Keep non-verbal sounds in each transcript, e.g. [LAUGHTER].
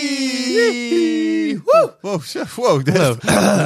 Hey! Wow, wow, wow. Dit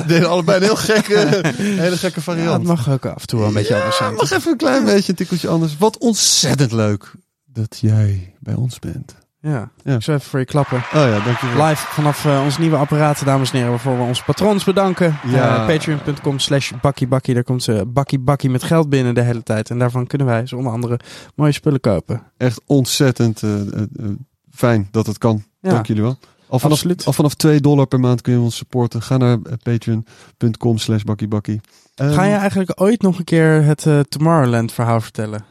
deden allebei een heel gekke, [LAUGHS] hele gekke Ja, variant. het mag ook af en toe wel een beetje anders zijn. mag even een klein beetje, een tikkeltje anders. Wat ontzettend leuk dat jij bij ons bent. Ja. Ja. Ik zal even voor je klappen. Oh ja, dankjewel. Live vanaf eh, ons nieuwe apparaat, dames en heren, waarvoor we onze patrons bedanken. Ja. Eh, Patreon.com slash bakkiebakkie. Daar komt ze bakkie bakkie met geld binnen de hele tijd. En daarvan kunnen wij zo onder andere mooie spullen kopen. Echt ontzettend eh, eh, eh, fijn dat het kan. Ja. Dank jullie wel. Al vanaf, Absoluut. al vanaf 2 dollar per maand kun je ons supporten. Ga naar eh, patreon.com slash bakkiebakkie. Ehm, Ga je eigenlijk ooit nog een keer het eh, Tomorrowland verhaal vertellen?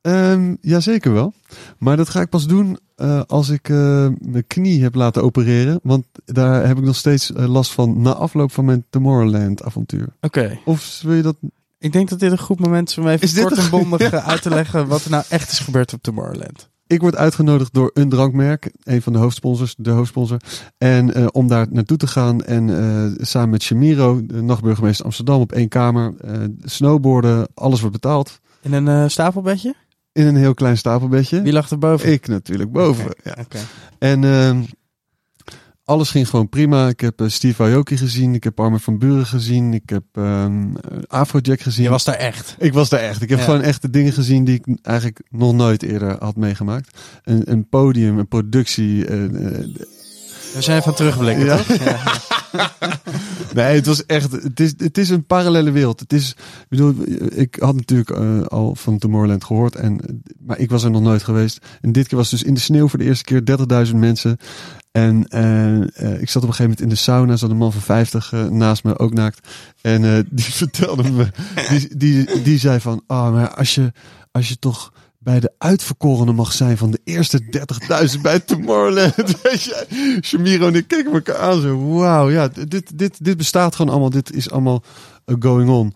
Ehm, jazeker wel. Maar dat ga ik pas doen eh, als ik mijn knie heb laten opereren. Want daar heb ik nog steeds last van na afloop van mijn Tomorrowland avontuur. Oké. Of wil je dat... Ik denk dat dit een goed moment is om even kort een- en bondig [LAUGHS] uit te leggen wat er nou echt is gebeurd op Tomorrowland. Ik word uitgenodigd door een drankmerk, een van de hoofdsponsors, de hoofdsponsor. En eh, om daar naartoe te gaan en eh, samen met Shamiro, de nachtburgemeester Amsterdam, op één kamer, eh, snowboarden, alles wordt betaald. In een stapelbedje? In een heel klein stapelbedje. Wie lag er boven? Ik natuurlijk boven. Ja. oké. En ehm, alles ging gewoon prima. Ik heb eh, Steve Aoki gezien. Ik heb Armin van Buren gezien. Ik heb ehm Afrojack gezien. Je was daar echt. Ik was daar echt. Ik heb Ja. gewoon echt de dingen gezien die ik eigenlijk nog nooit eerder had meegemaakt. Een, een podium, een productie. eh, eh, We zijn van terugblikken, Ja. toch? Ja. [LAUGHS] nee, het was echt. Het is, het is een parallele wereld. Het is. Ik bedoel, ik had natuurlijk eh, al van Tomorrowland gehoord. En, maar ik was er nog nooit geweest. En dit keer was dus in de sneeuw voor de eerste keer 30.000 mensen. En eh, eh, ik zat op een gegeven moment in de sauna. Zat een man van 50 eh, naast me, ook naakt. En die [LAUGHS] vertelde me. Die, die, die zei van. Ah, maar als je, als je toch de uitverkorenen mag zijn van de eerste 30.000 bij Tomorrowland. [LAUGHS] Weet je, Shamiro en ik keken elkaar aan zo, wauw, ja, dit, dit, dit bestaat gewoon allemaal. Dit is allemaal uh, going on.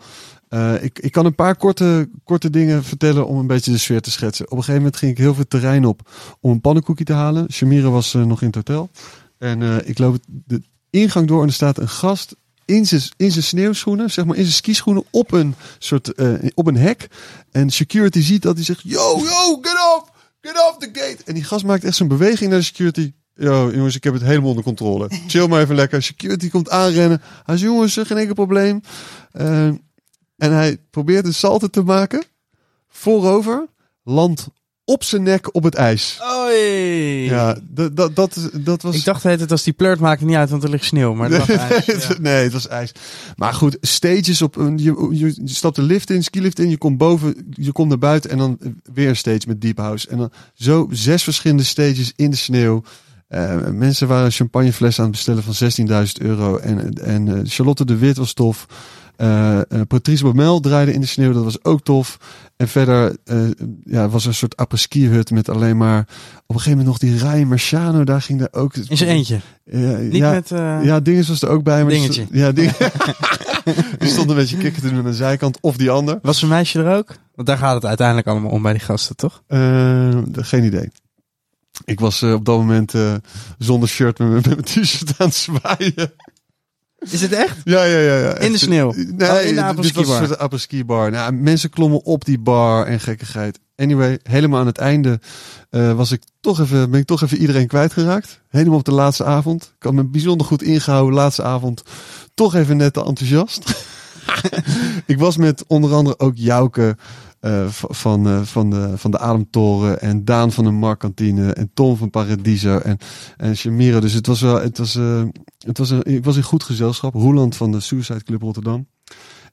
Uh, ik, ik kan een paar korte, korte dingen vertellen om een beetje de sfeer te schetsen. Op een gegeven moment ging ik heel veel terrein op om een pannenkoekje te halen. Shamiro was uh, nog in het hotel. En ik loop de ingang door en er staat een gast in zijn, zijn sneeuwschoenen, zeg maar in zijn skischoenen, op een soort, uh, op een hek. En security ziet dat hij zegt, yo, yo, get off, get off the gate. En die gast maakt echt zo'n beweging naar de security. Yo, jongens, ik heb het helemaal onder controle. Chill maar even lekker. Security komt aanrennen. Hij zegt, jongens, geen enkel probleem. Uh, en hij probeert een salto te maken. Voorover. Land op zijn nek op het ijs. Oei. Ja, dat, dat, dat, was... Ik dacht het, het als die pleurt maakt het niet uit, want er ligt sneeuw. Maar [LAUGHS] het was ijs. Ja. nee, het was ijs. Maar goed, stages op een... Je, je, je stapt de lift in, skilift in, je komt boven, je komt naar buiten en dan weer een stage met Deep House. En dan zo zes verschillende stages in de sneeuw. Uh, mensen waren champagneflessen aan het bestellen van 16.000 euro. En, en uh, Charlotte de Wit was tof. Uh, uh, Patrice Baumel draaide in de sneeuw, dat was ook tof. En verder uh, ja, was er een soort apres-ski hut met alleen maar... Op een gegeven moment nog die Ryan Marciano, daar ging er ook... In zijn eentje? Ja, Niet ja, met... ja, Dinges was er ook bij. Maar Dingetje. Stond, ja, ding, [LAUGHS] die stond een beetje kikker te doen aan de zijkant of die ander. Was een meisje er ook? Want daar gaat het uiteindelijk allemaal om bij die gasten, toch? geen idee. Ik was op dat moment zonder shirt met, met mijn t-shirt aan het zwaaien. Is het echt? Ja, ja, ja. ja. In de sneeuw? Nee, oh, in de apres-ski bar. Nou, mensen klommen op die bar en gekkigheid. Anyway, helemaal aan het einde uh, was ik toch even, ben ik toch even iedereen kwijtgeraakt. Helemaal op de laatste avond. Ik had me bijzonder goed ingehouden. Laatste avond toch even net te enthousiast. [LAUGHS] ik was met onder andere ook Jouke uh, van, uh, van, de, van de Ademtoren en Daan van de Markantine en Tom van Paradiso en, en Shamiro. Dus het was wel, het was, uh, het was een, ik was in goed gezelschap. Roeland van de Suicide Club Rotterdam.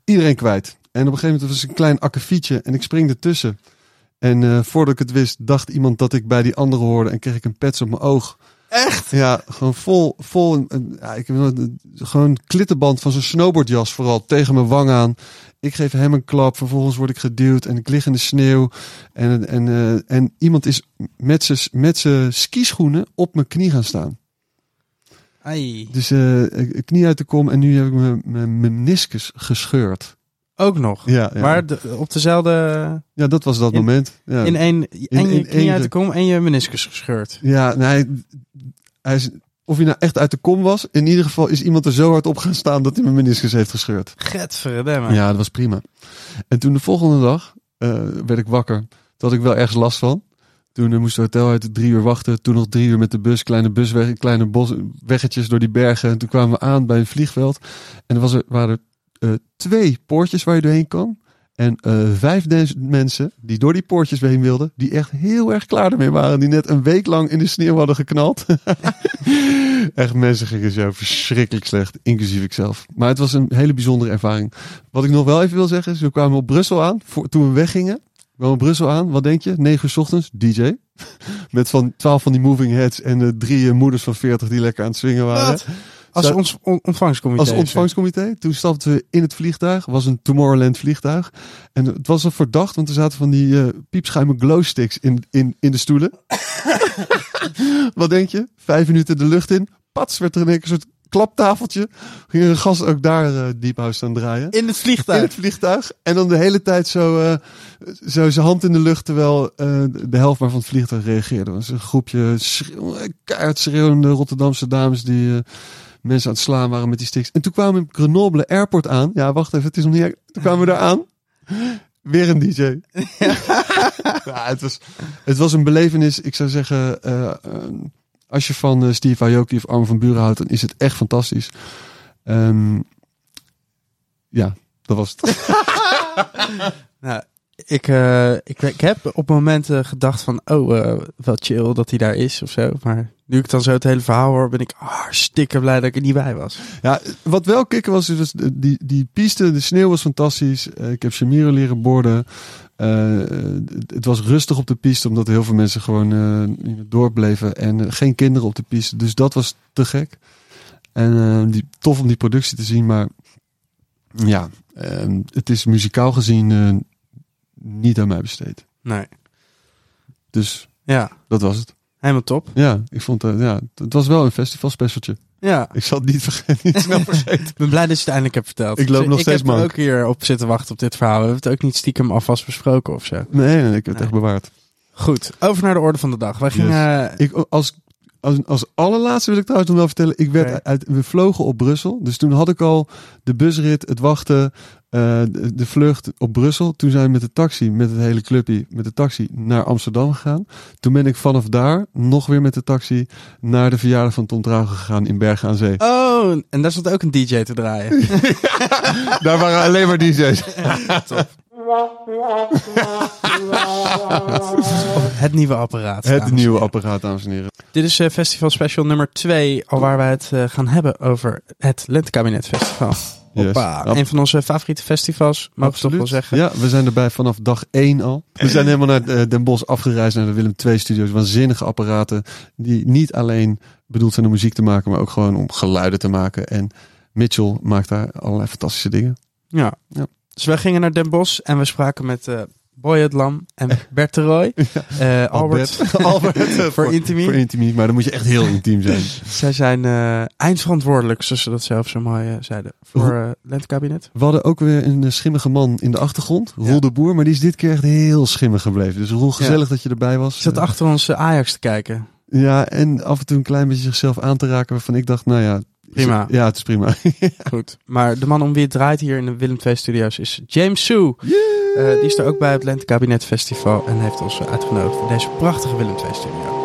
Iedereen kwijt. En op een gegeven moment was een klein akkefietje en ik spring ertussen. En voordat ik het wist, dacht iemand dat ik bij die andere hoorde en kreeg ik een pets op mijn oog. Echt? Ja, gewoon vol, vol, een, een, ja, ik heb gewoon klittenband van zijn snowboardjas vooral tegen mijn wang aan. Ik geef hem een klap, vervolgens word ik geduwd en ik lig in de sneeuw. En, en, uh, en iemand is met zijn met zijn skischoenen op mijn knie gaan staan. Ai. Dus uh, knie uit de kom en nu heb ik mijn meniscus gescheurd. Ook nog? Ja. ja. Maar de, op dezelfde... Ja, dat was dat in, moment. Ja. In één... En je knie uit de kom en je meniscus gescheurd. Ja, nee, hij is, of hij nou echt uit de kom was, in ieder geval is iemand er zo hard op gaan staan dat hij mijn meniscus heeft gescheurd. Getverdamme. Ja, dat was prima. En toen de volgende dag eh, werd ik wakker. Toen had ik wel ergens last van. Toen eh, moesten we hotel uit drie uur wachten. Toen nog drie uur met de bus, kleine busweg, kleine bos, weggetjes door die bergen. En toen kwamen we aan bij een vliegveld. En er, was er waren er twee poortjes waar je doorheen kan. En eh 5000 mensen die door die poortjes heen wilden, die echt heel erg klaar ermee waren. Die net een week lang in de sneeuw hadden geknald. [LAUGHS] echt mensen gingen zo verschrikkelijk slecht, inclusief ikzelf. Maar het was een hele bijzondere ervaring. Wat ik nog wel even wil zeggen is, we kwamen op Brussel aan, voor, toen we weggingen. We kwamen Brussel aan, wat denk je? 9 uur 's ochtends, DJ. [LAUGHS] Met van 12 van die moving heads en de drie eh, moeders van 40 die lekker aan het swingen waren. Als Zo- ons, on- ontvangstcomité. Als ontvangstcomité. Toen stapten we in het vliegtuig. was een Tomorrowland vliegtuig. En het was al verdacht, want er zaten van die eh piepschuime glowsticks in, in, in de stoelen. [LAUGHS] Wat denk je? Vijf minuten de lucht in. Pats, werd er in een soort klaptafeltje. Ging een gast ook daar Deep House aan draaien. In het In vliegtuig. het vliegtuig. En dan de hele tijd zo, eh, zo zijn hand in de lucht. Terwijl eh, de helft maar van het vliegtuig reageerde. Het was een groepje schreeuw, keihard schreeuwende Rotterdamse dames. Die eh, mensen aan het slaan waren met die sticks. En toen kwamen we op Grenoble Airport aan. Ja, wacht even. Het is nog niet... Toen kwamen we daar aan. Weer een DJ. [LAUGHS] ja, het, was, het was een belevenis. Ik zou zeggen... eh, eh, als je van eh, Steve Aoki of Armin van Buren houdt... dan is het echt fantastisch. Ehm, ja, dat was het. [LAUGHS] [LAUGHS] Nou, ik, eh, ik, ik heb op momenten gedacht van, oh, eh, wel chill dat hij daar is of zo. Maar nu ik dan zo het hele verhaal hoor, ben ik hartstikke blij dat ik er niet bij was. Ja, wat wel kicken was, was die, die piste, de sneeuw was fantastisch. Eh, ik heb Shamiro leren borden. Het- was rustig op de piste, omdat heel veel mensen gewoon doorbleven. En geen kinderen op de piste, dus dat was te gek. En die, tof om die productie te zien, maar ja, eh, het is muzikaal gezien niet aan mij besteed. Nee. Dus Ja, dat was het. helemaal top. Ja, ik vond het, ja, het was wel een festival specialtje. Ja, Ik zal het niet [LAUGHS] vergeten, niet snel vergeten. ik ben blij dat je het eindelijk hebt verteld. Ik loop nog ik steeds heb er mank. ook hier op zitten wachten op dit verhaal. We hebben het ook niet stiekem alvast besproken of zo. Nee, nee, ik heb het Nee. echt bewaard. Goed, over naar de orde van de dag. Wij Yes. gingen... Ik, als, als, als allerlaatste wil ik trouwens nog wel vertellen. Ik werd uit, we vlogen op Brussel. Dus toen had ik al de busrit, het wachten, eh, de, de vlucht op Brussel. Toen zijn we met de taxi, met het hele clubje, met de taxi naar Amsterdam gegaan. Toen ben ik vanaf daar nog weer met de taxi naar de verjaardag van Tom Trauger gegaan in Bergen aan Zee. Oh, en daar stond ook een DJ te draaien. [LAUGHS] Daar waren alleen maar DJ's. [LAUGHS] het nieuwe apparaat. Het nieuwe apparaat, dames en heren. Dit is eh, festival special nummer 2, al waar wij het eh, gaan hebben over het Lentekabinet Festival. Hoppa, Yes. een van onze favoriete festivals, mogen we toch wel zeggen. Ja, we zijn erbij vanaf dag één al. We zijn helemaal naar eh, Den Bosch afgereisd naar de Willem II studios. Waanzinnige apparaten die niet alleen bedoeld zijn om muziek te maken, maar ook gewoon om geluiden te maken. En Mitchell maakt daar allerlei fantastische dingen. Ja. Ja. Dus wij gingen naar Den Bosch en we spraken met eh Boy het Lam en Bert de Roy. [LAUGHS] Eh, Albert, Albert [LAUGHS] eh, [LAUGHS] voor Intimi. Voor Intimi, maar dan moet je echt heel intiem zijn. Zij zijn eh, eindverantwoordelijk, zoals ze dat zelf zo mooi eh, zeiden, voor eh Lentekabinet. We hadden ook weer een eh, schimmige man in de achtergrond, Roel Ja. de Boer, maar die is dit keer echt heel schimmig gebleven. Dus Roel, gezellig dat je erbij was. Zat Eh, achter ons eh, Ajax te kijken. Ja, en af en toe een klein beetje zichzelf aan te raken, waarvan ik dacht, nou ja... Prima. Ja, het is prima. Goed. Maar de man om wie het draait hier in de Willem II Studios is James Sue. Eh, die is er ook bij het Lentekabinet Festival en heeft ons eh, uitgenodigd voor deze prachtige Willem II Studio.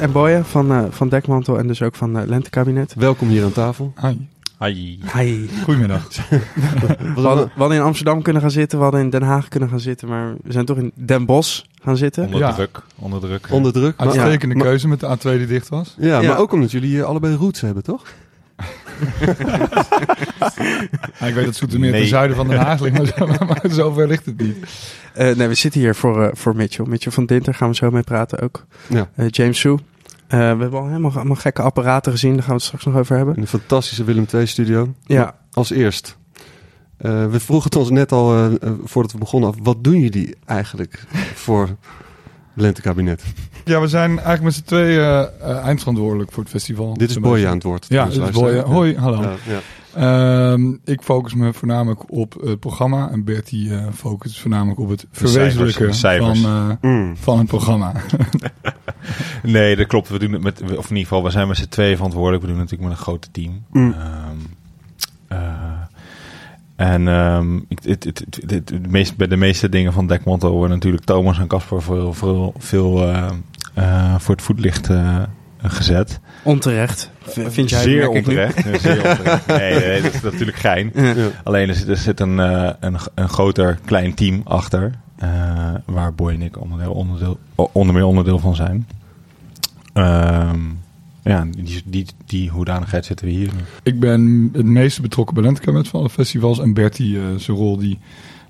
En Boye van, eh, van Dekmantel en dus ook van eh, Lentekabinet. Welkom hier aan tafel. Hi. Hi. Hi. Goedemiddag. [LAUGHS] We hadden, we hadden in Amsterdam kunnen gaan zitten, we hadden in Den Haag kunnen gaan zitten, maar we zijn toch in Den Bosch gaan zitten. Onder Ja. druk. Onder druk. Onder druk. Uitstekende maar- keuze met de A2 die dicht was. ja, Ja. maar ook omdat jullie hier allebei roots hebben, toch? Ja, ik weet dat Zoetermeer Nee. ten zuiden van Den Haag ligt, maar, zo, [LAUGHS] maar zover ligt het niet. Eh, nee, we zitten hier voor, eh, voor Mitchell. Mitchell van Dinter gaan we zo mee praten ook. Ja. Eh, James Sue. we hebben al helemaal, allemaal gekke apparaten gezien. Daar gaan we het straks nog over hebben. Een fantastische Willem II-studio. Ja, Als eerst. eh, we vroegen het ons net al, voordat we begonnen af. Wat doen jullie eigenlijk voor [LAUGHS] lentekabinet? Ja, we zijn eigenlijk met z'n tweeën eh, eh, eindverantwoordelijk voor het festival. Dit is Boy aan het woord. Ja, Dus dit is. Boy. Hoi, hallo. Ja, ja. Ehm, ik focus me voornamelijk op het programma. En Bertie eh focust voornamelijk op het verwezenlijken van, eh, Mm. van het programma. [LAUGHS] Nee, dat klopt. We doen het met, of in ieder geval, we zijn met z'n tweeën verantwoordelijk. We doen het natuurlijk met een groot team. Mm. En ehm, ik, het, het, het, het- de meeste, bij de meeste dingen van Dekmantel worden natuurlijk Thomas en Casper veel, veel, veel eh, eh, voor het voetlicht eh, gezet. onterecht. Vind jij Zeer onterecht. Zeer [LAUGHS] onterecht. Nee, nee, dat is natuurlijk gein. Ja. Alleen er zit, er zit een, eh, een, een groter klein team achter. eh, waar Boy en ik onderdeel, onderdeel, onder meer onderdeel van zijn. Ehm, ja, die, die, die hoedanigheid zitten we hier ik ben het meeste betrokken bij Lentekabinet van alle festivals. En Bertie, eh, zijn rol, die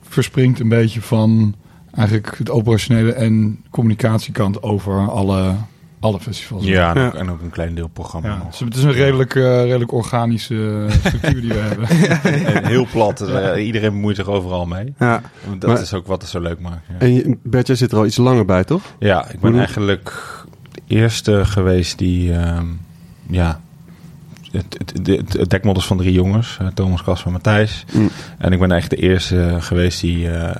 verspringt een beetje van eigenlijk het operationele en communicatiekant over alle, alle festivals. Ja, en. Ook, en ook een klein deel programma Ja, nog. dus het is een redelijk, eh, redelijk organische [LAUGHS] structuur die we hebben. [LAUGHS] En heel plat. dus, eh, iedereen bemoeit zich overal mee. Ja. Dat Maar- is ook wat het zo leuk maakt. Ja, En je, Bert, jij zit er al iets langer bij, toch? ja ik ben eigenlijk eerste geweest die... ehm, ja, het, het, het, dekmodels van drie jongens. eh, Thomas, Casper en Matthijs. Mm. En ik ben eigenlijk de eerste eh, geweest die eh,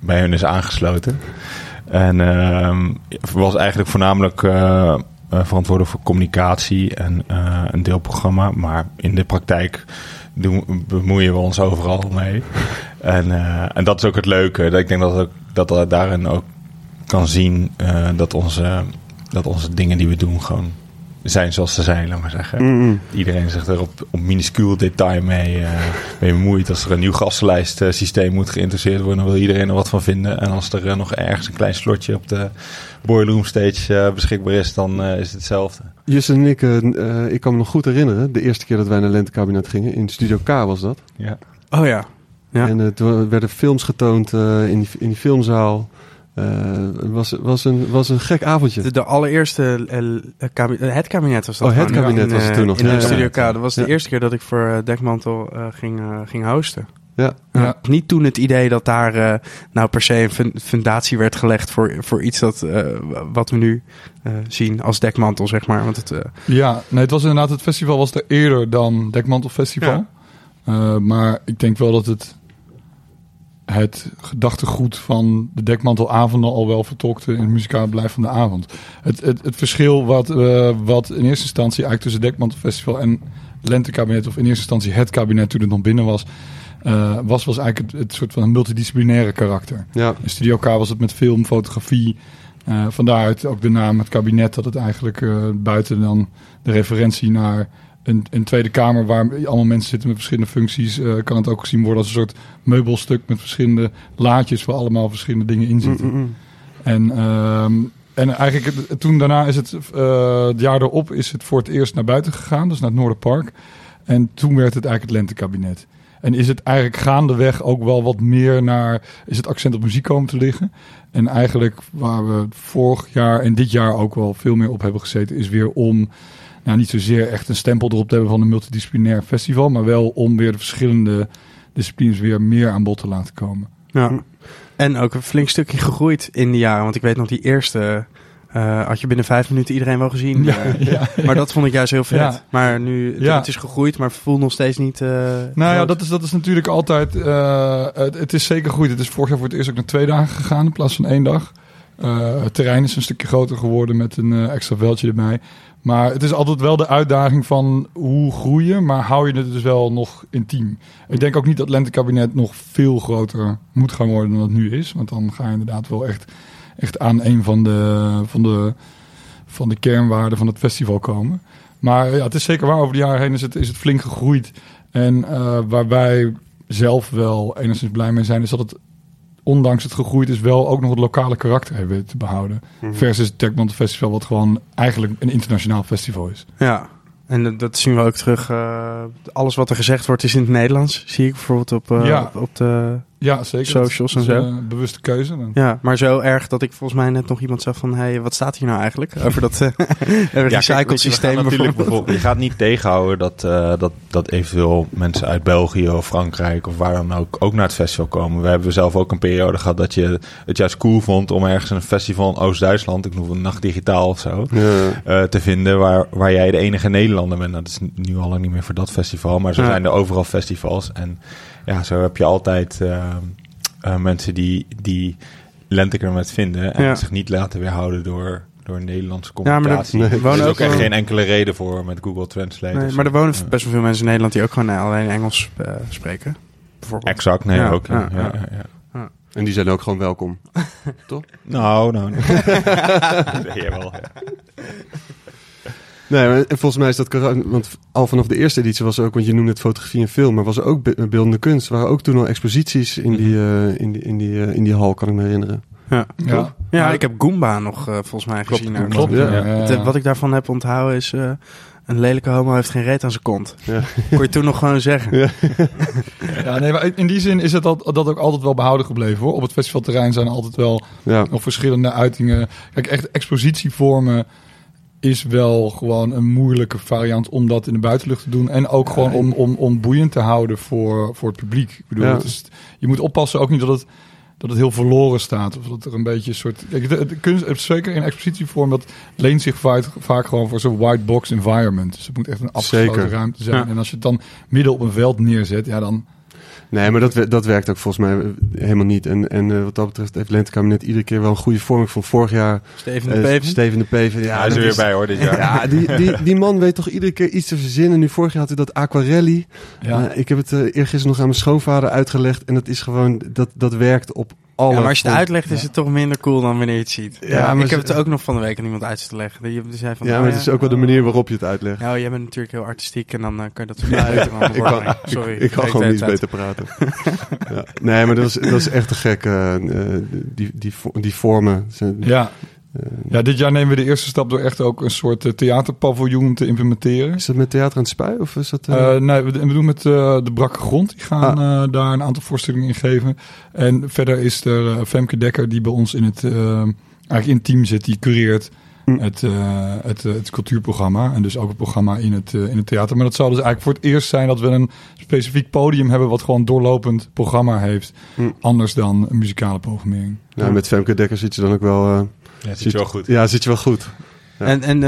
bij hun is aangesloten. En ehm was eigenlijk voornamelijk verantwoordelijk voor communicatie en een deelprogramma. Maar in de praktijk doen, bemoeien we ons overal mee. En, en dat is ook het leuke. Dat ik denk dat, ook, dat dat daarin ook kan zien dat, onze, dat onze dingen die we doen gewoon zijn zoals ze zijn, laat maar zeggen. Mm-mm. Iedereen zich er op, op minuscuul detail mee, eh, mee bemoeit. Als er een nieuw gastenlijst eh, systeem moet geïnteresseerd worden, dan wil iedereen er wat van vinden. En als er eh, nog ergens een klein slotje op de boilerroom stage beschikbaar is, dan is het hetzelfde. Justin en ik, ik kan me nog goed herinneren. De eerste keer dat wij naar Lentekabinet gingen. In Studio K was dat. Ja. Oh ja. Ja. En toen werden films getoond eh, in, die, in die filmzaal. Eh, Het was, was, een, was een gek avondje. De, de allereerste, eh, eh, eh, het kabinet was dat. Oh, het kabinet in, was het eh, toen nog. In Ja, de ja. Studio K. Dat was de Ja. eerste keer dat ik voor eh, Dekmantel eh, ging, eh, ging hosten. Ja. Ja. Niet toen het idee dat daar eh, nou per se een fun- fundatie werd gelegd voor, voor iets dat, eh, wat we nu eh, zien als dekmantel, zeg maar. Want het, eh, Ja, nee, het was inderdaad, het festival was er eerder dan Dekmantel Festival. Eh, maar ik denk wel dat het het gedachtegoed van de dekmantelavonden al wel vertolkte in het muzikale beleid van de avond. Het, het, het verschil wat, eh, wat in eerste instantie eigenlijk tussen Dekmantelfestival en Lentekabinet, of in eerste instantie het kabinet toen het nog binnen was, eh, was, was eigenlijk het, het soort van multidisciplinaire karakter. Ja. In Studio K was het met film, fotografie. Eh vandaaruit ook de naam het kabinet, dat het eigenlijk buiten dan de referentie naar een, een Tweede Kamer waar allemaal mensen zitten met verschillende functies, eh, kan het ook gezien worden als een soort meubelstuk met verschillende laadjes waar allemaal verschillende dingen in zitten. Mm-mm. En, ehm, en eigenlijk het- toen daarna is het, eh, het jaar erop is het voor het eerst naar buiten gegaan, dus naar het Noorderpark. En toen werd het eigenlijk het lentekabinet. En is het eigenlijk gaandeweg ook wel wat meer naar, is het accent op muziek komen te liggen. En eigenlijk waar we vorig jaar en dit jaar ook wel veel meer op hebben gezeten, is weer om, niet zozeer echt een stempel erop te hebben van een multidisciplinair festival, maar wel om weer de verschillende disciplines weer meer aan bod te laten komen. ja. En ook een flink stukje gegroeid in die jaren. Want ik weet nog, die eerste eh, had je binnen vijf minuten iedereen wel gezien. Ja, Eh, ja, Maar dat vond ik juist heel vet. Ja. Maar nu, het, Ja. het is gegroeid, maar voelt nog steeds niet... eh, Nou ja, dat is, dat is natuurlijk altijd. eh, het, het is zeker goed. Het is vorig jaar voor het eerst ook naar twee dagen gegaan in plaats van één dag. Eh, het terrein is een stukje groter geworden met een extra veldje erbij. Maar het is altijd wel de uitdaging van hoe groeien, maar hou je het dus wel nog intiem. Ik denk ook niet dat Lentekabinet nog veel groter moet gaan worden dan het nu is. Want dan ga je inderdaad wel echt, echt aan een van de, van, de, van de kernwaarden van het festival komen. Maar ja, het is zeker waar, over de jaren heen is het, is het flink gegroeid. En eh, waar wij zelf wel enigszins blij mee zijn, is dat het, ondanks het gegroeid is, wel ook nog het lokale karakter hebben te behouden. Mhm. Versus het Festival, wat gewoon eigenlijk een internationaal festival is. Ja, en dat- zien we ook terug. eh, alles wat er gezegd wordt is in het Nederlands. Zie ik bijvoorbeeld op, eh, Ja. op, op de, Ja, zeker. Socials en zo. een bewuste keuze. Dan. Ja, maar zo erg dat ik volgens mij net nog iemand zag van... Hey, wat staat hier nou eigenlijk? [LAUGHS] Over dat eh [LAUGHS] recycle systeem natuurlijk bijvoorbeeld. bijvoorbeeld- Je gaat niet tegenhouden dat, eh, dat, dat eventueel mensen uit België of Frankrijk of waar dan ook ook naar het festival komen. We hebben zelf ook een periode gehad dat je het juist cool vond om ergens een festival in Oost-Duitsland, ik noem het Nacht Digitaal of zo, Ja. eh, te vinden waar, waar jij de enige Nederlander bent. Nou, dat is nu al lang niet meer voor dat festival, maar zo Ja. zijn er overal festivals. En ja, zo heb je altijd eh, eh, mensen die, die Lentekermet vinden en Ja. zich niet laten weerhouden door, door Nederlandse Ja, maar er- communicatie. Nee, er wonen is ook ook echt wel- geen enkele reden voor met Google Translate. Nee, maar er wonen Ja. best wel veel mensen in Nederland die ook gewoon eh, alleen Engels spreken. Bijvoorbeeld. Exact, nee, Ja, ook. Ja, ja, ja, ja. ja. En die zijn ook gewoon welkom. [LAUGHS] Nou, nou. nee. nee, wel, ja. Nee, maar- en volgens mij is dat corona- want al vanaf de eerste editie was er ook, want je noemde het fotografie en film, maar was er ook be- beeldende kunst. Er waren ook toen al exposities in die, eh, in die, in die, eh, in die hal, kan ik me herinneren. Ja. Ja. ja, ik heb Goomba nog eh, volgens mij Klopt, gezien. ergens. Klopt, Ja. ja. Het, wat ik daarvan heb onthouden is... eh, een lelijke homo heeft geen reet aan zijn kont. Ja. [LAUGHS] Kon je toen nog gewoon zeggen. Ja. [LAUGHS] Ja, nee, maar in die zin is het al, dat ook altijd wel behouden gebleven hoor. Op het festivalterrein zijn er altijd wel Ja, nog verschillende uitingen. Kijk, echt expositievormen is wel gewoon een moeilijke variant om dat in de buitenlucht te doen. En ook gewoon om, om, om boeiend te houden voor, voor het publiek. Ik bedoel, Ja. het is, je moet oppassen ook niet dat het, dat het heel verloren staat. Of dat er een beetje een soort... Kijk, de, de kunst, zeker in expositievorm, dat leent zich vaak, vaak gewoon voor zo'n white box environment. Dus het moet echt een afgesloten Zeker. ruimte zijn. Ja. En als je het dan midden op een veld neerzet, ja dan... nee, maar dat, dat werkt ook volgens mij eh, helemaal niet. En, en eh, wat dat betreft heeft Lentekabinet iedere keer wel een goede vorm. Ik vond vorig jaar Steven de eh, Peven. Steven de Peven. Ja, hij is er weer bij hoor dit jaar. [LAUGHS] Ja, die, die, die man weet toch iedere keer iets te verzinnen. Nu vorig jaar had hij dat aquarelli. Ja. Ik heb het eh, eergisteren nog aan mijn schoonvader uitgelegd. En dat is gewoon, dat, dat werkt op alle... Ja, maar als je het uitlegt is het toch minder cool dan wanneer je het ziet. Ja, maar ik heb het ook nog van de week aan iemand uit te leggen. Zei van, Ja, oh maar het is ook wel de manier waarop je het uitlegt. Nou, jij bent natuurlijk heel artistiek en dan eh, kan je dat [LAUGHS] kan, Sorry. ik, ik kan gewoon niet beter praten. ja. Nee, maar dat is, dat is echt te gek. eh, eh, die, die, die vormen. Zijn- Ja. Eh, ja, dit jaar nemen we de eerste stap door echt ook een soort eh, theaterpaviljoen te implementeren. Is dat met Theater aan het Spui? Of is dat... eh, nee, we, we doen met de Brakke Grond. Die gaan Ah. daar een aantal voorstellingen in geven. En verder is er Femke Dekker die bij ons in het, eigenlijk in het team zit. Die cureert Hm. het, het, het cultuurprogramma. En dus ook het programma in het, in het theater. Maar dat zou dus eigenlijk voor het eerst zijn dat we een specifiek podium hebben... wat gewoon doorlopend programma heeft. Hm. Anders dan een muzikale programmering. nou, met Femke Dekker zit je dan ook wel... Ja, het is wel goed. Ja, zit je wel goed. Ja. En, en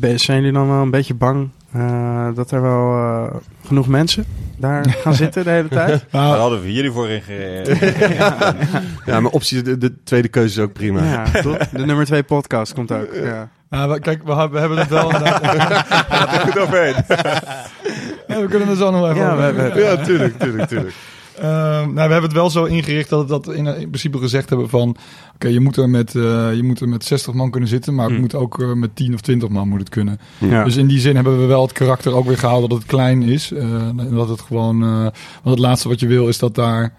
eh, zijn jullie dan wel een beetje bang eh, dat er wel eh, genoeg mensen daar [LAUGHS] gaan zitten de hele tijd? Daar Nou, hadden we jullie voor ingereden. [LAUGHS] Ja, maar optie, de, de tweede keuze is ook prima. Ja, de nummer twee podcast komt ook. Ja. nou, kijk, we, hebben- we hebben het wel... [LAUGHS] goed overheen. Ja, we kunnen er zo nog even Ja, over we- hebben. we- Ja, tuurlijk, tuurlijk, tuurlijk. Ehm, nou, we hebben het wel zo ingericht dat, dat we in, in principe gezegd hebben van... Oké, je, moet er met, eh, je moet er met 60 man kunnen zitten, maar het Hmm. moet ook eh, met 10 of 20 man moet het kunnen. Ja. Dus in die zin hebben we wel het karakter ook weer gehaald dat het klein is. eh, en dat het gewoon... eh, want het laatste wat je wil is dat daar...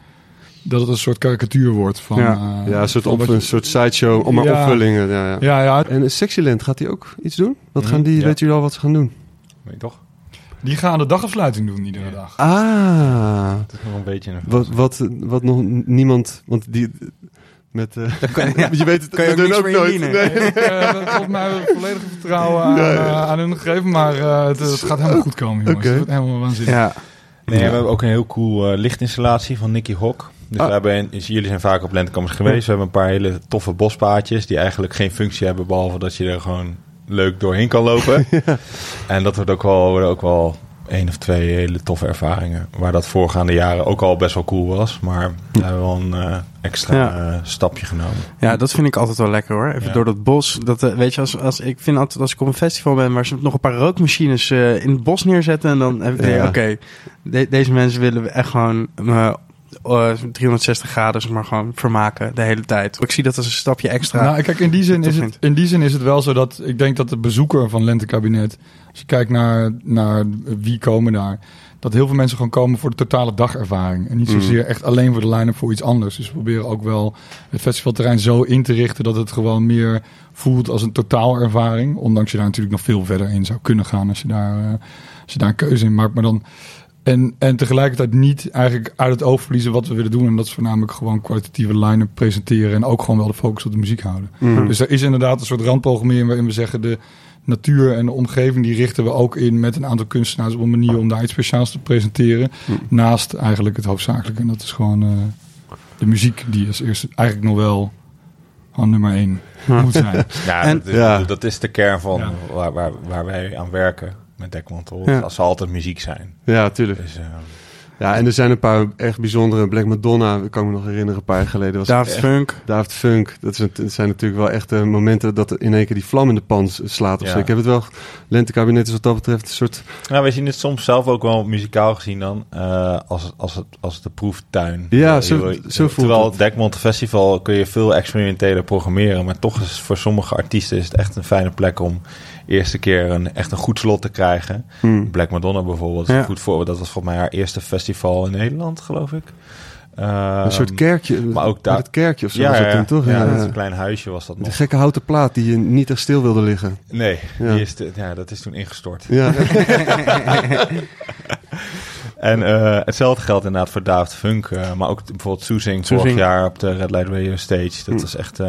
Dat het een soort karikatuur wordt van... Ja. eh, Ja, een soort, van op, je- een soort sideshow, om maar Ja. opvullingen. Ja, ja. Ja, ja, En eh, Sexyland, gaat die ook iets doen? Wat gaan Mhm, die, ja. weet jullie al wat ze gaan doen? Weet je toch? Die gaan de dagafsluiting doen iedere dag. Ah, Het is nog een beetje een... wat, wat, wat nog niemand, want die met, eh, kan- [LAUGHS] ja. je weet het, Kan je ook ook nooit. Nee. Ik eh, volgens mij volledige vertrouwen aan, eh, aan hun gegeven, maar eh, het, het gaat helemaal goed komen, jongens. Oké. Het wordt helemaal waanzinnig. Ja. Nee, we hebben ook een heel cool eh, lichtinstallatie van Nicky Hawk. Dus Ah. we hebben, in- dus jullie zijn vaak op Lentekammers geweest. We hebben een paar hele toffe bospaadjes die eigenlijk geen functie hebben, behalve dat je er gewoon leuk doorheen kan lopen. [LAUGHS] En dat wordt ook wel, worden ook wel één of twee hele toffe ervaringen. Waar dat voorgaande jaren ook al best wel cool was. Maar we hebben wel een eh, extra Ja. eh, stapje genomen. ja, dat vind ik altijd wel lekker hoor. Even Ja. door dat bos. Dat, eh, weet je, als, als, ik vind altijd als ik op een festival ben waar ze nog een paar rookmachines in het bos neerzetten. En dan heb ik ja. oké, de- deze mensen willen we echt gewoon eh, eh, 360 graden zeg maar gewoon vermaken de hele tijd. Ik zie dat als een stapje extra. Nou, kijk, in die, zin is het, in die zin is het wel zo dat ik denk dat de bezoeker van Lentekabinet, als je kijkt naar, naar wie komen daar, dat heel veel mensen gewoon komen voor de totale dagervaring. En niet Mm. zozeer echt alleen voor de line-up voor iets anders. Dus we proberen ook wel het festivalterrein zo in te richten dat het gewoon meer voelt als een totaalervaring. Ondanks je daar natuurlijk nog veel verder in zou kunnen gaan als je daar, eh, als je daar een keuze in maakt. Maar dan en, en tegelijkertijd niet eigenlijk uit het oog verliezen wat we willen doen. En dat is voornamelijk gewoon kwalitatieve line presenteren. En ook gewoon wel de focus op de muziek houden. Mhm. Dus er is inderdaad een soort randprogrammering waarin we zeggen de natuur en de omgeving die richten we ook in met een aantal kunstenaars op een manier om daar iets speciaals te presenteren. Mhm. Naast eigenlijk het hoofdzakelijke. En dat is gewoon eh, de muziek die als eerste eigenlijk nog wel aan nummer één [LAUGHS] moet zijn. Ja, En- dat, is, Ja. dat is de kern van Ja. waar, waar, waar wij aan werken met Dekmantel. Ja. Als zal altijd muziek zijn. Ja, tuurlijk. Dus, eh, Ja, en er zijn een paar echt bijzondere. Black Madonna, ik kan me nog herinneren, een paar jaar geleden. Was echt- Funk. David Funk. Dat, is, het het zijn natuurlijk wel echt eh, momenten dat in één keer die vlam in de pan slaat. Of Ja. zo. Ik heb het wel. Lentekabinet is wat dat betreft een soort. nou, wij zien het soms zelf ook wel muzikaal gezien dan. eh, als, als, het, als de proeftuin. Ja, zo- je- zo voelt Terwijl het. het Dekmont Festival kun je veel experimenteler programmeren. Maar toch is voor sommige artiesten is het echt een fijne plek om eerste keer een, echt een goed slot te krijgen. Hmm. Black Madonna bijvoorbeeld Ja. een goed voorbeeld. Dat was volgens mij haar eerste festival in Nederland, geloof ik. Ehm, een soort kerkje. maar ook daar- het kerkje of zo Ja, toch? ja, een klein huisje was dat nog. gekke houten plaat die je niet echt stil wilde liggen. Nee, Ja. Die is te- ja, dat is toen ingestort. Ja, [LAUGHS] En eh, hetzelfde geldt inderdaad voor David Funk. eh, maar ook bijvoorbeeld Soezing vorig jaar op de Red Light Radio Stage. Dat Hm. was echt...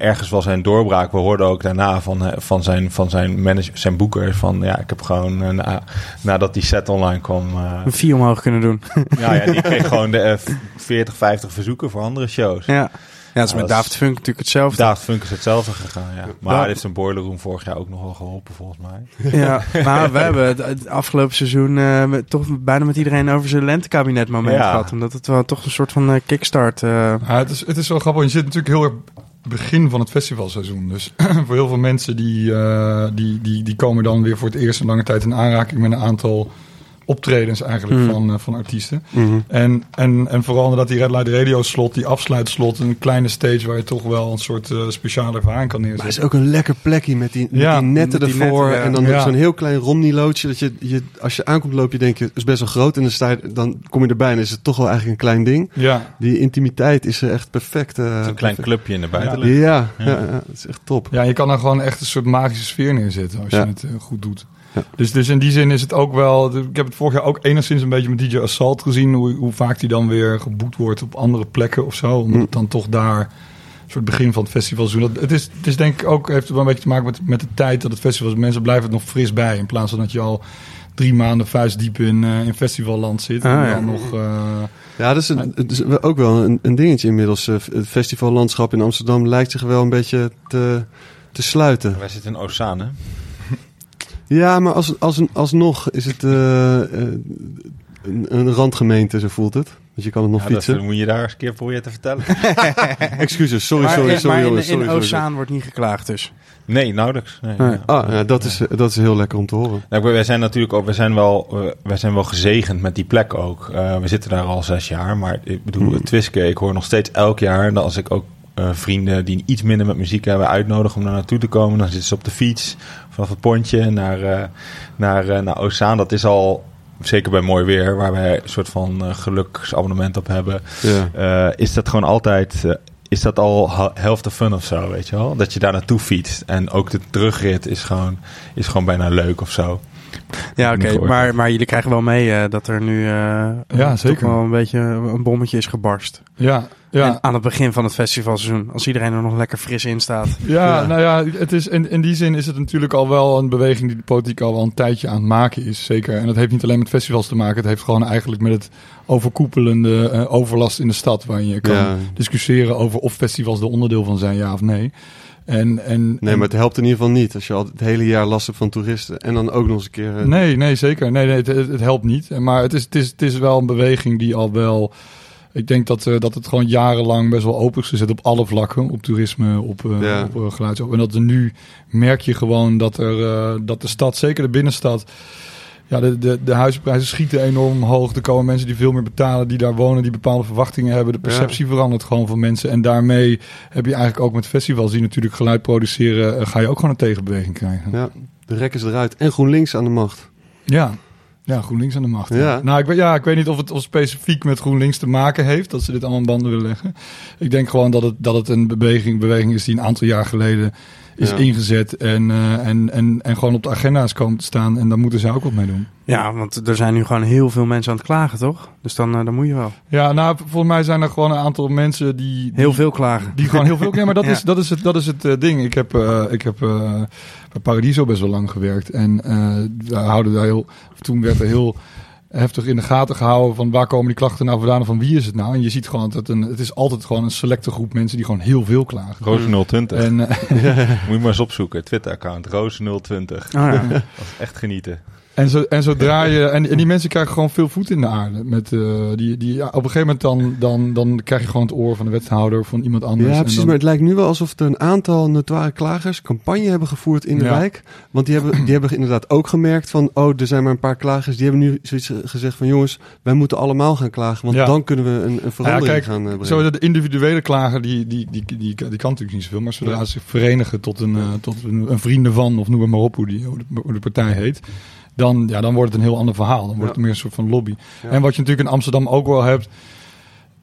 ergens was zijn doorbraak. We hoorden ook daarna van, eh, van, zijn, van zijn, manager, zijn boeker... van ja, ik heb gewoon... eh, na, nadat die set online kwam... eh, Een vier omhoog kunnen doen. [LAUGHS] ja, ja, die kreeg [LAUGHS] gewoon de eh, 40, 50 verzoeken voor andere shows. Ja. Ja, dat is met dat is- David Funk natuurlijk hetzelfde. David Funk is hetzelfde gegaan, ja. Maar Ja. hij heeft zijn Boiler Room vorig jaar ook nog wel geholpen, volgens mij. Ja, [LAUGHS] maar we hebben het, het afgelopen seizoen eh, met, toch bijna met iedereen over zijn lentekabinet moment Ja. gehad. Omdat het wel toch een soort van eh, kickstart... eh, Ja, het, is, het is wel grappig. want Je zit natuurlijk heel erg begin van het festivalseizoen. Dus [CLEARS THROAT] voor heel veel mensen die, eh, die, die, die komen dan weer voor het eerst in lange tijd in aanraking met een aantal optredens eigenlijk Hmm. van, eh, van artiesten. Mhm. En, en, en vooral omdat die Red Light Radio slot, die afsluitslot, een kleine stage waar je toch wel een soort eh, speciale ervaring kan Maar het neerzetten. is ook een lekker plekje met die, met Ja, die netten met die ervoor. netten, ja. En dan Ja. zo'n heel klein Romney-loodje. Dat je, je, als je aankomt loop je denk je, het is best wel groot. En dan, sta je, dan kom je erbij en is het toch wel eigenlijk een klein ding. Ja, Die intimiteit is er echt perfect. eh, Het is een klein perfect. clubje in de buitenlucht. Ja, ja, Ja. ja. dat is echt top. Ja, je kan daar gewoon echt een soort magische sfeer neerzetten als Ja. je het goed doet. Ja. Dus, dus in die zin is het ook wel... Ik heb het vorig jaar ook enigszins een beetje met DJ Assault gezien. Hoe, hoe vaak die dan weer geboekt wordt op andere plekken of zo. Omdat Mm. het dan toch daar een soort begin van het festival. Dat, het, is, het is denk ik ook, heeft wel een beetje te maken met, met de tijd dat het festival is. Mensen blijven het nog fris bij. In plaats van dat je al drie maanden vuistdiep in, eh, in festivalland zit. Ah, en ja. dan nog... eh, Ja, dat is, een, is ook wel een, een dingetje inmiddels. Eh, Het festivallandschap in Amsterdam lijkt zich wel een beetje te, te sluiten. Wij zitten in Ozaan, hè? Ja, maar als, als, alsnog is het eh, eh, een, een randgemeente, zo voelt het. Want je kan het nog Ja, dat fietsen. moet je daar eens een keer proberen te vertellen. [LAUGHS] Excuses, sorry, maar, sorry, sorry, maar in, sorry, in sorry, Ozaan wordt niet geklaagd dus. Nee, nauwelijks. Nee, Nee. ja. Ah, ja, dat, is, dat is heel lekker om te horen. Nou, wij zijn natuurlijk ook, wij zijn wel, eh, wij zijn wel gezegend met die plek ook. Eh, we zitten daar al zes jaar, maar ik bedoel, Hmm. het Twiske, ik hoor nog steeds elk jaar dat als ik ook eh, vrienden die iets minder met muziek hebben uitnodigen om daar naartoe te komen, dan zitten ze op de fiets vanaf het pontje naar, eh, naar, eh, naar Ozaan. Dat is al, zeker bij mooi weer, waar wij een soort van eh, geluksabonnement op hebben, Ja. is dat gewoon altijd. is dat al helft de fun of zo, weet je wel? Dat je daar naartoe fietst. En ook de terugrit is gewoon, is gewoon bijna leuk of zo. Ja, oké. Maar, maar jullie krijgen wel mee eh, dat er nu toch zeker. wel een beetje een bommetje is gebarst. ja, ja. En aan het begin van het festivalseizoen. Als iedereen er nog lekker fris in staat. [LAUGHS] Ja, Ja. nou ja, het is, in, in die zin is het natuurlijk al wel een beweging die de politiek al wel een tijdje aan het maken is. Zeker. En dat heeft niet alleen met festivals te maken. Het heeft gewoon eigenlijk met het overkoepelende eh, overlast in de stad. Waar je kan Ja. discussiëren over of festivals er onderdeel van zijn, ja of nee. En, en, Nee, maar het helpt in ieder geval niet als je al het hele jaar last hebt van toeristen. En dan ook nog eens een keer... eh, Nee, nee, zeker. Nee, nee het, helpt niet. Maar het is, het, is, het is wel een beweging die al wel... Ik denk dat, eh, dat het gewoon jarenlang best wel open is gezet op alle vlakken. Op toerisme, op, Ja. op geluidsop. En dat er nu merk je gewoon dat, er, dat de stad, zeker de binnenstad... Ja, de, de, de huizenprijzen schieten enorm omhoog. Er komen mensen die veel meer betalen, die daar wonen, die bepaalde verwachtingen hebben. De perceptie verandert gewoon van mensen. En daarmee heb je eigenlijk ook met festivals die natuurlijk geluid produceren, eh, ga je ook gewoon een tegenbeweging krijgen. Ja, de rek is eruit. En GroenLinks aan de macht. Ja. Ja, GroenLinks aan de macht. Ja. Ja. Nou, ik, weet- ja, ik weet niet of het of specifiek met GroenLinks te maken heeft, dat ze dit allemaal in banden willen leggen. Ik denk gewoon dat het, dat het een beweging, beweging is die een aantal jaar geleden is Ja. ingezet en, eh, en, en, en gewoon op de agenda's komen te staan. En daar moeten ze ook wat mee doen. Ja, want er zijn nu gewoon heel veel mensen aan het klagen, toch? Dus dan, eh, dan moet je wel. Ja, nou, volgens mij zijn er gewoon een aantal mensen die... die Heel veel klagen. Die gewoon heel veel... Ja, maar dat, [LAUGHS] Ja. is, dat is het, dat is het eh, ding. Ik heb, ik heb bij Paradiso best wel lang gewerkt. En we houden daar heel... Toen werd er heel heftig in de gaten gehouden van waar komen die klachten nou vandaan en van wie is het nou? En je ziet gewoon dat het, een, het is altijd gewoon een selecte groep mensen die gewoon heel veel klagen. Roos 020. En eh, [LAUGHS] Moet je maar eens opzoeken. Twitter-account. Roos 020. Oh, ja. [LAUGHS] Dat is echt genieten. En, zo, en zodra je. En, en die mensen krijgen gewoon veel voet in de aarde. Met, eh, die, die, ja, op een gegeven moment dan, dan, dan krijg je gewoon het oor van de wethouder of van iemand anders. Ja, En precies. dan- Maar het lijkt nu wel alsof er een aantal notoire klagers campagne hebben gevoerd in de Ja. wijk. Want die hebben, die hebben inderdaad ook gemerkt van, oh, er zijn maar een paar klagers. Die hebben nu zoiets gezegd van, jongens, wij moeten allemaal gaan klagen. Want Ja. dan kunnen we een, een verandering kijk, gaan eh, brengen. Zo de individuele klager, die, die, die, die, die, kan natuurlijk niet zoveel. Maar zodra ze zich verenigen tot, een, eh, tot een, een vrienden van, of noem maar op hoe, die, hoe, de, hoe de partij heet. Dan, ja, dan wordt het een heel ander verhaal. Dan wordt het meer een soort van lobby. En wat je natuurlijk in Amsterdam ook wel hebt.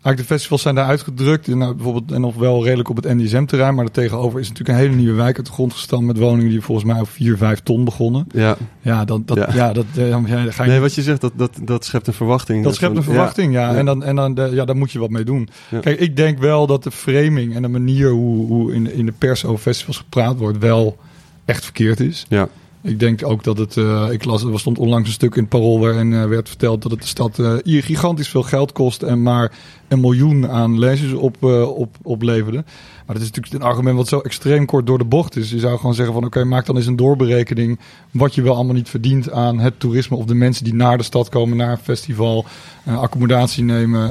Eigenlijk de festivals zijn daar uitgedrukt. En, nou, bijvoorbeeld, en nog wel redelijk op het NDSM-terrein. Maar daartegenover is natuurlijk een hele nieuwe wijk uit de grond gestampt. Met woningen die volgens mij op 4, 5 ton begonnen. Ja, Ja, dat, dat, Ja. ja. dat, eh, ja, ga je nee, wat je zegt, dat, dat, dat schept een verwachting. dat schept een verwachting, ja. Ja. En, dan, en dan, ja, daar moet je wat mee doen. Kijk, ik denk wel dat de framing en de manier hoe, hoe in, in de pers over festivals gepraat wordt wel echt verkeerd is. Ja. Ik denk ook dat het, eh, ik las, er stond onlangs een stuk in het Parool waarin eh, werd verteld dat het de stad eh, hier gigantisch veel geld kost en maar een miljoen aan lezers op, op, opleverde. Maar dat is natuurlijk een argument wat zo extreem kort door de bocht is. Je zou gewoon zeggen van oké, maak dan eens een doorberekening wat je wel allemaal niet verdient aan het toerisme of de mensen die naar de stad komen, naar een festival, accommodatie nemen,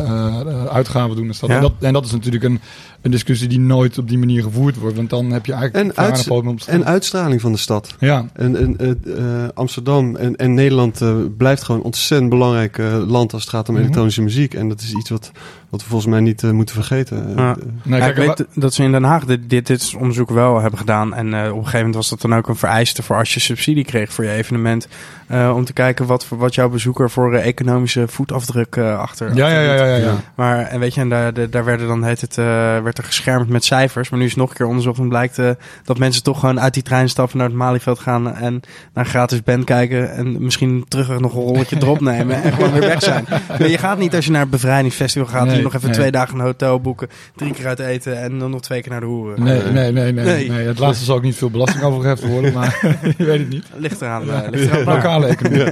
uitgaven doen in de stad. Ja. En, dat, en dat is natuurlijk een, een discussie die nooit op die manier gevoerd wordt, want dan heb je eigenlijk En, vragen uits- op podium op te en uitstraling van de stad. Ja, En, en eh, eh, Amsterdam en, en Nederland eh, blijft gewoon een ontzettend belangrijk land als het gaat om Mhm. elektronische muziek. En dat is iets wat, wat we volgens mij niet eh, moeten vergeten. Eh, Ja. eh, nee, Ja, kijk, ik weet dat ze in Den Haag dit, dit, dit onderzoek wel hebben gedaan. En eh, op een gegeven moment was dat dan ook een vereiste voor als je subsidie kreeg voor je evenement. eh, om te kijken wat, voor- wat jouw bezoeker voor eh, economische voetafdruk eh, achter. Ja, ja, ja, ja, ja. Maar en weet je, en daar, daar- daar werden dan heet het, eh, werd er geschermd met cijfers. Maar nu is het nog een keer onderzocht en blijkt eh, dat mensen toch gewoon uit die trein stappen naar het Malieveld gaan en naar een gratis band kijken. En misschien terug nog een rolletje [LAUGHS] erop nemen en gewoon weer weg zijn. [LAUGHS] Maar je gaat niet als je naar het bevrijdingsfestival gaat, Nee, nog even nee. twee dagen een hotel boeken, drie keer uit eten en dan nog twee keer naar de hoeren. Nee, nee, nee, nee, Nee. nee. Het laatste zal ook niet veel belasting overgeheft worden, maar [LAUGHS] [LAUGHS] je weet het niet. Ligt eraan. eh, ligt eraan. [LAUGHS] Lokale economie.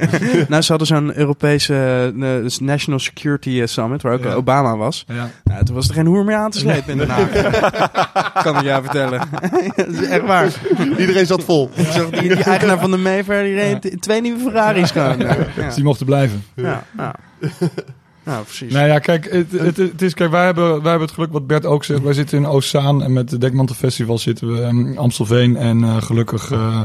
Nou, ze hadden zo'n Europese eh, National Security eh, Summit, waar ook Ja. Obama was. Ja. Nou, toen was er geen hoer meer aan te slepen in Den Haag. kan ik jou vertellen. dat is echt waar. Iedereen zat vol. Ik zag die, die eigenaar van de Mayfair, die reed twee nieuwe Ferraris. Ja, Dus die mochten blijven. ja, ja. Nou, precies. Nou ja, kijk, het, het, het is, kijk wij, hebben, wij hebben het geluk, wat Bert ook zegt. Wij zitten in Oostzaan en met de Dekmantel Festival zitten we in Amstelveen. En eh, gelukkig eh,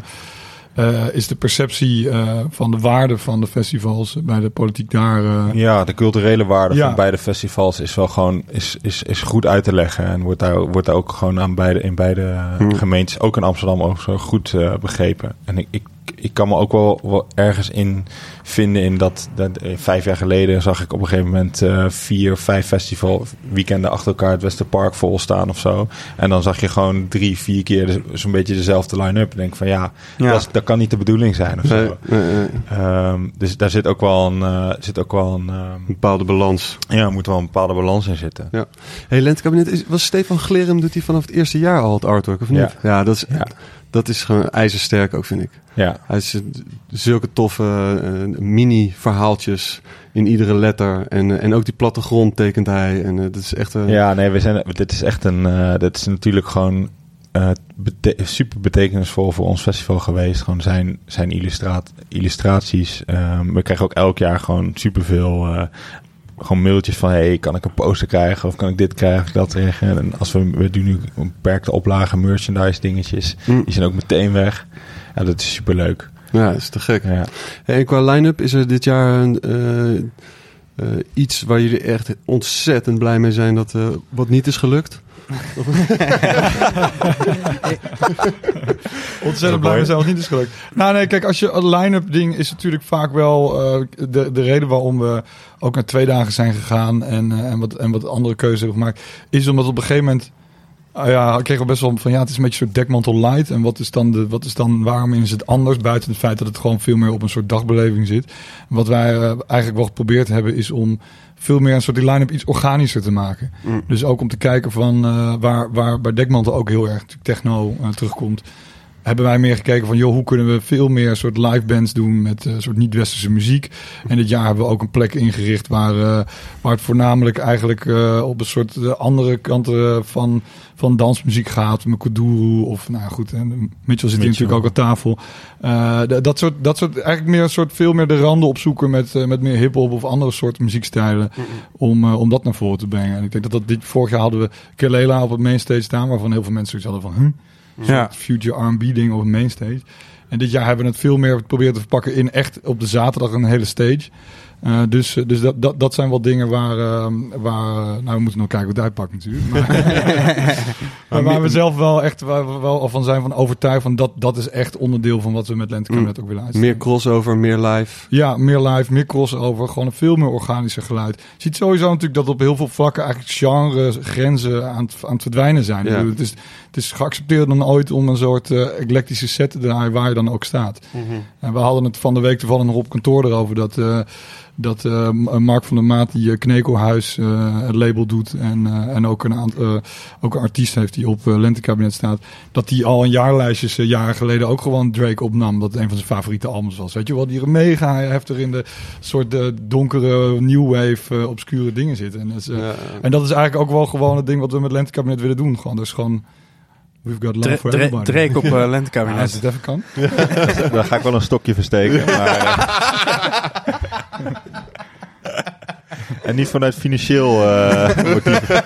eh, is de perceptie eh, van de waarde van de festivals bij de politiek daar... eh, Ja, de culturele waarde Ja. van beide festivals is wel gewoon is, is, is goed uit te leggen. En wordt daar, wordt daar ook gewoon aan beide, in beide Hmm. gemeentes, ook in Amsterdam, ook zo goed eh, begrepen. En ik, ik, ik kan me ook wel, wel ergens in vinden in dat, dat eh, vijf jaar geleden zag ik op een gegeven moment eh, vier, vijf festival weekenden achter elkaar het Westerpark vol staan of zo. En dan zag je gewoon drie, vier keer zo'n beetje dezelfde line-up. En denk van ja, Ja. Dat, is- dat kan niet de bedoeling zijn of zo. Nee, nee, nee. Ehm, dus daar zit ook wel een, eh, zit ook wel een ehm, Een bepaalde balans. ja, er moet wel een bepaalde balans in zitten. Hey, Lentekabinet, was Stefan Glerum, doet hij vanaf het eerste jaar al het artwork, of niet? Ja. Ja, dat, is, Ja. Dat is gewoon ijzersterk ook, vind ik. Ja, Hij is eh, zulke toffe eh, mini-verhaaltjes in iedere letter. En, eh, en ook die plattegrond tekent hij. En dat is echt... eh, ja nee, we zijn, dit is echt een. dit is natuurlijk gewoon bete- super betekenisvol voor ons festival geweest. Gewoon zijn, zijn illustraat, illustraties. Ehm, we krijgen ook elk jaar gewoon superveel. Gewoon mailtjes van, hey, kan ik een poster krijgen? Of kan ik dit krijgen? Of dat krijgen? En als we, we doen nu een beperkte oplage merchandise dingetjes. hm, Die zijn ook meteen weg. Ja, dat is super leuk. ja, dat is te gek. Ja. Hey, en qua line-up is er dit jaar een, eh, eh, iets waar jullie echt ontzettend blij mee zijn dat eh, wat niet is gelukt. [LAUGHS] Ontzettend blij als het niet is gelukt. Nou nee, kijk, als je een line-up ding is natuurlijk vaak wel eh, de, de reden waarom we ook naar twee dagen zijn gegaan en, eh, en, wat, en wat andere keuzes hebben gemaakt, is omdat op een gegeven moment Ah ja, ik kreeg al best wel van ja, het is een beetje een soort dekmantel light. En wat is dan de, wat is dan, waarom is het anders? Buiten het feit dat het gewoon veel meer op een soort dagbeleving zit. Wat wij eh, eigenlijk wel geprobeerd hebben, is om veel meer een soort die line-up iets organischer te maken. Mm. Dus ook om te kijken van eh, waar, waar bij dekmantel ook heel erg techno eh, terugkomt. Hebben wij meer gekeken van, joh, hoe kunnen we veel meer soort live bands doen met eh, soort niet-westerse muziek. En dit jaar hebben we ook een plek ingericht waar, eh, waar het voornamelijk eigenlijk eh, op een soort andere kanten van, van dansmuziek gaat. Met Kuduro of, nou goed, en Mitchell zit hier natuurlijk ook aan tafel. Dat, soort, dat soort, eigenlijk meer een soort, veel meer de randen opzoeken met, met meer hip-hop of andere soorten muziekstijlen. Om, om dat naar voren te brengen. En ik denk dat dat dit, vorig jaar hadden we Kelela op het mainstage staan, waarvan heel veel mensen zoiets hadden van, huh? Ja. future R&B ding op het mainstage. En dit jaar hebben we het veel meer proberen te verpakken in echt op de zaterdag een hele stage. Eh, dus dus dat, dat, dat zijn wel dingen waar, eh, waar... Nou, we moeten nog kijken hoe het uitpakt natuurlijk. Maar, [LAUGHS] maar waar we zelf wel echt waar we wel al van zijn van overtuigd van dat, dat is echt onderdeel van wat we met Lentekabinet ook willen uitstellen. Meer crossover, meer live. Ja, meer live, meer crossover. Gewoon een veel meer organischer geluid. Je ziet sowieso natuurlijk dat op heel veel vlakken eigenlijk genre grenzen aan het, aan het verdwijnen zijn. Ja. Ik bedoel, Het, is, het is geaccepteerd dan ooit om een soort eh eclectische set te draaien waar je dan ook staat. En we hadden het van de week toevallig nog op kantoor erover dat, eh, dat eh, Mark van der Maat die eh, Knekelhuis eh, het label doet en, eh, en ook, een aantal, eh, ook een artiest heeft die op uh, Lentekabinet staat, dat die al een jaarlijstjes eh, jaren geleden ook gewoon Drake opnam. Dat het een van zijn favoriete albums was. Weet je wel, die er mega heftig in de soort de donkere new wave eh, obscure dingen zitten. En dat, is, eh, Ja. en dat is eigenlijk ook wel gewoon het ding wat we met Lentekabinet willen doen. Gewoon, dus gewoon We've got love Dre- for everybody. Drake op uh, Ja, [LAUGHS] als lentekabinet. het even kan. [LAUGHS] Daar ga ik wel een stokje versteken. Maar, eh, [LAUGHS] [LAUGHS] en niet vanuit financieel eh motief. [LAUGHS]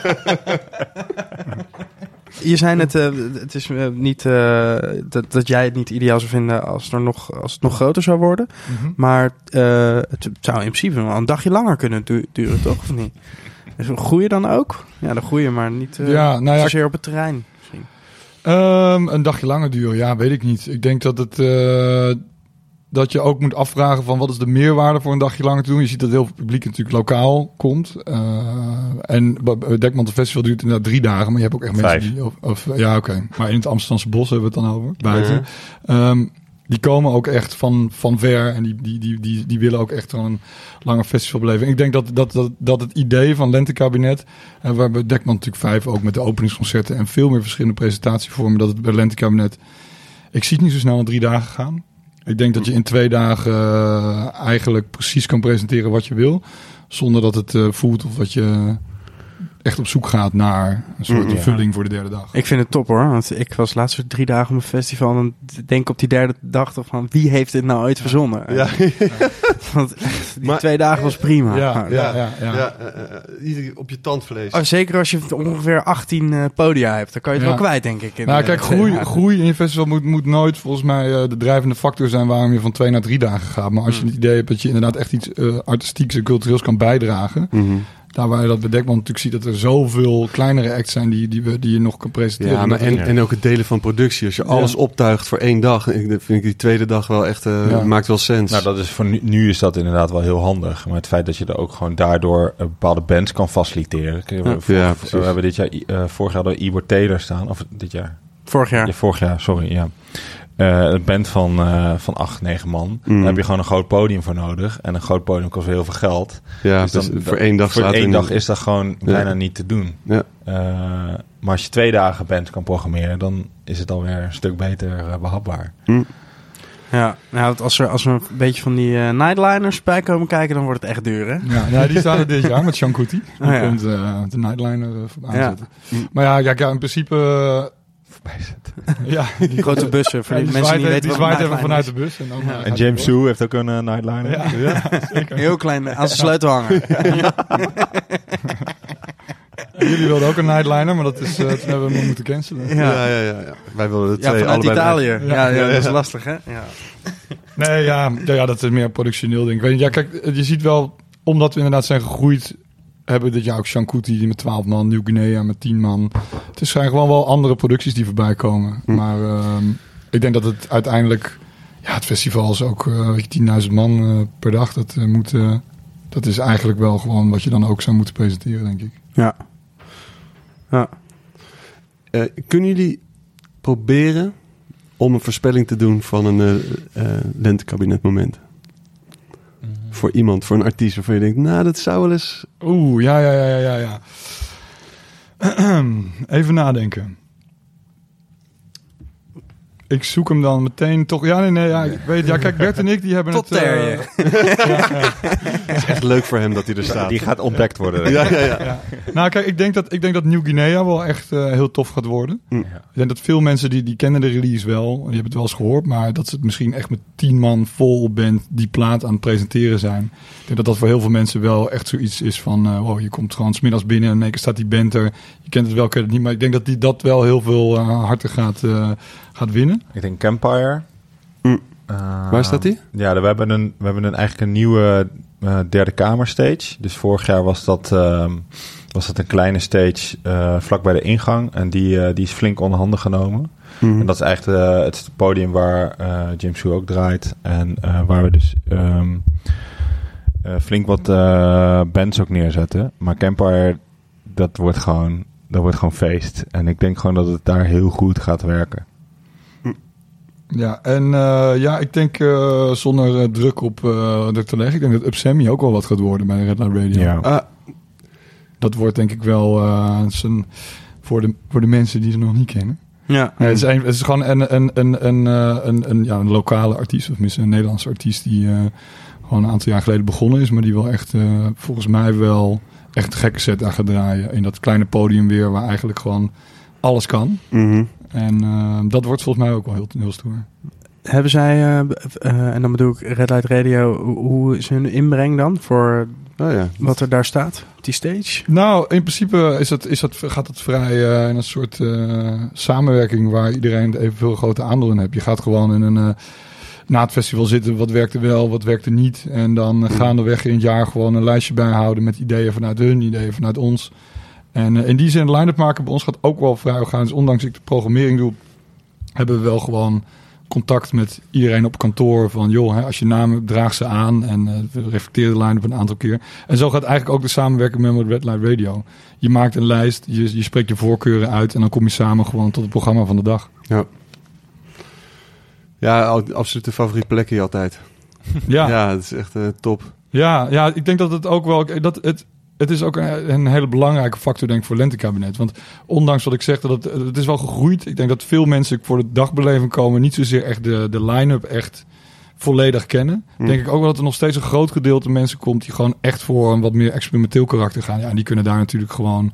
Je zei net, eh, het is eh, niet eh, dat, dat jij het niet ideaal zou vinden als, er nog, als het nog groter zou worden. Maar eh, het zou in principe wel een dagje langer kunnen du- duren, toch? Of niet? Dus groeien dan ook? Ja, dan groeien, maar niet eh Ja, nou ja, zozeer op het terrein. Misschien. Ehm, een dagje langer duren, ja, weet ik niet. Ik denk dat het eh, dat je ook moet afvragen van wat is de meerwaarde voor een dagje langer te doen. Je ziet dat heel veel publiek natuurlijk lokaal komt. Eh, en Dekmantel Festival duurt inderdaad drie dagen, maar je hebt ook echt Vijf. mensen die of, of ja, oké, maar in het Amsterdamse bos hebben we het dan over buiten. Ehm, die komen ook echt van, van ver en die, die, die, die, die willen ook echt een lange festivalbeleving. Ik denk dat, dat, dat, dat het idee van Lentekabinet, en waar bij Dekman natuurlijk vijf ook met de openingsconcerten en veel meer verschillende presentatievormen, dat het bij Lentekabinet, ik zie het niet zo snel in drie dagen gaan. Ik denk dat je in twee dagen eh, eigenlijk precies kan presenteren wat je wil, zonder dat het eh, voelt of dat je echt op zoek gaat naar een soort Mm, ja. vulling voor de derde dag. Ik vind het top hoor, want ik was laatst weer drie dagen op een festival en denk op die derde dag toch van wie heeft dit nou ooit verzonnen? Ja, [LAUGHS] Want die Maar- twee dagen was prima. Ja, ja, ja. ja. ja. ieder op je tandvlees. Oh, zeker als je ongeveer 18 eh, podia hebt, dan kan je het Ja. wel kwijt denk ik. in, Nou, kijk, groei, groei in je festival moet, moet nooit volgens mij eh, de drijvende factor zijn waarom je van twee naar drie dagen gaat. Maar als je Mm. het idee hebt dat je inderdaad echt iets eh, artistieks en cultureels kan bijdragen. Mhm. Daar waar je dat bij Dekman natuurlijk ziet dat er zoveel kleinere acts zijn die, die, we, die je nog kan presenteren. Ja, maar en, en ook het delen van productie. Als je Ja. alles optuigt voor één dag, vind ik die tweede dag wel echt, eh, Ja. maakt wel sens. Nou, dat is voor nu, nu is dat inderdaad wel heel handig. Maar het feit dat je er ook gewoon daardoor eh, bepaalde bands kan faciliteren. Kijk, we, Ja, we hebben dit jaar, eh, vorig jaar hadden we Ibor Taylor staan. Of dit jaar? Vorig jaar. Ja, vorig jaar, sorry. Ja. Eh, een band van, eh, van acht, negen man. Mm. Daar heb je gewoon een groot podium voor nodig. En een groot podium kost heel veel geld. ja, dus dus dan- voor één dag Voor staat één er dag niet- is dat gewoon bijna niet te doen. Ja. Eh, maar als je twee dagen bands kan programmeren, dan is het alweer een stuk beter eh, behapbaar. Ja, nou, als er, als er een beetje van die nightliners bij komen kijken, dan wordt het echt duur, hè? Ja, ja, die staan er dit jaar met Sean Kuti. Die Oh, ja. komt de Nightliner eh, voor Ja. aanzetten. Maar ja, ja, ja, in principe... ja, [LAUGHS] Die grote bussen, voor Ja, die die mensen die zwaait niet even- weten die zwaait een even vanuit de bus. En, dan, Ja. eh, En James. Sue heeft ook een eh, nightliner. Ja, ja, zeker. is. Heel klein, aan zijn sleutel hangen. [LAUGHS] Jullie wilden ook een nightliner, maar dat is, eh, toen hebben we hem moeten cancelen. Ja. Ja, ja, ja. Wij willen de Ja, twee vanuit allebei. Italië. Ja. Ja, dat is lastig, hè? Ja. Nee, ja, ja, ja, dat is meer productioneel ding. Ik weet niet, ja, kijk, je ziet wel, omdat we inderdaad zijn gegroeid, hebben dit jaar ook Shankuti met 12 man, Nieuw Guinea met 10 man. Het zijn gewoon wel andere producties die voorbij komen. Hm. Maar ehm, ik denk dat het uiteindelijk, ja, het festival is ook eh, weet je, 10.000 man eh, per dag. Dat, eh, moet, eh, dat is eigenlijk wel gewoon wat je dan ook zou moeten presenteren, denk ik. Ja. Ja. Eh, kunnen jullie proberen om een voorspelling te doen van een eh eh, lentekabinetmoment? Voor iemand, voor een artiest waarvan je denkt, nou, dat zou wel eens... Oeh, ja, ja, ja, ja, ja. [CLEARS THROAT] Even nadenken. Ik zoek hem dan meteen toch. Ja, nee, nee, ja, ik weet. Ja, kijk, Bert en ik die hebben Tot het. eh, Terje. [LAUGHS] Het is echt leuk voor hem dat hij er staat. Die gaat ontdekt worden. Ja, ja, ja. ja. Nou, kijk, ik denk dat, ik denk dat Nieuw-Guinea wel echt eh, heel tof gaat worden. Hm. Ik denk dat veel mensen die, die kennen de release wel. Die hebben het wel eens gehoord. Maar dat ze het misschien echt met tien man vol band die plaat aan het presenteren zijn. Ik denk dat dat voor heel veel mensen wel echt zoiets is van... eh wow, je komt gewoon smiddags binnen en in één keer staat die band er. Je kent het wel, kent het niet. Maar ik denk dat die dat wel heel veel eh, harten gaat, eh, gaat winnen. Ik denk Campire. Hm. Eh, Waar staat die? Ja, we hebben, een, we hebben een, eigenlijk een nieuwe eh, derde kamer stage. Dus vorig jaar was dat, ehm, was dat een kleine stage eh, vlak bij de ingang. En die, eh, die is flink onder handen genomen. Mhm. En dat is eigenlijk het, podium waar eh, James Hu ook draait. En eh, waar we dus ehm, eh, flink wat eh, bands ook neerzetten. Maar Campfire, dat wordt, gewoon, dat wordt gewoon feest. En ik denk gewoon dat het daar heel goed gaat werken. Ja, en eh, ja, ik denk eh, zonder eh, druk op eh druk te leggen. Ik denk dat Upsemi ook wel wat gaat worden bij de Red Light Radio. Ja. Dat wordt denk ik wel eh, zijn, voor, de, voor de mensen die ze nog niet kennen. Ja. Nee, het, is een, het is gewoon een, een, een, een, eh, een, een, ja, een lokale artiest, of tenminste een Nederlandse artiest die eh, gewoon een aantal jaar geleden begonnen is, maar die wel echt, eh, volgens mij wel echt een gekke set aan gaat draaien. In dat kleine podium weer, waar eigenlijk gewoon alles kan. mhm. En eh, dat wordt volgens mij ook wel heel, heel stoer. Hebben zij, eh, eh, en dan bedoel ik Red Light Radio, hoe, hoe is hun inbreng dan voor Oh ja. wat er daar staat op die stage? Nou, in principe is dat, is dat, gaat het vrij eh, in een soort eh, samenwerking waar iedereen evenveel grote aandeel in heeft. Je gaat gewoon in een, eh, na het festival zitten, wat werkte wel, wat werkte niet. En dan gaandeweg in het jaar gewoon een lijstje bijhouden met ideeën vanuit hun, ideeën vanuit ons. En eh, in die zin, line-up maken bij ons gaat ook wel vrij organisch. Ondanks ik de programmering doe, hebben we wel gewoon contact met iedereen op kantoor. Van joh, hè, als je naam draag ze aan. En eh, we reflecteren de line-up een aantal keer. En zo gaat eigenlijk ook de samenwerking met Red Light Radio. Je maakt een lijst, je, je spreekt je voorkeuren uit... en dan kom je samen gewoon tot het programma van de dag. Ja. Ja, de favoriete plek hier altijd. Ja, Ja, ja. het is echt eh, top. Ja, ik denk dat het ook wel... Dat het, het is ook een, een hele belangrijke factor denk ik voor Lentekabinet. Want ondanks wat ik zeg, dat het, het is wel gegroeid. Ik denk dat veel mensen voor de dagbeleving komen... niet zozeer echt de, de line-up echt volledig kennen. Hm. Denk ik ook wel dat er nog steeds een groot gedeelte mensen komt... die gewoon echt voor een wat meer experimenteel karakter gaan. Ja, en die kunnen daar natuurlijk gewoon...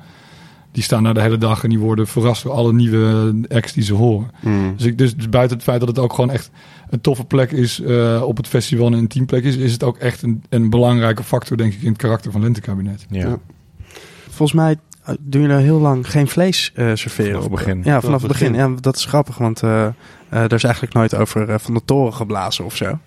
Die staan daar de hele dag en die worden verrast door alle nieuwe acts die ze horen. Mhm. Dus, ik, dus, dus buiten het feit dat het ook gewoon echt een toffe plek is eh, op het festival en een teamplek is, is het ook echt een, een belangrijke factor, denk ik, in het karakter van Lentekabinet. Ja. Ja. Volgens mij eh, doen jullie heel lang geen vlees eh, serveren. Vanaf het op- begin. Ja, vanaf het begin. begin. Ja, dat is grappig, want eh eh, er is eigenlijk nooit over van de toren geblazen of zo.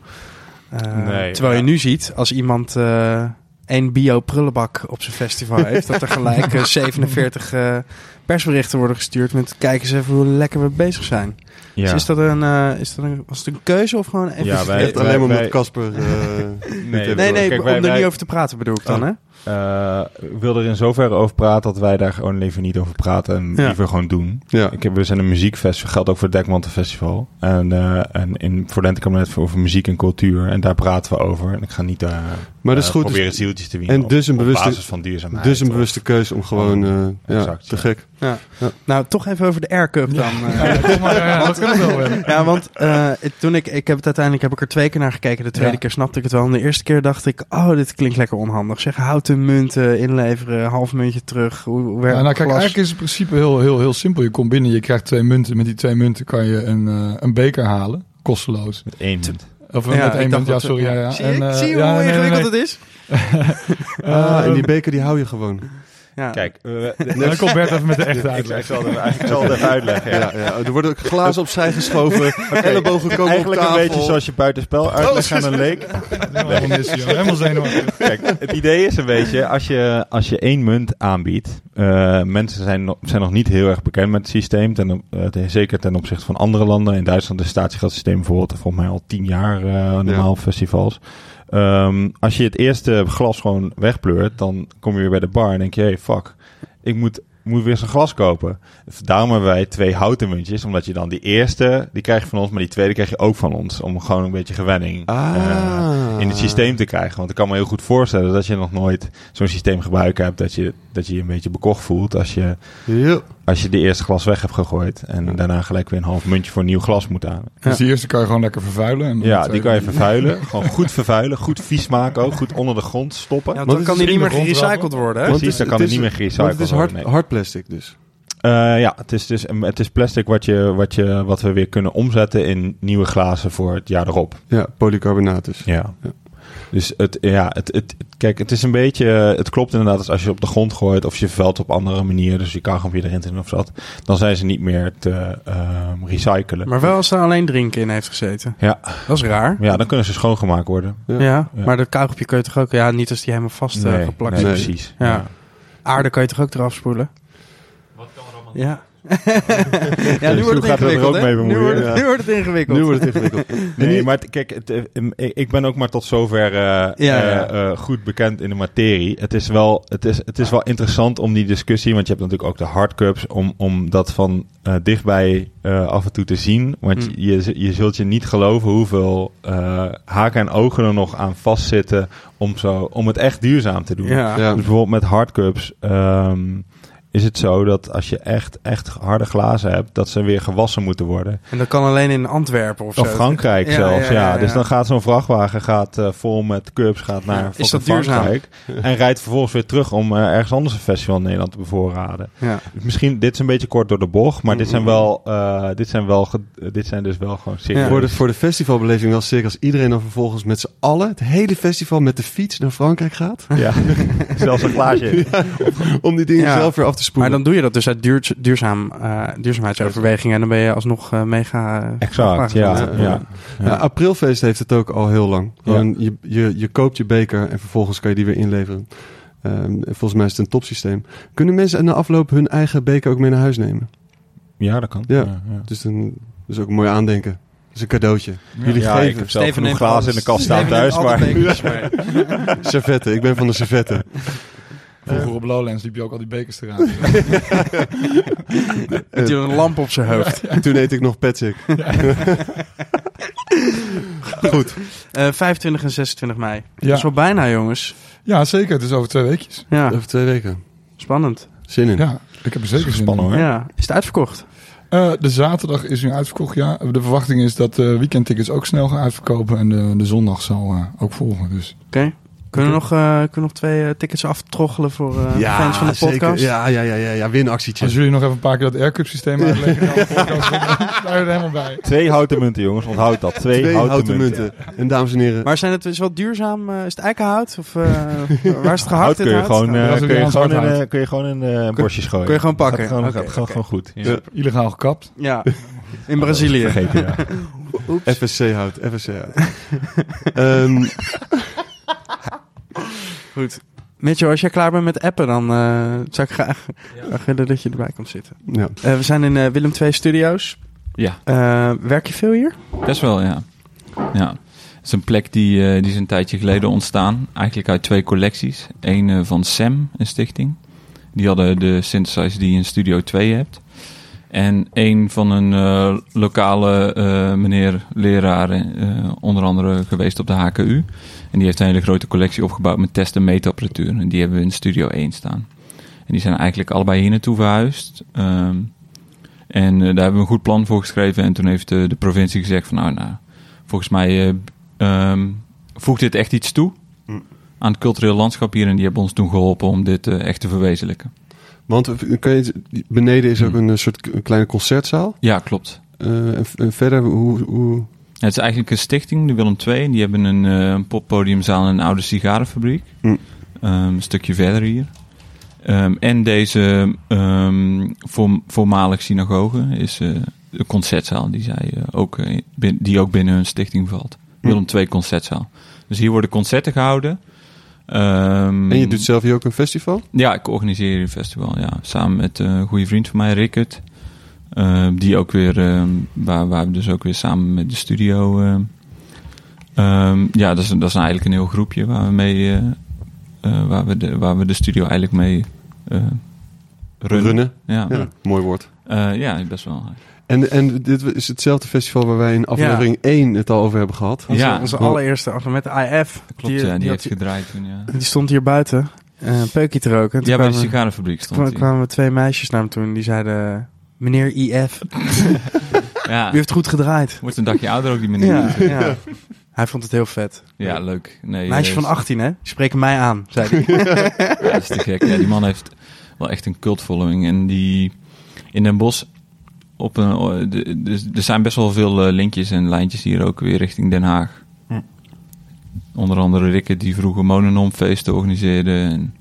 Eh, Nee, terwijl je nu ziet, als iemand eh één bio-prullenbak op zijn festival [LAUGHS] heeft, dat er gelijk eh, 47 eh, persberichten worden gestuurd met kijk eens even hoe lekker we bezig zijn. Ja. Dus is dat een, eh, is dat een, was het een keuze of gewoon even... Ja, wij- alleen maar omdat Casper... eh, [LAUGHS] Nee, nee, nee, Kijk, om wij- er wij- niet over te praten bedoel ik dan, Oh. hè? Eh, ik wil er in zoverre over praten dat wij daar gewoon liever niet over praten en Ja. liever gewoon doen. ja. Ik heb, we zijn een muziekfestival, geldt ook voor het Dekmantel Festival. En, eh, en in, voor Lentekabinet over muziek en cultuur. En daar praten we over. En ik ga niet daar Maar dat is eh, goed. proberen Dus, zieltjes te winnen. en dus een bewuste- basis van duurzaamheid. dus een bewuste keuze om gewoon... eh, ja, te ja. gek. Nou, toch even over de Air Cup dan. eh. Ja, ja, ja. Ja, want eh, toen ik, ik heb het uiteindelijk heb ik er twee keer naar gekeken. De tweede Ja. keer snapte ik het wel. En de eerste keer dacht ik, oh, dit klinkt lekker onhandig. Zeg, houten munten inleveren, half muntje terug. Hoe, hoe werkt Ja, nou kijk, eigenlijk is het principe heel, heel, heel simpel. Je komt binnen, je krijgt twee munten. Met die twee munten kan je een, eh, een beker halen, kosteloos. Met één munt. Of Ja, met ik één munt, ja, sorry. Ja, ja. Zie, En, je, eh, zie je ja, hoe ingewikkeld nee. het is? [LAUGHS] Ah, en die Eh, beker die hou je gewoon. Ja. Kijk, en dan komt Bert even met de echte ik, [LAUGHS] ik, uitleg. zal het, ik zal het even uitleggen. Ja. Ja. Ja, Er worden ook glazen opzij geschoven. [LAUGHS] Ellebogen komen Eigenlijk op een tafel. beetje zoals je buitenspel uitlegt aan een leek. [LAUGHS] Helemaal zenuwachtig. Kijk, het idee is een beetje, als je, als je één munt aanbiedt, eh, mensen zijn nog, zijn nog niet heel erg bekend met het systeem, ten, eh, zeker ten opzichte van andere landen. In Duitsland is het statiegeldsysteem bijvoorbeeld volgens mij al tien jaar eh, normaal festivals. Ehm, als je het eerste glas gewoon wegpleurt, dan kom je weer bij de bar en denk je, hey, fuck, ik moet moet weer zijn glas kopen. Daarom hebben wij twee houten muntjes. Omdat je dan die eerste, die krijg je van ons. Maar die tweede krijg je ook van ons. Om gewoon een beetje gewenning Ah. eh, in het systeem te krijgen. Want ik kan me heel goed voorstellen dat je nog nooit zo'n systeem gebruiken hebt. Dat je, dat je je een beetje bekocht voelt als je. Als je de eerste glas weg hebt gegooid. En daarna gelijk weer een half muntje voor een nieuw glas moet aan. Dus die eerste kan je gewoon lekker vervuilen. En dan Ja, die tweede- kan je [LAUGHS] vervuilen. Gewoon goed vervuilen. Goed vies maken ook. Goed onder de grond stoppen. Ja, Want dan kan die niet meer gerecycled worden, hè? Want Precies, dan is- kan het het niet meer gerecycled Want het is hard, worden, nee. hard plastic dus. Eh, ja, het is, dus, het is plastic wat, je, wat, je, wat we weer kunnen omzetten in nieuwe glazen voor het jaar erop. Ja, polycarbonaat dus. Ja. Ja. Dus het, ja, het, het, kijk, het is een beetje, het klopt inderdaad als als je op de grond gooit of je velt op andere manier, dus je kauwgompje erin zit of zat, dan zijn ze niet meer te ehm, recyclen. Maar wel als er alleen drinken in heeft gezeten. Ja. Dat is raar. Ja, dan kunnen ze schoongemaakt worden. Ja. Ja, Ja. maar dat kauwgompje kun je toch ook... Ja, niet als die helemaal vast eh, geplakt nee, is. Nee. precies. Ja. Ja. Aarde kan je toch ook eraf spoelen? Wat kan er allemaal Ja. [LAUGHS] ja, nu wordt het gaat het er ingewikkeld, ook hè? mee Nu bemoeien? wordt het, Ja. nu wordt het ingewikkeld. Nu wordt het ingewikkeld. [LAUGHS] Nee, maar kijk, het, ik ben ook maar tot zover eh, Ja, eh, ja. eh, goed bekend in de materie. Het is, wel, het, is, het is wel interessant om die discussie, want je hebt natuurlijk ook de hardcups, om, om dat van eh, dichtbij eh, af en toe te zien. Want Mm. je, je zult je niet geloven hoeveel eh, haken en ogen er nog aan vastzitten om, zo, om het echt duurzaam te doen. Ja. Ja. Dus bijvoorbeeld met hardcups ehm, is het zo dat als je echt, echt harde glazen hebt, dat ze weer gewassen moeten worden. En dat kan alleen in Antwerpen of zo. Of Frankrijk Ja, zelfs, ja, ja, ja, ja. Dus dan gaat zo'n vrachtwagen gaat, eh, vol met curbs gaat naar Is dat duurzaam? Frankrijk. [LAUGHS] En rijdt vervolgens weer terug om eh, ergens anders een festival in Nederland te bevoorraden. Ja. Dus misschien, dit is een beetje kort door de bocht, maar dit zijn wel, eh, dit zijn wel, dit zijn dus wel gewoon serieus. Voor, de, voor de festivalbeleving wel zeker als iedereen dan vervolgens met z'n allen, het hele festival met de fiets naar Frankrijk gaat. Ja, [LAUGHS] zelfs een glaasje. Om die dingen Ja. zelf weer af te Maar spoelen. dan doe je dat dus uit duur, duurzaam, eh, duurzaamheidsoverwegingen. En dan ben je alsnog eh, mega... eh, Exact, ja. ja, Ja. ja. Aprilfeest heeft het ook al heel lang. Gewoon, je, je, je koopt je beker en vervolgens kan je die weer inleveren. Ehm, en volgens mij is het een topsysteem. Kunnen mensen na afloop hun eigen beker ook mee naar huis nemen? Ja, dat kan. Ja. ja. Dus dan dat is ook een mooi aandenken. Dat is een cadeautje. Jullie Ja, ik geven heb zelf Steven genoeg glazen alles. in de kast staan thuis, maar... [LAUGHS] servetten. Ik ben van de servetten. Vroeger op Lowlands liep je ook al die bekers te raken. Met die een lamp op zijn hoofd. En toen eet ik nog Patsy. [LAUGHS] Goed. Eh 25 en 26 mei. Ja. Dat is wel bijna, jongens. ja, zeker. Het is over twee weekjes. Ja, Over twee weken. spannend. Zin in. Ja, ik heb er zeker zin in. Hoor. Ja. Is het uitverkocht? Eh, de zaterdag is nu uitverkocht, ja. De verwachting is dat de weekendtickets ook snel gaan uitverkopen. En de, de zondag zal eh, ook volgen. Dus Oké. Kunnen, we nog, eh, kunnen nog twee eh, tickets aftroggelen voor eh, fans van de zeker. podcast? Ja, ja, ja, ja, ja. winactietje. als jullie nog even een paar keer dat aircup systeem [LAUGHS] uitleggen, dan zijn we er helemaal bij. Twee houten munten, jongens. Onthoud dat. Twee, Twee houten, houten munten. munten. En dames en heren. Maar zijn het dus wel duurzaam? eh, is het eikenhout? Of eh, waar is het gehakt? Hout kun je gewoon, eh, Ja, kun je gewoon in, eh, kun je gewoon in eh, bosjes gooien. kun je gewoon pakken? Gaat gewoon, Oké, gaat gewoon, goed. Ja. Illegaal gekapt. Ja, in Brazilië. Vergeten, ja. Oeps. FSC hout. FSC hout. Ehm, [LAUGHS] Goed. Mitchell, als jij klaar bent met appen, dan eh, zou ik graag, graag willen dat je erbij komt zitten. ja. Eh, we zijn in eh, Willem II Studios. Ja, Eh, werk je veel hier? best wel, ja. Ja. Het is een plek die, eh, die is een tijdje geleden ontstaan. Eigenlijk uit twee collecties. Eén eh, van SEM, een stichting. Die hadden de synthesizer die je in Studio 2 hebt. En één van een eh, lokale eh, meneer leraar, eh, onder andere geweest op de HKU. En die heeft een hele grote collectie opgebouwd met test- en meetapparatuur. En die hebben we in Studio 1 staan. En die zijn eigenlijk allebei hier naartoe verhuisd. Ehm, en eh, daar hebben we een goed plan voor geschreven. En toen heeft de, de provincie gezegd van nou, nou volgens mij eh, ehm, voegt dit echt iets toe Hm. aan het cultureel landschap hier. En die hebben ons toen geholpen om dit eh, echt te verwezenlijken. Want eh, kan je, beneden is ook Hmm. een eh, soort kleine concertzaal. Ja, klopt. Eh, en, verder, hoe, hoe... Het is eigenlijk een stichting, de Willem II. Die hebben een, eh, een poppodiumzaal en een oude sigarenfabriek. Hm. Ehm, een stukje verder hier. Ehm, en deze ehm, voorm- voormalig synagoge is eh, de concertzaal die, zij, eh, ook, bin- die ook binnen hun stichting valt. Hm. Willem II concertzaal. Dus hier worden concerten gehouden. En je doet zelf hier ook een festival? ja, ik organiseer hier een festival, ja. Samen met een goede vriend van mij, Rickert. Ehm, die ook weer, ehm, waar, waar we dus ook weer samen met de studio... ehm, ehm, ja, dat is, dat is eigenlijk een heel groepje waar we mee... eh, eh, waar, we de, waar we de studio eigenlijk mee... eh, Runnen. Runnen. Ja, Ja, mooi woord. Eh, ja best wel. En, en dit is hetzelfde festival waar wij in aflevering 1 het al over hebben gehad. Onze, Ja. onze allereerste aflevering met de IF. Klopt, die, ja, die, die, heeft had- gedraaid toen, ja. die stond hier buiten. eh, een peukje te roken. Ja, bij de sigarenfabriek stond Toen hij. kwamen twee meisjes naar hem toe en die zeiden... Meneer IF, [LAUGHS] Ja, u heeft goed gedraaid. wordt een dagje ouder ook, die meneer. Ja, Ja, ja. Hij vond het heel vet. leuk. Nee, Meisje eh, van 18, hè? Die spreken mij aan, zei hij. [LAUGHS] Ja, dat is te gek. Ja, die man heeft wel echt een cult following. En die in Den Bosch op een, oh, er zijn best wel veel eh, linkjes en lijntjes hier ook weer richting Den Haag. Hm. Onder andere Rikke die vroeger Mononomfeesten organiseerde. En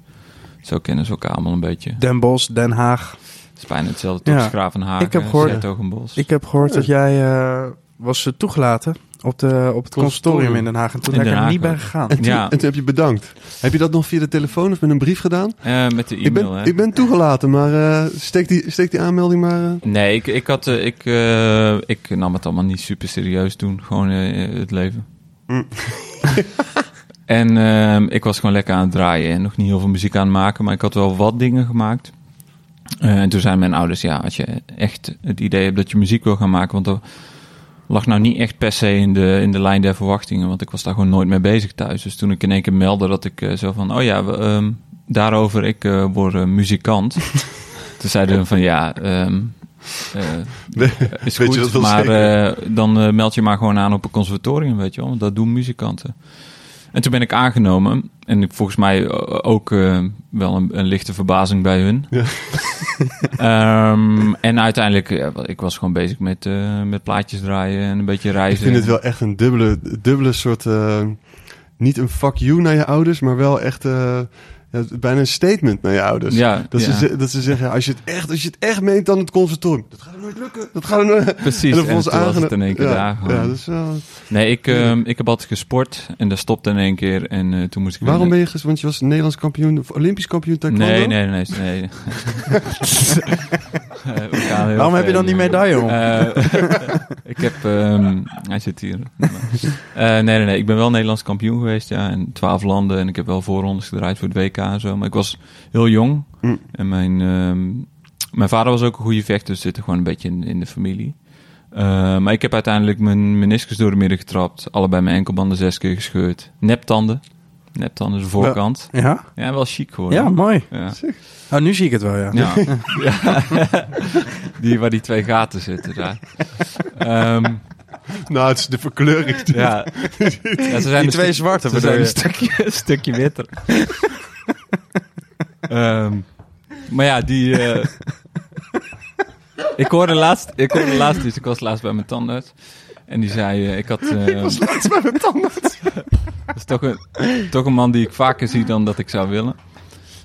zo kennen ze elkaar allemaal een beetje. Den Bosch, Den Haag. Het is bijna hetzelfde Ja. Gravenhagen, Ik heb gehoord-. Ik heb gehoord dat jij eh, was eh, toegelaten op, de, op het consultorium in Den Haag. En toen ben ik er niet bij gegaan. En toen, Ja. en toen heb je bedankt. Heb je dat nog via de telefoon of met een brief gedaan? Eh, met de ik, e-mail, ben, hè? ik ben toegelaten, maar eh, steek, die, steek die aanmelding maar... eh. Nee, ik, ik, had, ik, eh, ik nam het allemaal niet super serieus toen. Gewoon het leven. Mm. [LAUGHS] en ehm, ik was gewoon lekker aan het draaien. En nog niet heel veel muziek aan het maken. Maar ik had wel wat dingen gemaakt. Eh, en toen zeiden mijn ouders... Ja, als je echt het idee hebt dat je muziek wil gaan maken... Want er lag nou niet echt per se in de, in de lijn der verwachtingen. Want ik was daar gewoon nooit mee bezig thuis. Dus toen ik in één keer meldde dat ik eh, zo van... Oh ja, we, ehm, daarover, ik eh, word muzikant. [LAUGHS] toen zeiden ze van ja... Nee, is goed, dat maar dan meld je maar gewoon aan op een conservatorium, weet je wel. Want dat doen muzikanten. En toen ben ik aangenomen. En ik- volgens mij eh, ook eh, wel een, een lichte verbazing bij hun. Ja. [LAUGHS] Ehm, en uiteindelijk, ja, ik was gewoon bezig met, eh, met plaatjes draaien en een beetje Ik reizen. vind het wel echt een dubbele, dubbele soort... niet een fuck you naar je ouders, maar wel echt... eh, ja, bijna een statement naar je ouders. Ja, Dat, ja. ze, dat ze zeggen, als je, het echt, als je het echt meent, dan het conservatorium. Dat gaat er nooit lukken. Dat gaat er nooit... [LAUGHS] Precies, En dan en toen was het in één keer ja, daar gewoon. Ja, dat is wel... Nee, ik, ehm, ik heb altijd gesport en dat stopte in één keer. En eh, toen moest ik... Waarom ben je ges... Want je was Nederlands kampioen, of Olympisch kampioen taekwondo? Nee, nee, nee. nee. [LAUGHS] Eh, Waarom heb je dan die nu. medaille om? Eh, [LAUGHS] ik heb... ehm, hij zit hier. Eh, nee, nee, nee. Ik ben wel Nederlands kampioen geweest, ja. In twaalf landen. En ik heb wel voorrondes gedraaid voor het WK en zo. Maar ik was heel jong. Mm. En mijn, ehm, mijn vader was ook een goede vechter. Dus het zit er gewoon een beetje in, in de familie. Eh, maar ik heb uiteindelijk mijn meniscus door de midden getrapt. Allebei mijn enkelbanden zes keer gescheurd. Neptanden. Neptanden, de voorkant. Ja? Ja, wel chic geworden. Ja, mooi. Ja. Oh, nu zie ik het wel, ja. Ja. [LAUGHS] ja. [LAUGHS] die waar die twee gaten zitten daar. [LAUGHS] Ehm, [LAUGHS] Nou, het is de verkleuring. ja. ja, ze zijn Die twee zwarte ze zijn een stukje, een stukje witter. [LAUGHS] Ehm, maar ja, die... eh, ik hoorde laatst, ik hoorde laatst iets. Ik was laatst bij mijn tandarts. En die zei, eh, ik had... [LAUGHS] ik was laatst bij mijn tandarts. dat is toch een, toch een man die ik vaker zie dan dat ik zou willen.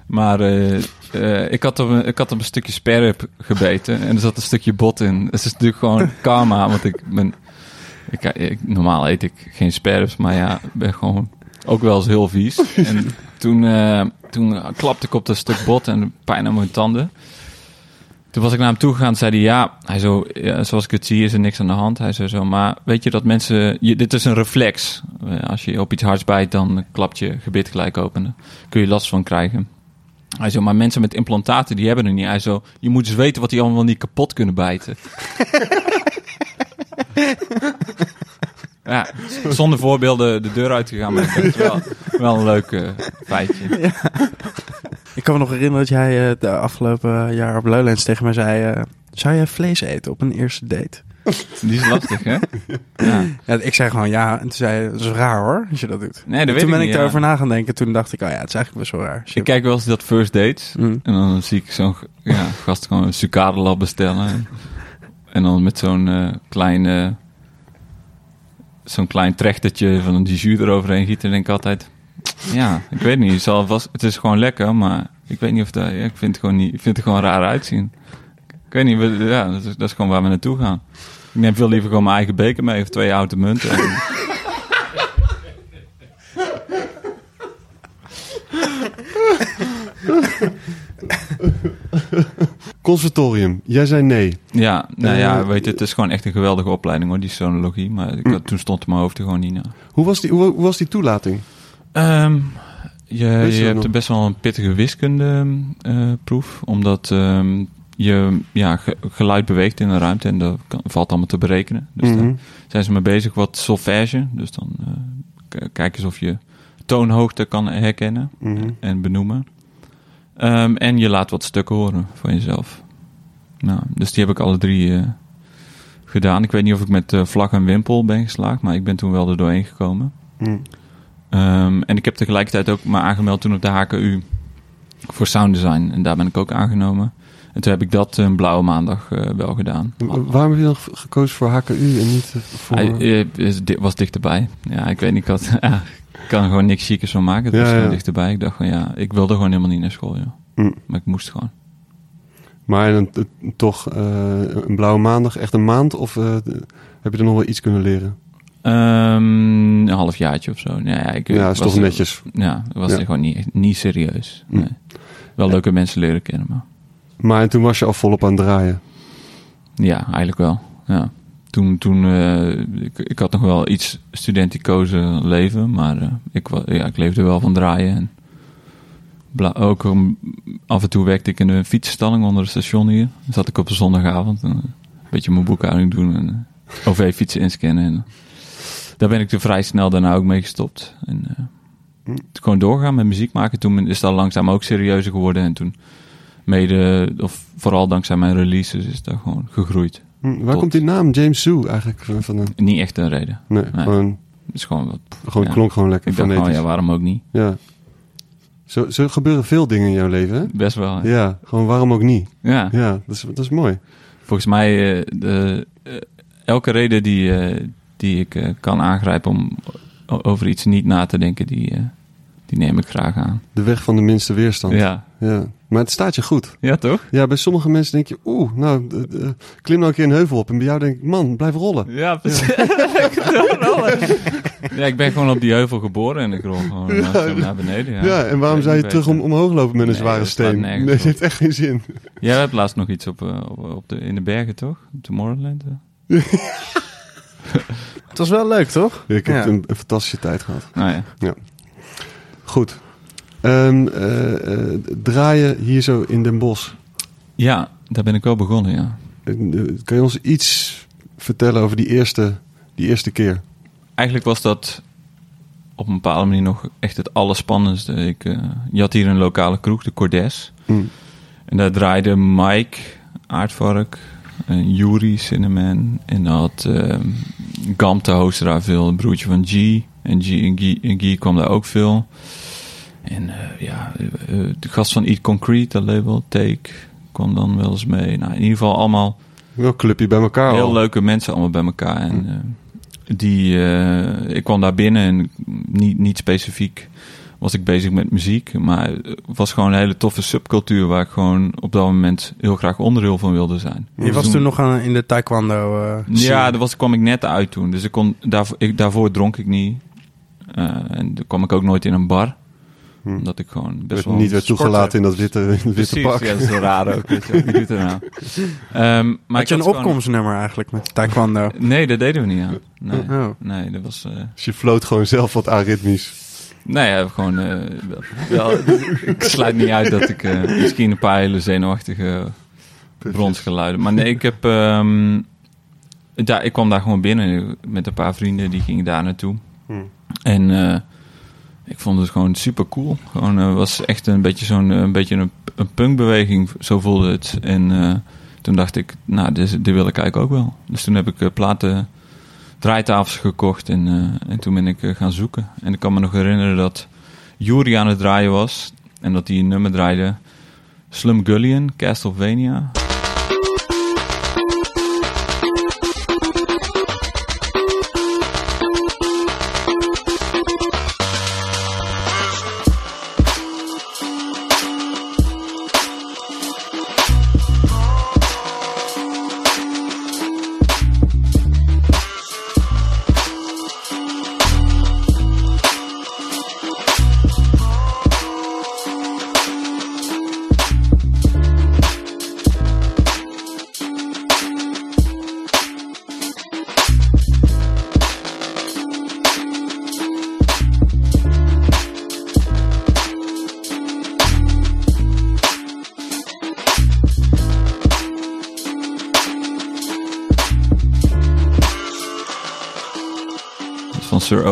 Maar eh, eh, ik, had op een, ik had op een stukje sperrip gebeten. En er zat een stukje bot in. Dat is natuurlijk gewoon karma. Want ik ben... Ik, ik- normaal eet ik geen sperrips. Maar ja, ben gewoon ook wel eens heel vies. [LAUGHS] En toen, eh, toen klapte ik op dat stuk bot en pijn aan mijn tanden. Toen was ik naar hem toe gegaan en zei hij, ja, hij zo, ja, zoals ik het zie is er niks aan de hand. Hij zei zo, maar weet je dat mensen, je, dit is een reflex. Eh, Als je op iets hards bijt, dan klapt je gebit gelijk open. Kun je last van krijgen. Hij zo, maar mensen met implantaten, die hebben er niet. Hij zo, je moet dus weten wat die allemaal niet kapot kunnen bijten. [LAUGHS] ja, zonder voorbeelden de deur uitgegaan, maar dat is wel, wel een leuk eh, feitje. [LAUGHS] Ik kan me nog herinneren dat jij eh, de afgelopen jaar op Lowlands tegen mij zei... eh, zou jij vlees eten op een eerste date? Die is lastig, hè? Ja. Ja, ik zei gewoon ja. En toen zei je, dat is raar hoor, als je dat doet. Nee, dat En weet toen ben ik ik niet, daarover ja. na gaan denken. Toen dacht ik, oh ja, het is eigenlijk best wel raar. Ik kijk wel eens dat first dates. Mm. En dan zie ik zo'n ja, gast gewoon een sucadelab bestellen. En dan met zo'n klein, eh, zo'n klein trechtertje van die jus eroverheen gieten. En denk ik altijd, ja, ik weet niet. Het, zal vast, het is gewoon lekker, maar ik weet niet of dat, ja, ik vind het gewoon niet, ik vind het gewoon raar uitzien. Ik weet niet, we- ja, dat is, dat is gewoon waar we naartoe gaan. Ik neem veel liever gewoon mijn eigen beker mee of twee houten munten. En- [LAUGHS] [LAUGHS] [LAUGHS] Conservatorium, jij zei nee. Ja, nou ja, Eh, weet je, het is gewoon echt een geweldige opleiding hoor, die sonologie. Maar ik, had- toen stond mijn hoofd er gewoon niet naar. Hoe was die, hoe, hoe was die toelating? Ehm, Je, je hebt nog? best wel een pittige wiskundeproef, omdat ehm, je ja, ge- geluid beweegt in een ruimte en dat kan- valt allemaal te berekenen. Dus Mhm. daar zijn ze mee bezig wat solfège. Dus dan eh, k- kijk eens of je toonhoogte kan herkennen Mhm. en benoemen. Ehm, en je laat wat stukken horen van jezelf. Nou, dus die heb ik alle drie eh, gedaan. Ik weet niet of ik met eh, vlag en wimpel ben geslaagd, maar ik ben toen wel er doorheen gekomen. Mhm. Ehm, en ik heb tegelijkertijd ook me aangemeld toen op de HKU voor sound design. En daar ben ik ook aangenomen. En toen heb ik dat een blauwe maandag eh, wel gedaan. Wa- Waarom heb je dan ge- gekozen voor HKU en niet eh, voor... Hij eh, was dichterbij. Ja, ik weet niet, ik, had, [LAUGHS] ja, ik kan er gewoon niks chiques van maken. Het Ja, was ja. dichterbij. Ik dacht van ja, ik wilde gewoon helemaal niet naar school. Joh. Hm. Maar ik moest gewoon. Maar dan, eh, toch eh, een blauwe maandag, echt een maand? Of eh, heb je er nog wel iets kunnen leren? Ehm, een halfjaartje of zo. Ja, ik, Ja, is was- toch netjes. Ja, het was Ja. gewoon niet, niet serieus. Nee. Wel leuke mensen leren kennen, maar Maar toen was je al volop aan het draaien. ja, eigenlijk wel. Ja. Toen, toen eh, ik, ik had nog wel iets studenticoze leven, maar eh, ik, ja, ik leefde wel van draaien. En bla- ook um, af en toe werkte ik in een fietsstalling onder het station hier. Dan zat ik op een zondagavond en, eh, een beetje mijn boekhouding doen en OV-fietsen inscannen. En, daar ben ik er vrij snel daarna ook mee gestopt. En Hm. gewoon doorgaan met muziek maken. Toen is dat langzaam ook serieuzer geworden. En toen mede, of vooral dankzij mijn releases, is dat gewoon gegroeid. Hm, waar Tot- komt die naam James Zoo eigenlijk van- van? Een, Niet echt een reden. nee, Nee. gewoon, Het is gewoon wat. gewoon Ja. klonk gewoon lekker Ik dacht gewoon, ja, waarom ook niet? Ja. Zo, zo gebeuren veel dingen in jouw leven, hè? Best wel. hè? Ja, gewoon waarom ook niet? Ja. Ja, dat is, dat is mooi. Volgens mij, eh, de, eh, elke reden die, eh, die ik eh, kan aangrijpen om over iets niet na te denken, die, eh, die neem ik graag aan. De weg van de minste weerstand. Ja. ja. Maar het staat je goed. ja, toch? Ja, bij sommige mensen denk je, oeh, nou, eh, eh, klim nou een keer een heuvel op. En bij jou denk ik, man, blijf rollen. Ja, precies. [LAUGHS] ja, ik ben gewoon op die heuvel geboren en ik rol gewoon langzaam naar beneden. Ja, Ja, en waarom zou je terug om, omhoog lopen met een Nee, zware steen? Nee, dat heeft echt geen zin. Jij hebt laatst nog iets op, eh, op, op de, in de bergen, toch? Tomorrowland? eh? [LAUGHS] Het was wel leuk, toch? Ik heb Ja. een, een fantastische tijd gehad. Nou ja. Goed. Ehm, eh, eh, draaien hier zo in Den Bosch. ja, daar ben ik wel begonnen, ja. Eh, Kan je ons iets vertellen over die eerste, die eerste keer? eigenlijk was dat op een bepaalde manier nog echt het allerspannendste. Ik, je had hier een lokale kroeg, de Cordes. Hm. En daar draaide Mike Aardvark, en Yuri Cinnamon. En dan had uh, Gam te hosten daar veel, een broertje van G. En G, en G, en G kwam daar ook veel. En eh, ja, eh, de gast van Eat Concrete, dat label, Take, kwam dan wel eens mee. Nou, in ieder geval allemaal Wel clubje bij elkaar heel al. leuke mensen allemaal bij elkaar. En, eh, die, eh, ik kwam daar binnen en niet, niet specifiek was ik bezig met muziek. Maar het was gewoon een hele toffe subcultuur waar ik gewoon op dat moment heel graag onderdeel van wilde zijn. Je was toen nog aan, in de taekwondo. Ja, daar was, kwam ik net uit toen. Dus ik kon, daarvoor, ik, daarvoor dronk ik niet. Eh, en dan kwam ik ook nooit in een bar. Hm. Omdat ik gewoon best werd wel... niet werd toegelaten in dat witte, in dat witte Precies, pak. ja, dat is zo raar ook. Weet je, wie doet er nou? [LAUGHS] Ehm, maar Had je een gewoon- opkomstnummer eigenlijk met taekwondo? Nee, dat deden we niet aan. Nee, Oh. nee dat was... eh, Dus je floot gewoon zelf wat aritmisch. Nee, ja, gewoon. eh, wel, wel- ik sluit niet uit dat ik eh, misschien een paar hele zenuwachtige bronsgeluiden. Maar nee, ik heb. ehm, daar, ik kwam daar gewoon binnen met een paar vrienden die gingen daar naartoe. Hmm. En eh, ik vond het gewoon super cool. Gewoon eh, was echt een beetje zo'n een beetje een, een punkbeweging, zo voelde het. En eh, toen dacht ik, nou, dit, wil ik eigenlijk ook wel. Dus toen heb ik eh, platen draaitafels gekocht en, eh, en toen ben ik eh, gaan zoeken. En ik kan me nog herinneren dat Yuri aan het draaien was en dat hij een nummer draaide. Slum Gullion, Castlevania.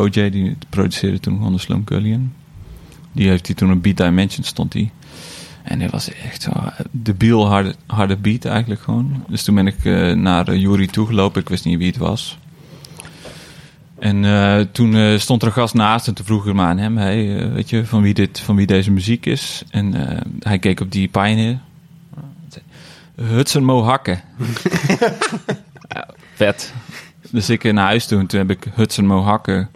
OJ, die produceerde toen gewoon de Slum Cullion. Die heeft hij toen een Beat Dimension stond hij. En dat was echt zo eh, debiel harde, harde beat eigenlijk gewoon. Dus toen ben ik eh, naar uh, Jury toegelopen. Ik wist niet wie het was. En eh, toen eh, stond er een gast naast en toen vroeg ik maar aan hem, hey, eh, weet je, van wie, dit, van wie deze muziek is. En eh, hij keek op die Pioneer. Hudson Mohakke. [LAUGHS] ja, vet. Dus ik naar huis toen, toen heb ik Hudson Mohakke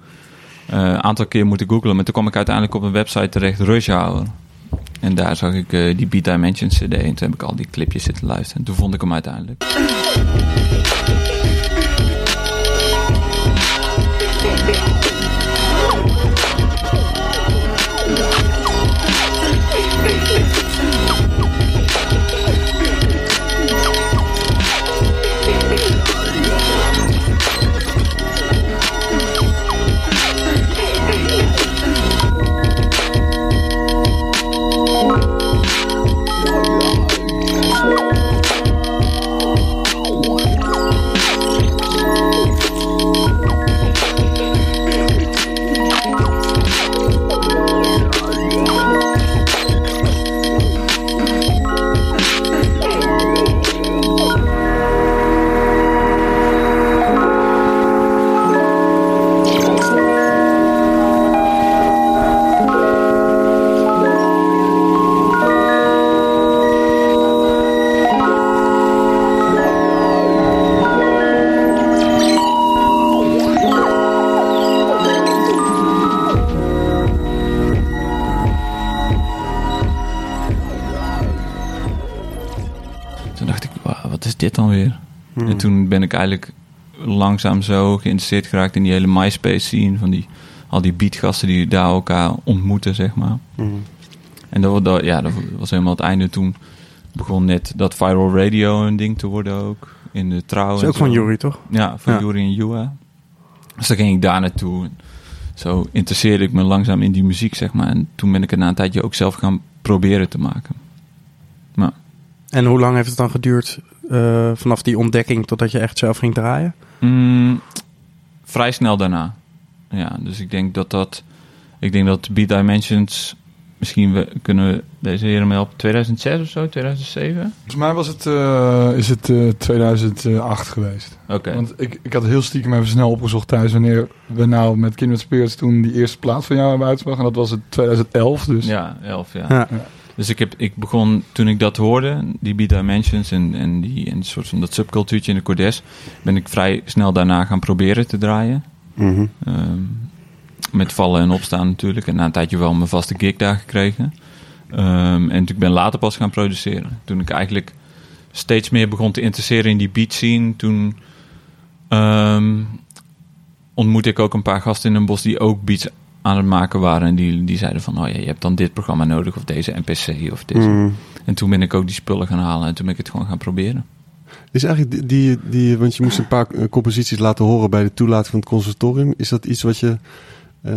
een aantal keer moeten googlen. Maar toen kwam ik uiteindelijk op een website terecht, Rush Hour. En daar zag ik eh, die Beat Dimension CD. En toen heb ik al die clipjes zitten luisteren. En toen vond ik hem uiteindelijk. Dit dan weer? En toen ben ik eigenlijk langzaam zo geïnteresseerd geraakt in die hele MySpace scene. Van die, al die beatgasten die daar elkaar ontmoeten, zeg maar. En dat, dat, ja, dat was helemaal het einde. Toen begon net dat viral radio een ding te worden ook. In de trouw. Dat is ook van. Jury, toch? Ja, van Ja. Juri en Jua. Dus dan ging ik daar naartoe. En Zo interesseerde ik me langzaam in die muziek, zeg maar. En toen ben ik het na een tijdje ook zelf gaan proberen te maken. En hoe lang heeft het dan geduurd eh, vanaf die ontdekking totdat je echt zelf ging draaien? Mm, vrij snel daarna. Ja, dus ik denk dat dat... Ik denk dat Beat Dimensions... Misschien we, kunnen we deze heren mee op 2006 of zo, 2007? Volgens mij was het, eh, is het eh, 2008 geweest. Oké. Want ik, ik had heel stiekem even snel opgezocht thuis wanneer we nou met Kindred Spirits toen die eerste plaat van jou hebben uitgebracht. En dat was het 2011 dus. Ja, 11 ja. Ja. Dus ik, heb, ik begon, toen ik dat hoorde, die Beat Dimensions en, en, die, en een soort van dat subcultuurtje in de Cordes, ben ik vrij snel daarna gaan proberen te draaien. Mhm. Ehm, met vallen en opstaan natuurlijk. En na een tijdje wel mijn vaste gig daar gekregen. Ehm, en ik ben later pas gaan produceren. Toen ik eigenlijk steeds meer begon te interesseren in die beat scene. Toen ehm, ontmoette ik ook een paar gasten in een bos die ook beats aan het maken waren. En die, die zeiden van, oh ja, je hebt dan dit programma nodig of deze NPC of deze. Mhm. En toen ben ik ook die spullen gaan halen en toen ben ik het gewoon gaan proberen. Is eigenlijk die, die, die, want je moest een paar eh, composities laten horen bij de toelating van het conservatorium. Is dat iets wat je eh,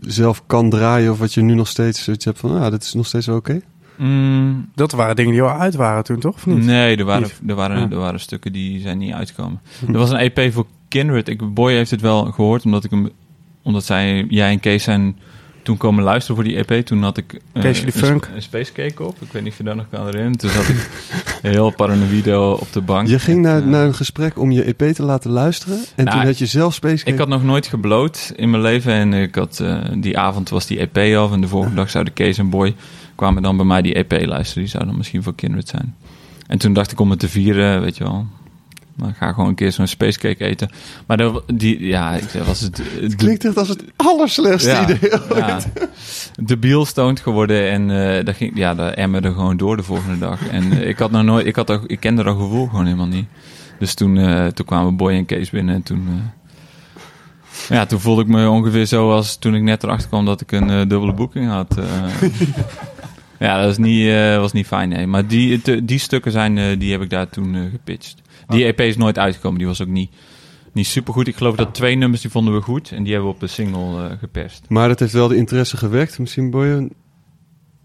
zelf kan draaien of wat je nu nog steeds zoiets hebt van, ah, dat is nog steeds wel oké? Mm, Dat waren dingen die al uit waren toen, toch? Of niet? Nee, er waren, Niet? er, waren, Ja. er waren stukken die zijn niet uitgekomen. Er was een EP voor Kindred. Ik, Boy heeft het wel gehoord, omdat ik hem, omdat zij, jij en Kees zijn toen komen luisteren voor die EP. Toen had ik eh, een, funk? een Space Cake op. Ik weet niet of je daar nog kan herinneren. Toen zat ik [LAUGHS] heel paranoïde op de bank. Je ging naar, Eh, naar een gesprek om je EP te laten luisteren en Nou, toen had je zelf Space Ik had nog nooit gebloot in mijn leven. En ik had, eh, die avond was die EP af. En de volgende dag zouden Kees en Boy kwamen dan bij mij die EP luisteren. Die zou dan misschien voor Kindred zijn. En toen dacht ik om het te vieren, weet je wel. Dan ga ik gewoon een keer zo'n space cake eten. Maar dat, die, ja, ik was het... Het klinkt echt als het allerslechtste ja, idee. ja, debiel stoned geworden en eh dat ging, ja, dat emmerde gewoon door de volgende dag. En eh, ik had nog nooit, ik, had ook, ik kende dat gevoel gewoon helemaal niet. Dus toen, eh, toen kwamen Boy en Kees binnen en toen, eh, ja, toen voelde ik me ongeveer zo als toen ik net erachter kwam dat ik een eh, dubbele boeking had. eh. [LAUGHS] ja, dat was niet, eh, was niet fijn, nee. Maar die, die stukken zijn, eh, die heb ik daar toen eh, gepitcht. Die EP is nooit uitgekomen, die was ook niet, niet supergoed. Ik geloof dat twee nummers die vonden we goed en die hebben we op de single eh, geperst. Maar dat heeft wel de interesse gewekt. Misschien Boy.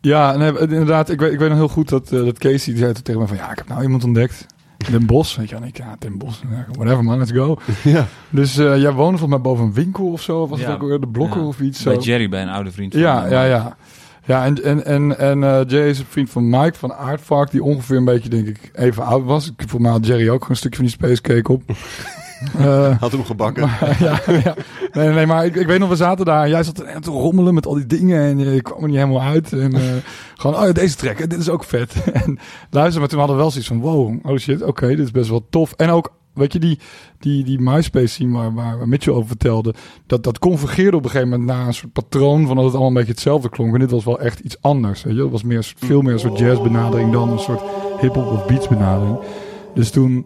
Ja, nee, inderdaad. Ik weet, ik weet nog heel goed dat, eh, dat Casey die zei toen tegen mij van... Ja, ik heb nou iemand ontdekt. Den Bosch, weet je wel. Ik, ja, Den ja, whatever man, let's go. [LAUGHS] Ja. Dus eh, jij woonde volgens mij boven een winkel of zo. Was Ja. het ook de blokken Ja. of iets Bij zo? Jerry, bij een oude vriend van Ja, ja, ja. Ja, en, en, en, en eh, Jay is een vriend van Mike van Aardvark, die ongeveer een beetje, denk ik, even oud was. Ik, voor mij had Jerry ook een stukje van die Space Cake op. [LAUGHS] Eh, Had hem gebakken. maar, [LAUGHS] ja, ja. Nee, nee, maar ik, ik weet nog, we zaten daar en jij zat te rommelen met al die dingen en je kwam er niet helemaal uit. En eh, [LAUGHS] gewoon, oh ja, deze track, dit is ook vet. en luister, maar toen hadden we wel zoiets van, wow, oh shit, oké, dit is best wel tof. En ook, weet je, die, die, die MySpace scene waar, waar, Mitchell over vertelde, dat, dat convergeerde op een gegeven moment naar een soort patroon van dat het allemaal een beetje hetzelfde klonk. En dit was wel echt iets anders, weet je. Het was meer, veel meer een soort jazzbenadering dan een soort hip-hop of beats benadering. Dus toen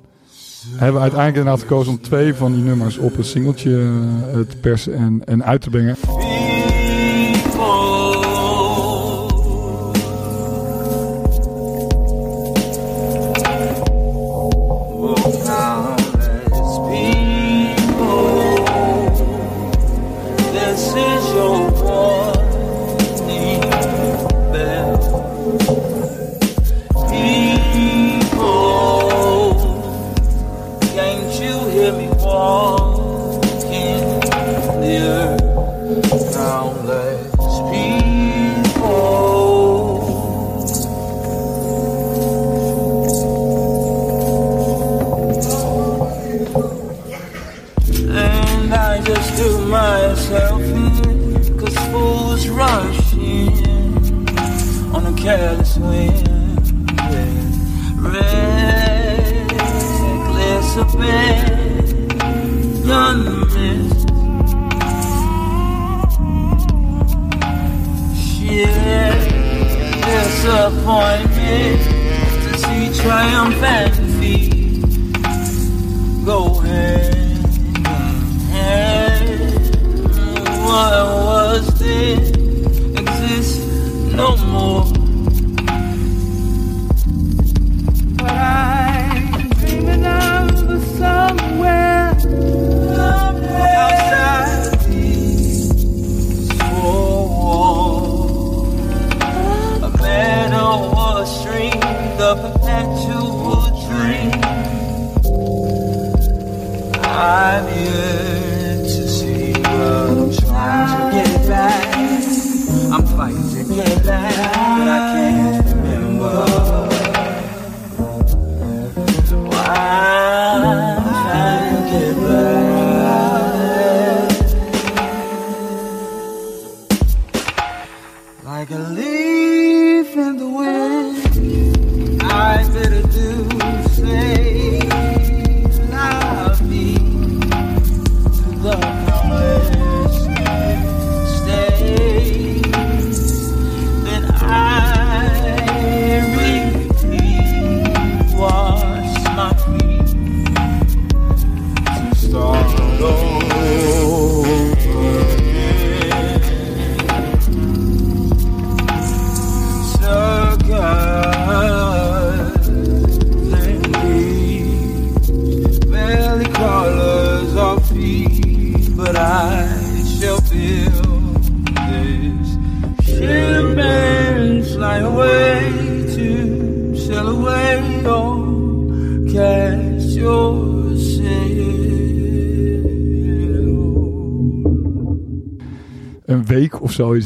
hebben we uiteindelijk inderdaad gekozen om twee van die nummers op een singeltje eh, te persen en, en uit te brengen. Careless wind yeah. Reckless abandonment Shit Disappointment To see triumphant feet Go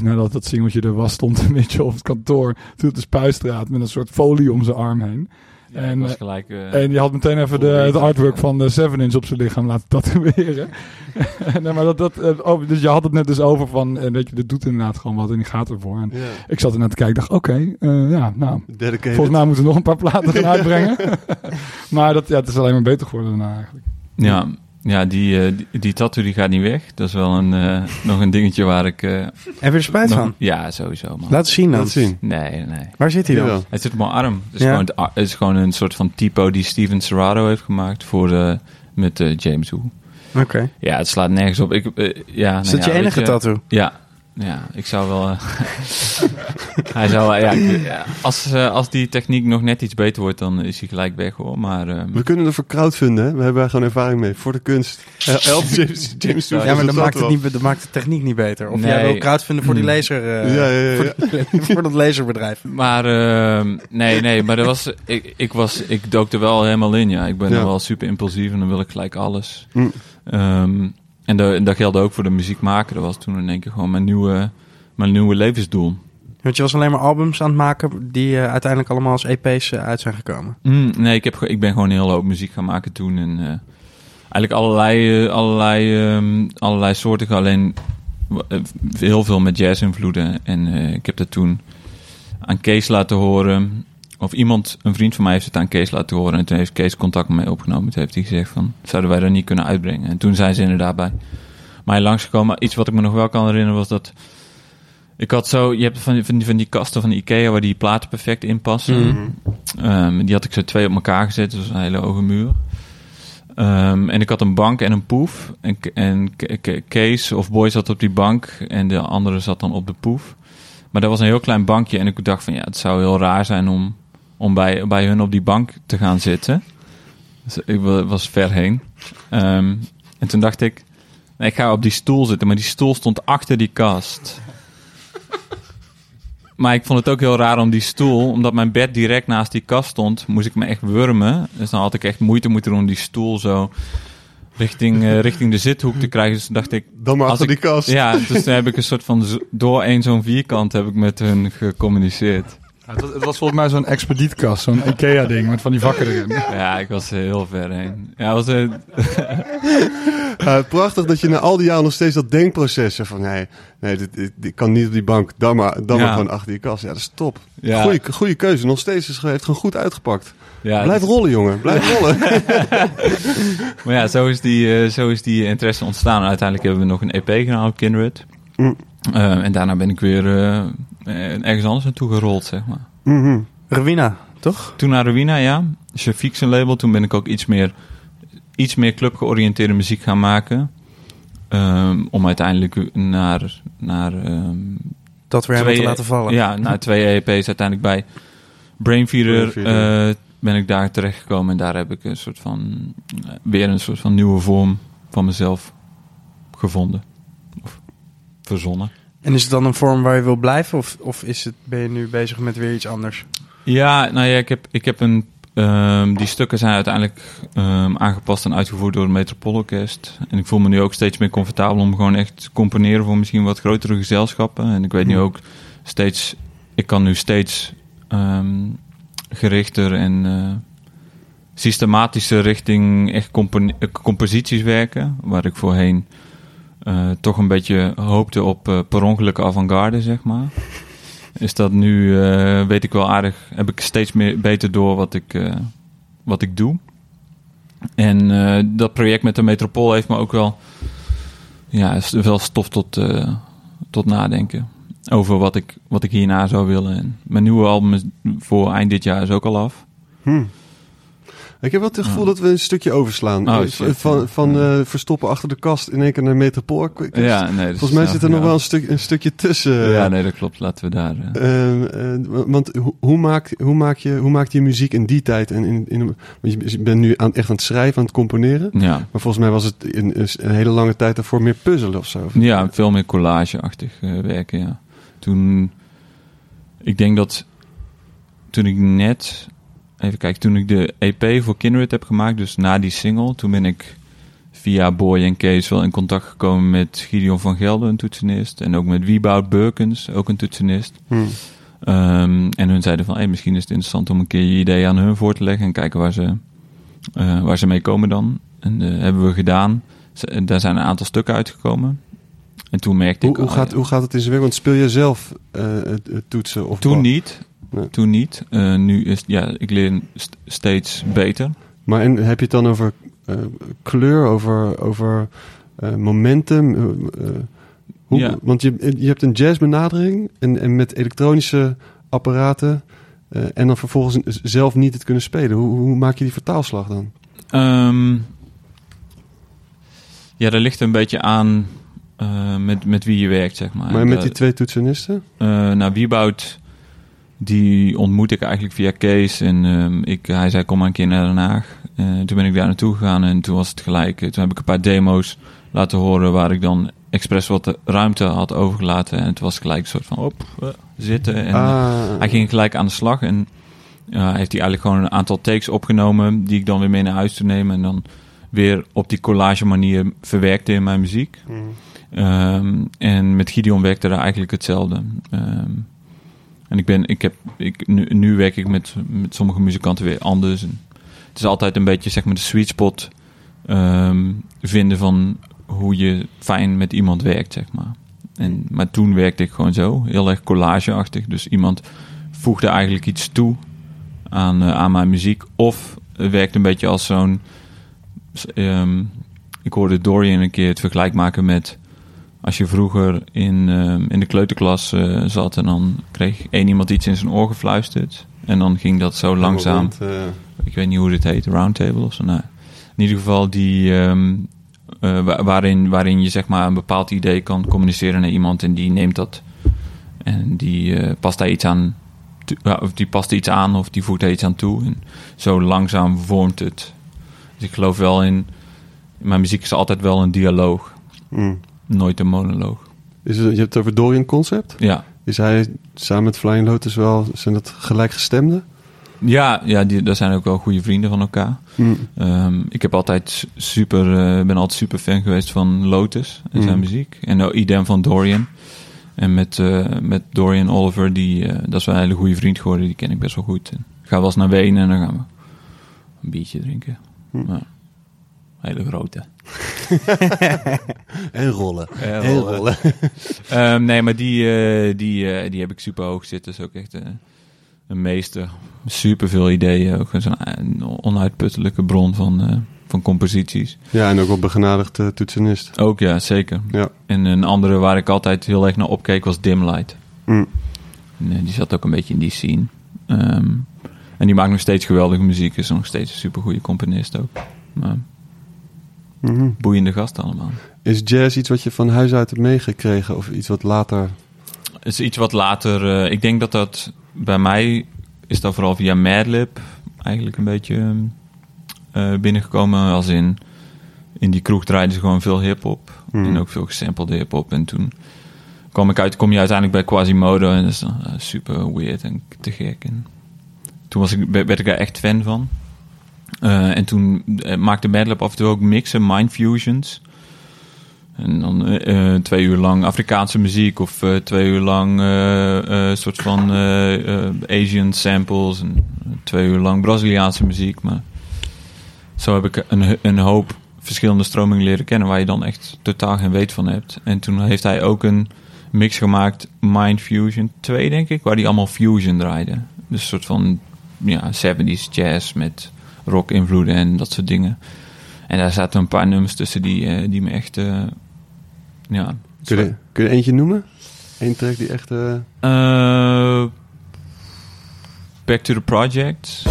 nadat dat singeltje er was, stond Mitchell op het kantoor. Toen op de Spuistraat met een soort folie om zijn arm heen. Ja, En, eh, gelijk... eh, En die had meteen even de, het artwork van de Seven Inch op zijn lichaam laten tatoeëren. [LAUGHS] nee, maar dat, dat, eh, oh, dus je had het net dus over van, weet je, dit doet inderdaad gewoon wat en die gaat ervoor. En Ja. ik zat er naar te kijken, dacht, oké, eh, ja, nou, Dedicated. volgens mij moeten we nog een paar platen gaan [LAUGHS] uitbrengen. [LAUGHS] maar dat, ja, het is alleen maar beter geworden daarna eigenlijk. Ja, ja die, eh, die, die tattoo die gaat niet weg. Dat is wel een, eh, nog een dingetje waar ik... eh, Heb je er spijt nog- van? Ja, sowieso, man. Laat zien dan. Laat zien. Nee, nee. Waar zit hij dan? Het zit op mijn arm. Het is, Ja. gewoon, het, ar- het is gewoon een soort van typo die Steven Serrato heeft gemaakt voor, eh, met James Wu. Oké. Ja, het slaat nergens op. Ik, ja, nou Is dat ja, je enige tattoo? Ja, Ja, ik zou wel. eh, [LAUGHS] hij zou wel. Ja, ik- ja, als, eh, als die techniek nog net iets beter wordt, dan is hij gelijk weg hoor. Maar. ehm, We kunnen er voor crowdfunden, hè? We hebben daar gewoon ervaring mee. Voor de kunst. Hel- [LAUGHS] Help James, James Ja, maar dat dat maakt, wel. het niet, dat maakt de techniek niet beter. Of Nee. jij wil crowdfunden voor die Hmm. laser... eh, Ja, ja, ja, ja. Voor, [LAUGHS] voor dat laserbedrijf. Maar ehm, nee, nee, maar er was, ik, ik, was, ik dook er wel helemaal in. Ja. Ik ben wel super impulsief en dan wil ik gelijk alles. Mm. Ehm, en da- dat geldt ook voor de muziek maken. Dat was toen in één keer gewoon mijn nieuwe, mijn nieuwe levensdoel. Want je was alleen maar albums aan het maken die eh, uiteindelijk allemaal als EP's eh, uit zijn gekomen. Mm, nee, ik, heb, ik ben gewoon een hele hoop muziek gaan maken toen. En eh, eigenlijk allerlei, allerlei, ehm, allerlei soorten. Alleen heel veel met jazz-invloeden. En eh, ik heb dat toen aan Kees laten horen. Of iemand, een vriend van mij heeft het aan Kees laten horen. En toen heeft Kees contact met mij opgenomen. Toen heeft hij gezegd van, zouden wij dat niet kunnen uitbrengen? En toen zijn ze inderdaad bij mij langsgekomen. Iets wat ik me nog wel kan herinneren was dat... Ik had zo, je hebt van die, van die, van die kasten van Ikea waar die platen perfect in passen. Mhm. Ehm, die had ik zo twee op elkaar gezet, dus een hele hoge muur. Ehm, en ik had een bank en een poef. En, en Ke- Ke- Kees of Boy zat op die bank en de andere zat dan op de poef. Maar dat was een heel klein bankje en ik dacht van ja, het zou heel raar zijn om, om bij, bij hun op die bank te gaan zitten. Dus ik wa- was ver heen. Ehm, en toen dacht ik, nee, ik ga op die stoel zitten, maar die stoel stond achter die kast. Maar ik vond het ook heel raar om die stoel, omdat mijn bed direct naast die kast stond, moest ik me echt wurmen. Dus dan had ik echt moeite moeten doen om die stoel zo richting, eh, richting de zithoek te krijgen. Dus toen dacht ik, Dan maar Als achter ik- die kast. ja, dus toen heb ik een soort van door één zo'n vierkant heb ik met hun gecommuniceerd. Ja, het, was, het was volgens mij zo'n expedietkast, zo'n Ikea-ding met van die vakken erin. Ja, ik was heel ver heen. Ja, was, eh, [LAUGHS] Uh, prachtig dat je na al die jaren nog steeds dat denkproces hebt van nee, nee dit, dit, dit kan niet op die bank, dan maar, dan Ja. maar gewoon achter die kast. Ja, dat is top. Ja. Goeie, goeie keuze. Nog steeds is, heeft gewoon goed uitgepakt. ja, Blijf rollen, jongen. Blijf [LAUGHS] rollen. [LAUGHS] Maar ja, zo is, die, eh, zo is die interesse ontstaan. En uiteindelijk hebben we nog een EP gedaan op Kindred. Mm. Eh, en daarna ben ik weer eh, ergens anders naartoe gerold, zeg maar. Rowena, toch? Toen naar Ruina, ja. Shafiq zijn label. Toen ben ik ook iets meer, iets meer clubgeoriënteerde muziek gaan maken. Ehm, om uiteindelijk naar, naar ehm, Dat weer helemaal te laten vallen. Ja, na twee EP's uiteindelijk bij Brainfeeder Brainfeeder. eh, ben ik daar terechtgekomen. En daar heb ik een soort van, eh, weer een soort van nieuwe vorm van mezelf gevonden. Of verzonnen. En is het dan een vorm waar je wil blijven? Of, of is het, ben je nu bezig met weer iets anders? Ja, nou ja, ik heb, ik heb een... ehm, die stukken zijn uiteindelijk ehm, aangepast en uitgevoerd door het Metropoolorkest. En ik voel me nu ook steeds meer comfortabel om gewoon echt te componeren voor misschien wat grotere gezelschappen. En ik weet nu ook steeds... Ik kan nu steeds ehm, gerichter en eh, systematischer richting echt eh, composities werken. Waar ik voorheen eh, toch een beetje hoopte op eh, per ongeluk avant-garde, zeg maar is dat nu, eh, weet ik wel aardig, heb ik steeds meer beter door wat ik, wat ik doe. En dat project met de Metropool heeft me ook wel, ja, is wel stof tot, tot nadenken. Over wat ik, wat ik hierna zou willen. En mijn nieuwe album is voor eind dit jaar is ook al af. Hm. Ik heb wel het gevoel dat we een stukje overslaan. Oh, Eh, shit. van van eh, verstoppen achter de kast in één keer naar Metropool. Ja, nee, Volgens mij zit er nog wel een, stuk, een stukje tussen. Ja, nee, dat klopt. Laten we daar... eh, Eh, eh, want hoe, hoe, maak, hoe, maak je, hoe maak je muziek in die tijd? En in, in, want je bent nu aan, echt aan het schrijven, aan het componeren. ja. Maar volgens mij was het in, een, een hele lange tijd daarvoor meer puzzelen of zo. Ja, veel meer collageachtig eh, werken, ja. Toen, ik denk dat toen ik net, even kijken, toen ik de EP voor Kindred heb gemaakt, dus na die single, toen ben ik via Boy en Kees wel in contact gekomen met Gideon van Gelder, een toetsenist, en ook met Wieboud Burkens, ook een toetsenist. Hm. Ehm, en hun zeiden van, hey, misschien is het interessant om een keer je idee aan hun voor te leggen en kijken waar ze, eh, waar ze mee komen dan. En dat hebben we gedaan. Z- en Daar zijn een aantal stukken uitgekomen. En toen merkte Hoe, ik... hoe, gaat, ja. hoe gaat het in zijn werk? Want speel je zelf eh, het, het toetsen? Of Toen wat? niet. Nee. Toen niet. Eh, nu is ja, ik leer st- steeds beter. Maar en heb je het dan over eh, kleur, over, over eh, momentum? hoe, Ja. Want je, je hebt een jazzbenadering en, en met elektronische apparaten. en dan vervolgens zelf niet het kunnen spelen. Hoe, hoe maak je die vertaalslag dan? Ehm, ja, dat ligt een beetje aan met, met wie je werkt, zeg maar. Maar met die twee toetsenisten? Nou, Wieboud, die ontmoet ik eigenlijk via Kees. En ehm, ik, hij zei, kom maar een keer naar Den Haag. Eh, toen ben ik daar naartoe gegaan en toen was het gelijk. eh, Toen heb ik een paar demo's laten horen waar ik dan expres wat ruimte had overgelaten. En toen was het gelijk een soort van op, eh, zitten. En, ah, hij ging gelijk aan de slag en heeft hij eigenlijk gewoon een aantal takes opgenomen die ik dan weer mee naar huis toe neem en dan weer op die collage manier verwerkte in mijn muziek. Mhm. Ehm, en met Gideon werkte er eigenlijk hetzelfde. Ehm, en ik ben, ik heb, ik, nu, nu werk ik met, met sommige muzikanten weer anders. En het is altijd een beetje zeg maar de sweet spot ehm, vinden van hoe je fijn met iemand werkt, zeg maar. En, maar toen werkte ik gewoon zo, heel erg collageachtig. Dus iemand voegde eigenlijk iets toe aan, eh, aan mijn muziek. Of werkte een beetje als zo'n... ehm, ik hoorde Dorian een keer het vergelijk maken met... Als je vroeger in, ehm, in de kleuterklas eh, zat en dan kreeg één iemand iets in zijn oor gefluisterd. En dan ging dat zo langzaam rond, eh, ik weet niet hoe dit heet, roundtable of zo. Nou, in ieder geval die, ehm, eh, wa- waarin, waarin je zeg maar een bepaald idee kan communiceren naar iemand en die neemt dat en die past daar iets aan, of die past iets aan of die voegt daar iets aan toe en zo langzaam vormt het. Dus ik geloof wel in, in mijn muziek is altijd wel een dialoog, mm. Nooit een monoloog. Is het, je hebt het over Dorian Concept. Ja, Is hij samen met Flying Lotus wel, zijn dat gelijkgestemden? ja, ja die, dat zijn ook wel goede vrienden van elkaar. Mm. Ehm, ik heb altijd su- super, eh, ben altijd super fan geweest van Lotus en zijn Mm. muziek. En ook idem van Dorian. En met, eh, met Dorian Oliver, die, eh, dat is wel een hele goede vriend geworden. Die ken ik best wel goed. En ik ga wel eens naar Wenen en dan gaan we een biertje drinken. Hm. Ja. Hele grote. [LAUGHS] En rollen. En rollen. [LAUGHS] Ehm, nee, maar die, eh, die, eh, die heb ik super hoog zitten. Dat is ook echt eh, een meester. Super veel ideeën. Ook zo'n een onuitputtelijke bron van, van composities. Ja, en ook wel begenadigd toetsenist. Ook ja, zeker. Ja. En een andere waar ik altijd heel erg naar opkeek was Dimlight. Mm. En, die zat ook een beetje in die scene. Ehm, en die maakt nog steeds geweldige muziek. Is nog steeds een supergoeie componist ook. Maar Mhm. boeiende gast allemaal. Is jazz iets wat je van huis uit hebt meegekregen? Of iets wat later... Is iets wat later... eh, ik denk dat dat bij mij... Is dat vooral via Madlib eigenlijk een beetje ehm, eh, binnengekomen. Als in... In die kroeg draaiden ze gewoon veel hip-hop. Mhm. En ook veel gesampelde hip-hop. En toen kwam ik uit, kom je uiteindelijk bij Quasimodo. En dat is dan eh, super weird en te gek. En toen was ik, werd ik daar echt fan van. Eh, en toen eh, maakte Madlib af en toe ook mixen, mindfusions. En dan eh, twee uur lang Afrikaanse muziek of twee uur lang soort van Asian samples en twee uur lang Braziliaanse muziek. Maar zo heb ik een, een hoop verschillende stromingen leren kennen waar je dan echt totaal geen weet van hebt. En toen heeft hij ook een mix gemaakt, Mind Fusion 2 denk ik, waar hij allemaal fusion draaide. Dus een soort van ja, 70s jazz met rock invloeden en dat soort dingen. En daar zaten een paar nummers tussen die, eh, die me echt eh, ja, Kun je, kun je eentje noemen? Eén track die echt... Eh, back to the project.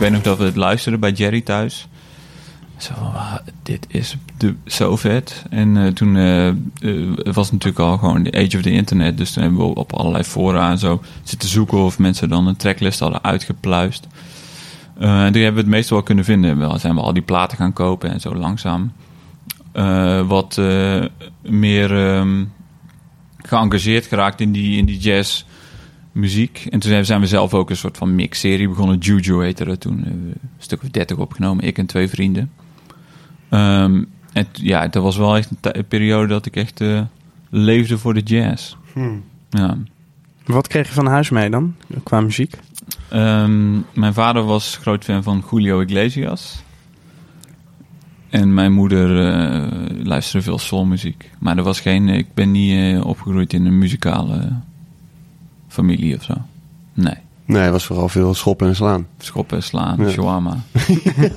Weet nog dat we het luisterden bij Jerry thuis. Zo, ah, dit is de, zo vet. En eh, toen eh, het was natuurlijk al gewoon de age of the internet. Dus toen hebben we op allerlei fora en zo zitten zoeken of mensen dan een tracklist hadden uitgepluist. En toen hebben we het meestal wel kunnen vinden. Wel zijn we al die platen gaan kopen en zo langzaam. wat meer ehm, geëngageerd geraakt in die, in die jazz muziek. En toen zijn we zelf ook een soort van mixserie begonnen. Juju heette dat toen. We Een stuk of dertig opgenomen. Ik en twee vrienden. Ehm, en ja, dat was wel echt een, periode dat ik echt eh, leefde voor de jazz. Hmm. Ja. Wat kreeg je van huis mee dan, qua muziek? Ehm, mijn vader was groot fan van Julio Iglesias. En mijn moeder eh, luisterde veel soulmuziek. Maar er was geen, ik ben niet eh, opgegroeid in een muzikale familie of zo. Nee. Nee, het was vooral veel schoppen en slaan. Schoppen, slaan, Ja. shawarma. [LAUGHS]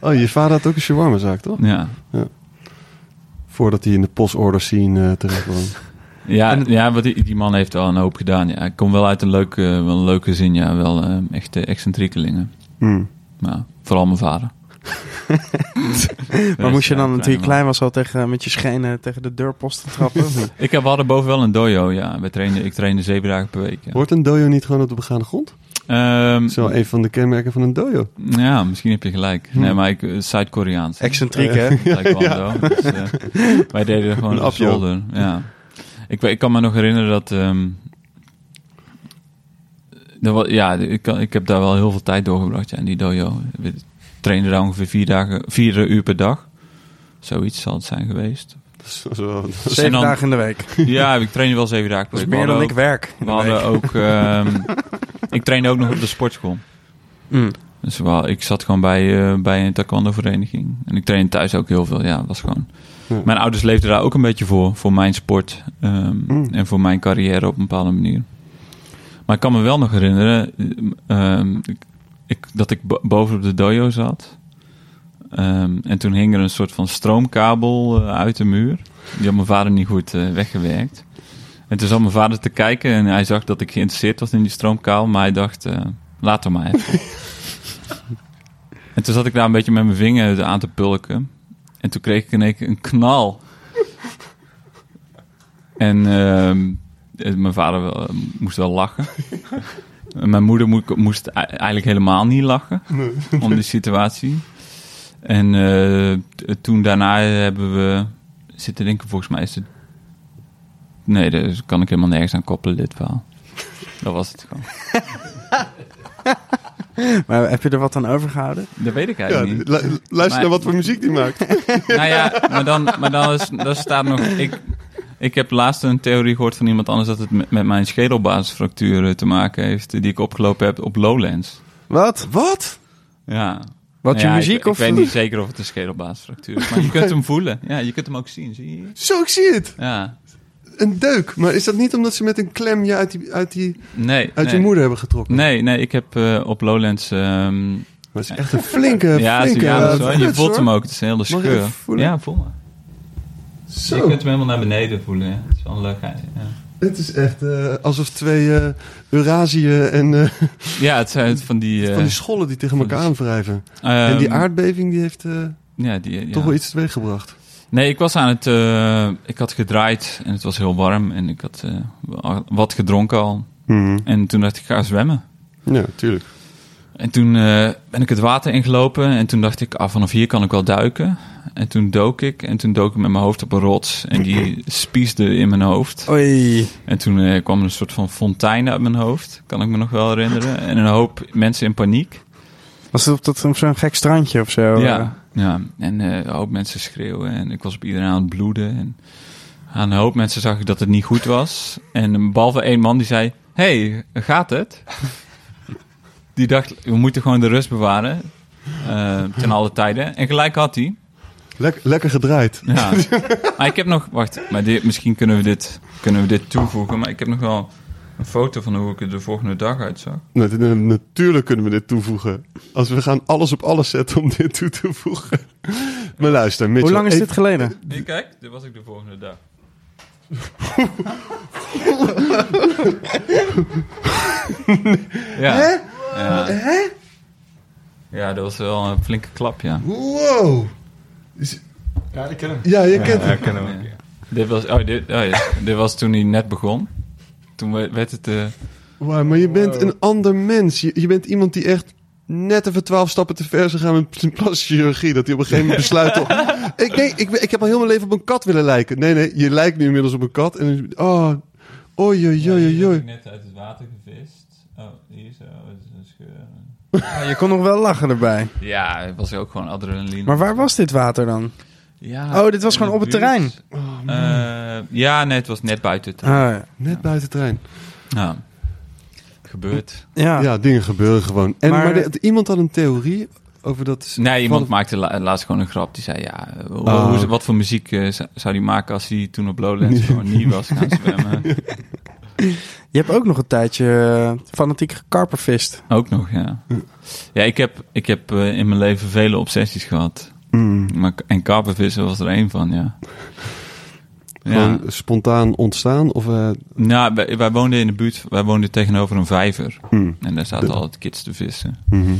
Oh, je vader had ook een shawarma-zaak, toch? Ja. Voordat hij in de postorder scene eh, terecht kwam. [LAUGHS] Ja, ja wat die, die man heeft wel een hoop gedaan. Ja. Ik kom wel uit een leuke, wel een leuke gezin, ja. Wel eh, echte excentriekelingen. Hmm. Ja, vooral mijn vader. [LAUGHS] [LAUGHS] Maar moest je dan, toen je klein was, al tegen, met je schenen tegen de deurposten trappen? Ik heb, we hadden boven wel een dojo, ja. We trainen, ik trainde zeven dagen per week. Ja, Hoort een dojo niet gewoon op de begane grond? Ehm, Dat is wel een van de kenmerken van een dojo. ja misschien heb je gelijk. Nee, maar ik, eh, Zuid-Koreaans. Excentriek, hè? [LAUGHS] Taekwondo. Dus, eh, wij deden er gewoon Een apjo. zolder. Ja. Ik, weet- ik kan me nog herinneren dat... wa- ja, ik, kan, ik heb daar wel heel veel tijd doorgebracht ja, in die dojo. We trainden daar ongeveer vier, dagen, vier uur per dag. Zoiets zal het zijn geweest. Dat is zo, dat is- Zeven dan- dagen in de week. [LAUGHS] Ja, ik trainde wel zeven dagen per Dat is week. meer dan ik werk. We week. hadden ook... ehm, [LAUGHS] ik trainde ook nog op de sportschool. Mm. Dus wel, ik zat gewoon bij, eh, bij een taekwondo-vereniging. En ik trainde thuis ook heel veel. Ja, was gewoon... Mijn ouders leefden daar ook een beetje voor. Voor mijn sport. ehm, Mm. En voor mijn carrière op een bepaalde manier. Maar ik kan me wel nog herinneren... ehm, ik, ik- dat ik bo- boven op de dojo zat. Ehm, en toen hing er een soort van stroomkabel eh, uit de muur. Die had mijn vader niet goed eh, weggewerkt. En toen zat mijn vader te kijken en hij zag dat ik geïnteresseerd was in die stroomkabel. Maar hij dacht, eh, laat hem maar even. [LAUGHS] en toen zat ik daar een beetje met mijn vinger aan te pulken. En toen kreeg ik in één keer een knal. En ehm, eh, mijn vader moest wel lachen. Mijn moeder moest, moest eigenlijk helemaal niet lachen om die [LAUGHS] situatie. En eh, toen daarna hebben we zitten denken, volgens mij is het... Nee, daar kan ik helemaal nergens aan koppelen, dit verhaal. Dat was het gewoon. [LAUGHS] Maar heb je er wat aan overgehouden? Dat weet ik Ja, eigenlijk niet. lu- luister Maar- naar wat voor muziek die maakt. [LAUGHS] Nou ja, maar dan, maar dan is, daar staat nog... Ik, ik heb laatst een theorie gehoord van iemand anders... dat het met, met mijn schedelbasisfractuur eh, te maken heeft... die ik opgelopen heb op Lowlands. Wat? Wat? Ja. Wat, je ja, muziek ik, of... Ik weet niet zeker of het een schedelbasisfractuur is. Maar je kunt hem voelen. Ja, je kunt hem ook zien, zie je? Zo, ik zie het. Ja. Een deuk. Maar is dat niet omdat ze met een klem je uit, die, uit, die, Nee, uit nee. je moeder hebben getrokken? Nee, nee, ik heb eh, op Lowlands... ehm, het is echt een flinke, ja, het is- flinke... ja, dat eh, je voelt hem ook. Het is een hele scheur. Ja, voel maar. Je kunt hem helemaal naar beneden voelen. Ja. Het is wel een leuk. Ja, het is echt eh, alsof twee eh Eurasië en eh, ja het zijn van die... eh, van die schollen die tegen elkaar aanwrijven. ehm, en die aardbeving die heeft eh, Ja, die, ja. toch wel iets teweeggebracht. Nee, ik was aan het... eh, ik had gedraaid en het was heel warm. En ik had eh, wat gedronken al. En toen dacht ik, ga zwemmen. Ja, tuurlijk. En toen eh, ben ik het water ingelopen en toen dacht ik, ah, vanaf hier kan ik wel duiken. En toen dook ik en toen dook ik met mijn hoofd op een rots en die [LAUGHS] spiesde in mijn hoofd. Oei. En toen eh, kwam er een soort van fontein uit mijn hoofd, kan ik me nog wel herinneren. En een hoop mensen in paniek. Was het op, dat, zo'n gek strandje of zo? Ja, ja. en eh, een hoop mensen schreeuwen en ik was op iedereen aan het bloeden. En aan een hoop mensen zag ik dat het niet goed was. En behalve één man die zei, hey, gaat het? Die dacht, we moeten gewoon de rust bewaren. eh, ten alle tijden. En gelijk had hij. Lek- lekker gedraaid. Ja. [LAUGHS] maar ik heb nog... Wacht, maar dit, misschien kunnen we, dit, kunnen we dit toevoegen. Maar ik heb nog wel een foto van hoe ik er de volgende dag uitzag. Natuurlijk kunnen we dit toevoegen. Als we gaan alles op alles zetten om dit toe te voegen. [LAUGHS] Maar luister, Mitchell. Hoe lang is dit geleden? Hier, kijk. Dit was ik de volgende dag. [LAUGHS] ja. Ja. Ja, dat was wel een flinke klap, ja. Wow. Is- Ja, ik ken hem. Ja, je kent we. Ja. Dit was, oh, dit, oh ja, dit was toen hij net begon. Toen we- werd het... Wow, maar je bent een ander mens. Je, je bent iemand die echt net even twaalf stappen te ver is gegaan met zijn plastische chirurgie. Dat hij op een gegeven moment besluit toch... [LAUGHS] ik, nee, ik, ik heb al heel mijn leven op een kat willen lijken. Nee, nee, je lijkt nu inmiddels op een kat. En, oh, oei, oei, oei, oei, oei. net uit het water gevist. Oh, hier zo, Ah, je kon nog wel lachen erbij. Ja, het was ook gewoon adrenaline. Maar waar was dit water dan? Ja, Oh, dit was gewoon op het buurt. terrein? Eh, ja, nee, het was net buiten het Ah, terrein. ja. Net buiten het trein. Ja. Gebeurt. Ja. Ja, dingen gebeuren gewoon. En, Maar- maar de- iemand had een theorie over dat... Nee, iemand van- maakte la- laatst gewoon een grap. Die zei, ja, hoe- Oh. hoe- wat voor muziek eh, zou zou die maken als hij toen op Lowlands [LAUGHS] gewoon niet was gaan zwemmen? [LAUGHS] Je hebt ook nog een tijdje eh, fanatiek gekarpervist. Ook nog, ja. Ja, ik heb, ik heb eh, in mijn leven vele obsessies gehad. Mm, Maar, en karpenvissen was er één van, ja. Ja. Gewoon spontaan ontstaan? Of, eh, Nou, wij, wij woonden in de buurt, wij woonden tegenover een vijver. mm, En daar zaten De- altijd kids te vissen. mhm.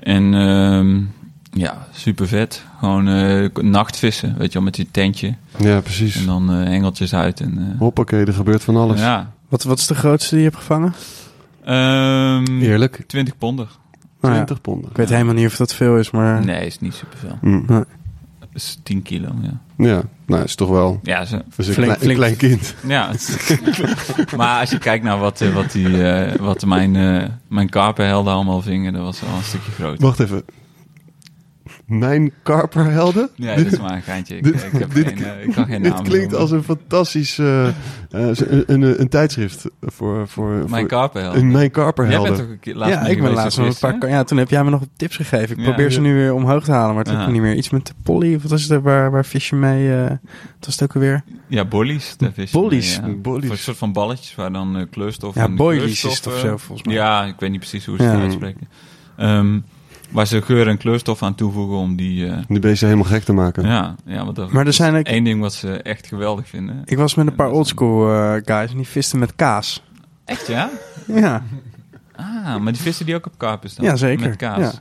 En ehm, ja, super vet. Gewoon eh, nachtvissen, weet je wel, met die tentje. Ja, precies. En dan eh, engeltjes uit. En, eh, Hoppakee, er gebeurt van alles. ja. Wat, wat is de grootste die je hebt gevangen? Ehm Eerlijk, 20 ponder. Nou ja, 20 ponden. ik weet helemaal niet of dat veel is, maar... Nee, is niet superveel. Mm. Nee. Dat is 10 kilo, ja. Ja, nou is toch wel... Ja, ze, Flink- klein, een klein kind. ja. [LAUGHS] maar als je kijkt naar wat, wat, die, eh, wat mijn, eh mijn karpenhelden allemaal vingen, dat was wel een stukje groter. Wacht even. Mijn karperhelden? Ja, dat is maar een geintje. Ik, Dit- ik, heb dit- geen, eh, ik kan geen Dit naam klinkt noemen. als een fantastisch... eh, eh, een, een, een tijdschrift voor... voor Mijn een, mijn Jij karperhelden. bent toch laatst ja, ik ben laatst nog een paar... Ja, toen heb jij me nog tips gegeven. Ik Ja. probeer ze nu weer omhoog te halen, maar het lukt me niet meer. Iets met de Polly, of wat was het waar, waar vis je mee... eh, wat was het ook alweer? Ja, bollies. daar vis je Bollies. mee, een soort van balletjes waar dan kleurstof Ja, en boilies is het of zo, volgens mij. Ja, ik weet niet precies hoe ze het uitspreken. Ehm, waar ze geur en kleurstof aan toevoegen om die... eh, Die beesten helemaal gek te maken. ja, ja, want dat Maar er zijn ook... één ding wat ze echt geweldig vinden. Ik was met een paar oldschool eh, guys en die visten met kaas. Echt, ja? Ja, Ah, maar die vissen die ook op karpers dan? Ja, zeker. Met kaas? Ja.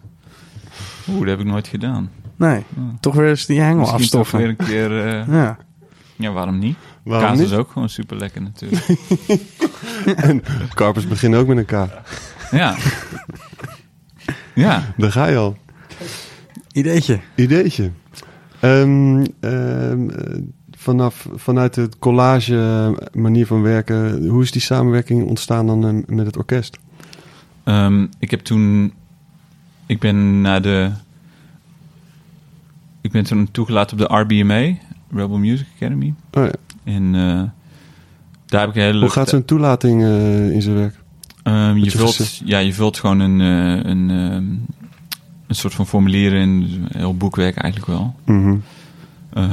Oeh, dat heb ik nooit gedaan. nee. Toch weer eens die hengel Misschien toch afstoffen. weer een keer... eh, [LAUGHS] Ja. ja, waarom niet? Waarom kaas niet? is ook gewoon super lekker natuurlijk. [LAUGHS] Karpers beginnen ook met een K. ja. Ja. Daar ga je al. Ideetje. Ideetje. Ehm, ehm, eh, vanaf, vanuit het collage eh, manier van werken, hoe is die samenwerking ontstaan dan eh, met het orkest? Ehm, ik heb toen... Ik ben naar de... Ik ben toen toegelaten op de RBMA, Rebel Music Academy. Oh ja. En eh, daar heb ik een hele Hoe gaat zo'n toelating eh, in zijn werk? Ehm, je, vult, ja, je vult gewoon een, eh, een, ehm, een soort van formulier in, dus een heel boekwerk eigenlijk wel. Eh,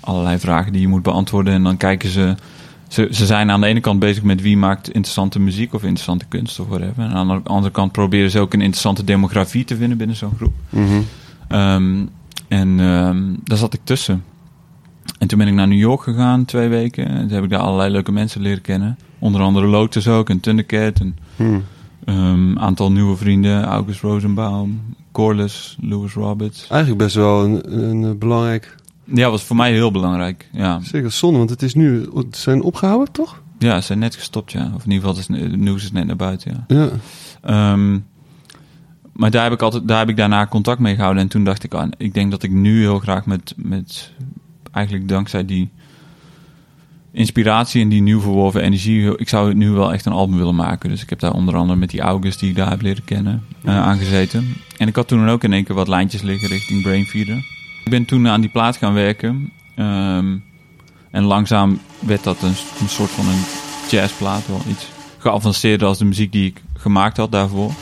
allerlei vragen die je moet beantwoorden en dan kijken ze, ze... Ze zijn aan de ene kant bezig met wie maakt interessante muziek of interessante kunst of whatever. En aan de andere kant proberen ze ook een interessante demografie te vinden binnen zo'n groep. Mhm. En daar zat ik tussen. En toen ben ik naar New York gegaan, twee weken. En toen heb ik daar allerlei leuke mensen leren kennen. Onder andere Lotus ook en Thundercat en Hm. een aantal nieuwe vrienden. August Rosenbaum, Corliss, Lewis Roberts. Eigenlijk best wel een, een, eh, belangrijk... Ja, was voor mij heel belangrijk. Ja, Zeker zonde, want het is nu... Het zijn opgehouden, toch? ja ze zijn net gestopt, ja. Of in ieder geval, het, is, het nieuws is net naar buiten, ja. Ja. Ehm, maar daar heb ik altijd, daar heb ik daarna contact mee gehouden. En toen dacht ik aan, ik denk dat ik nu heel graag met, met eigenlijk dankzij die inspiratie en die nieuw verworven energie, ik zou nu wel echt een album willen maken. Dus ik heb daar onder andere met die August die ik daar heb leren kennen eh, aangezeten. En ik had toen ook in één keer wat lijntjes liggen richting Brainfeeder. Ik ben toen aan die plaat gaan werken. ehm, en langzaam werd dat een, een soort van een jazzplaat, wel iets geavanceerder als de muziek die ik gemaakt had daarvoor.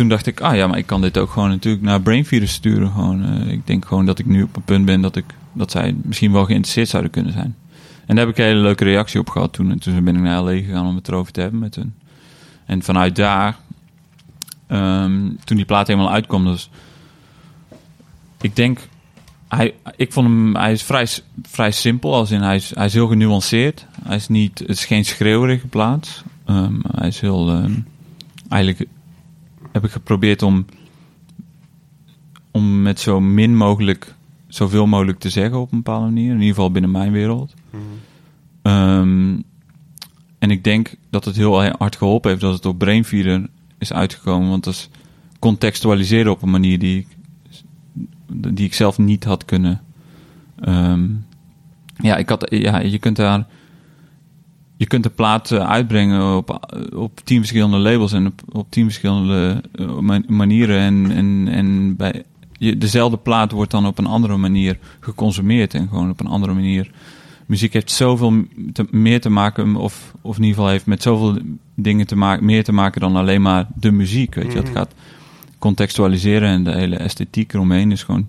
Toen dacht ik, ah ja, maar ik kan dit ook gewoon natuurlijk naar Brainfeeder sturen. Gewoon, eh, ik denk gewoon dat ik nu op een punt ben dat, ik, dat zij misschien wel geïnteresseerd zouden kunnen zijn. En daar heb ik een hele leuke reactie op gehad toen. En toen ben ik naar LA gegaan om het erover te hebben met hun. En vanuit daar, ehm, toen die plaat helemaal uitkwam, dus ik denk, hij, ik vond hem, hij is vrij, vrij simpel, als in hij is, hij is heel genuanceerd. Hij is niet, het is geen schreeuwerige plaat. Ehm, hij is heel, ehm, eigenlijk heb ik geprobeerd om, om met zo min mogelijk, zoveel mogelijk te zeggen op een bepaalde manier. In ieder geval binnen mijn wereld. Ehm, en ik denk dat het heel hard geholpen heeft dat het op Brainfeeder is uitgekomen. Want dat is contextualiseren op een manier die ik, die ik zelf niet had kunnen. ehm, ja, ik had, ja, je kunt daar. Je kunt de plaat eh, uitbrengen op, op tien verschillende labels en op, op tien verschillende eh, ma- manieren. En, en, en bij, je, dezelfde plaat wordt dan op een andere manier geconsumeerd en gewoon op een andere manier. Muziek heeft zoveel te- meer te maken, of, of in ieder geval heeft met zoveel dingen te maken, meer te maken dan alleen maar de muziek. Weet je, het gaat contextualiseren en de hele esthetiek eromheen is gewoon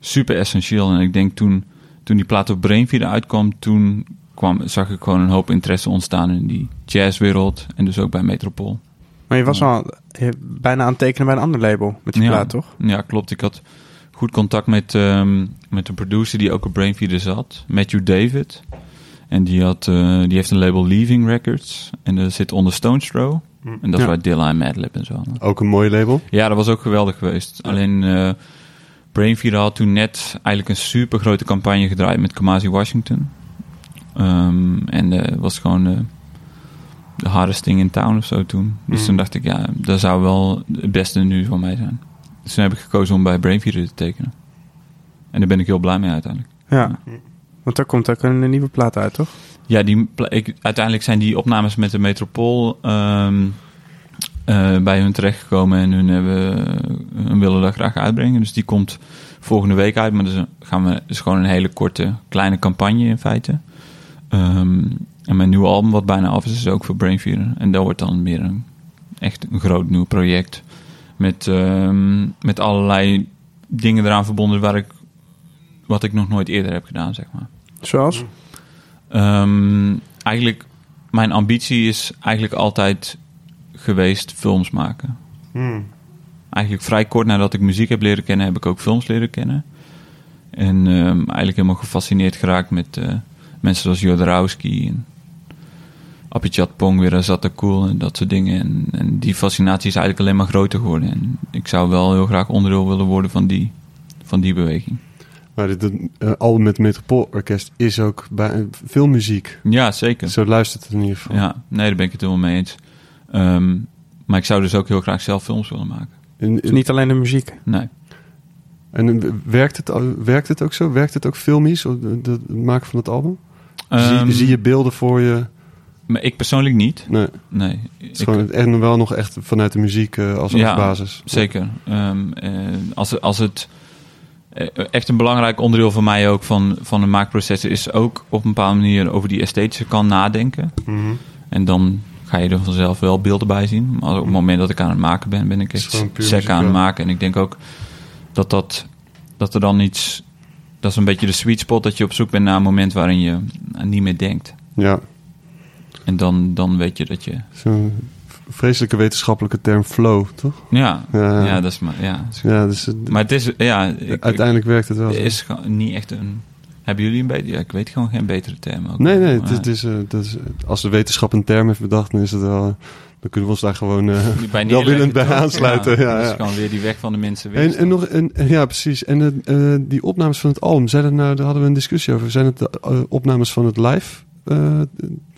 super essentieel. En ik denk toen, toen die plaat op Brainfeeder uitkwam, toen kwam, zag ik gewoon een hoop interesse ontstaan in die jazzwereld en dus ook bij Metropool. Maar je was al bijna aan het tekenen bij een ander label met die Ja. plaat, toch? Ja, klopt. Ik had goed contact met, ehm, met een producer die ook op Brainfeeder zat, Matthew David. En die, had, eh, die heeft een label Leaving Records. En dat zit onder Stones Throw. En dat is Ja. waar Dilla en Madlib en zo. Ook een mooi label. Ja, dat was ook geweldig geweest. Alleen eh Brainfeeder had toen net eigenlijk een super grote campagne gedraaid met Kamasi Washington. Ehm, en dat was gewoon eh, de hardest thing in town of zo toen. Dus Mm. toen dacht ik, ja, dat zou wel het beste nu voor mij zijn. Dus toen heb ik gekozen om bij Brainfeeder te tekenen. En daar ben ik heel blij mee uiteindelijk. Ja. Want daar komt ook een nieuwe plaat uit, toch? Ja, die, ik, uiteindelijk zijn die opnames met de Metropool ehm, eh, bij hun terechtgekomen en hun, hebben, hun willen dat graag uitbrengen. Dus die komt volgende week uit, maar dat is, een- gaan we, is gewoon een hele korte, kleine campagne in feite. Ehm, en mijn nieuwe album, wat bijna af is, is ook voor Brainfeeder. En dat wordt dan meer een, echt een groot nieuw project. Met, ehm, met allerlei dingen eraan verbonden waar ik, wat ik nog nooit eerder heb gedaan, zeg maar. Zoals? Ehm, eigenlijk, mijn ambitie is eigenlijk altijd geweest films maken. Eigenlijk vrij kort nadat ik muziek heb leren kennen, heb ik ook films leren kennen. En eigenlijk helemaal gefascineerd geraakt met eh, mensen zoals Jodorowsky en Apichat Pong, weer Zat Cool en dat soort dingen. En, en die fascinatie is eigenlijk alleen maar groter geworden. En ik zou wel heel graag onderdeel willen worden van die, van die beweging. Maar dit, eh, album met Metropool Orkest is ook bij, veel muziek. Ja, zeker. Zo luistert het in ieder geval. Ja, nee, daar ben ik het helemaal mee eens. Ehm, maar ik zou dus ook heel graag zelf films willen maken. En, Dus niet alleen de muziek. Nee. en eh, werkt, het, al- werkt het ook zo? Werkt het ook filmisch, of de- de- het maken van het album? Ehm, zie, zie je beelden voor je? Maar ik persoonlijk niet. Nee, Nee. het is Ik- gewoon echt wel nog echt vanuit de muziek eh, als, Ja, als basis. Zeker. Ehm, eh, als, als het eh, echt een belangrijk onderdeel voor mij ook van, van een maakproces is ook op een bepaalde manier over die esthetische kant nadenken. Mhm. En dan ga je er vanzelf wel beelden bij zien. Maar op het moment dat ik aan het maken ben, ben ik echt sec aan het maken. En ik denk ook dat, dat, dat er dan iets... Dat is een beetje de sweet spot dat je op zoek bent naar een moment waarin je niet meer denkt. Ja, En dan, dan weet je dat je... zo'n vreselijke wetenschappelijke term flow, toch? Ja, Ja. ja, dat is maar... Ja. Ja, dus Maar het is... Ja, ik- uiteindelijk werkt het wel. Het is gewoon niet echt een... Hebben jullie een betere... Ja, ik weet gewoon geen betere term. Ook. Nee, nee, het, is- het is, eh, dat is, als de wetenschap een term heeft bedacht, dan is het wel. Dan kunnen we ons daar gewoon eh, bij welwillend bij aansluiten. Ja, is ja. gewoon weer die weg van de mensen En, en nog, en, ja, precies. En eh, eh, die opnames van het album, zijn het nou, daar hadden we een discussie over. Zijn het de eh, opnames van het live? eh, want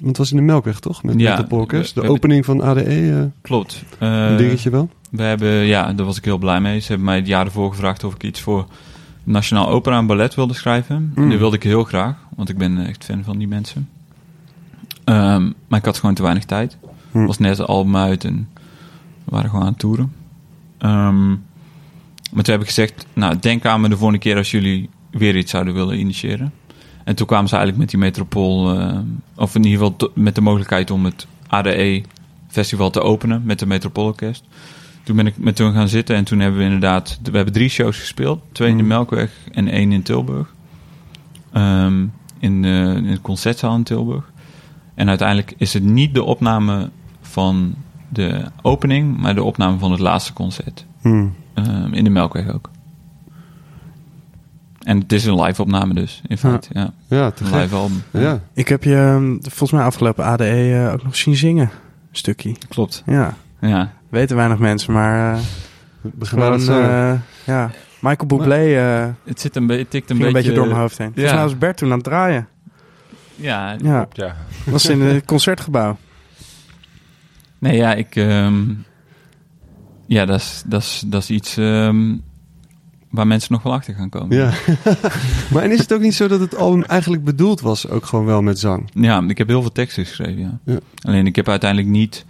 het was in de Melkweg, toch? Met, Ja, met de Polkers. we- De opening van ADE, eh, Klopt. een Eh, dingetje wel. We hebben, ja, daar was ik heel blij mee. Ze hebben mij het jaar ervoor gevraagd of ik iets voor Nationaal Opera en Ballet wilde schrijven. Mm. En dat wilde ik heel graag, want ik ben echt fan van die mensen. Ehm, maar ik had gewoon te weinig tijd. Hm. Was net het album uit en we waren gewoon aan het toeren. Ehm, maar toen heb ik gezegd, nou, denk aan me de volgende keer als jullie weer iets zouden willen initiëren. En toen kwamen ze eigenlijk met die metropool, eh, of in ieder geval met de mogelijkheid om het ADE festival te openen met de Metropoolorkest. Toen ben ik met hun gaan zitten en toen hebben we inderdaad... We hebben drie shows gespeeld. Twee in de Mhm. Melkweg en één in Tilburg. Ehm, in, de, in het Concertzaal in Tilburg. En uiteindelijk is het niet de opname van de opening... maar de opname van het laatste concert. Hmm. Ehm, in de Melkweg ook. En het is een live opname dus, in feite. Ja. Ja, te live album. Ja. Ik heb je ehm, volgens mij afgelopen ADE eh, ook nog zien zingen. Een stukje. Klopt. Ja, Ja. weten weinig mensen, maar eh We gaan het eh, ja. Michael Bublé eh Het zit een, be- het tikt een beetje... door mijn hoofd heen. Volgens mij was Bert toen aan het draaien. Ja, Ja, Klopt, ja. dat was in het [LAUGHS] concertgebouw. Nee, ja, ik... ehm, ja, dat is, dat, is, dat is iets ehm, waar mensen nog wel achter gaan komen. Ja. [LAUGHS] maar en is het ook niet zo dat het album eigenlijk bedoeld was, ook gewoon wel met zang? Ja, ik heb heel veel teksten geschreven, ja. Ja. Alleen ik heb uiteindelijk niet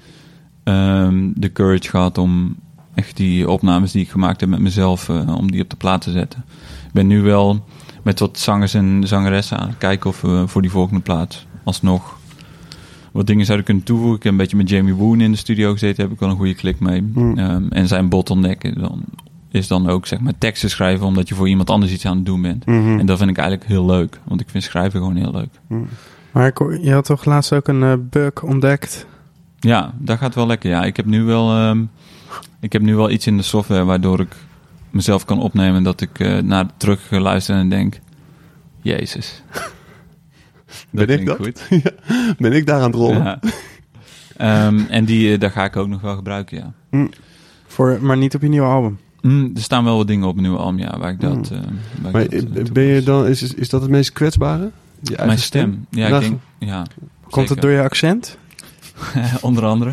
ehm, de courage gehad om echt die opnames die ik gemaakt heb met mezelf, eh, om die op de plaat te zetten. Ik ben nu wel met wat zangers en zangeressen aan het kijken of we voor die volgende plaat alsnog wat dingen zouden kunnen toevoegen. Ik heb een beetje met Jamie Woon in de studio gezeten, heb ik wel een goede klik mee. Hmm. Ehm, en zijn bottleneck dan, is dan ook zeg maar teksten schrijven omdat je voor iemand anders iets aan het doen bent. Mhm. En dat vind ik eigenlijk heel leuk, want ik vind schrijven gewoon heel leuk. Maar ik hoor- je had toch laatst ook een eh, bug ontdekt? Ja, dat gaat wel lekker. Ja, ik heb nu wel, ehm, ik heb nu wel iets in de software waardoor ik mezelf kan opnemen dat ik eh, naar terug ga luisteren en denk, Jezus. [LAUGHS] Ben ik dat? Goed. [LAUGHS] Ben ik daar aan het rollen? Ja. Ehm, en die, eh, daar ga ik ook nog wel gebruiken, ja. Voor, maar niet op je nieuwe album. Mm, er staan wel wat dingen op een nieuwe album, ja, waar ik dat... Mm. eh, waar ik Maar dat, eh, ben je dan, is, is- is dat het meest kwetsbare? Je eigen Mijn stem. Ja, Nou, ik denk, ja. Komt het zeker. door je accent? [LAUGHS] Onder andere.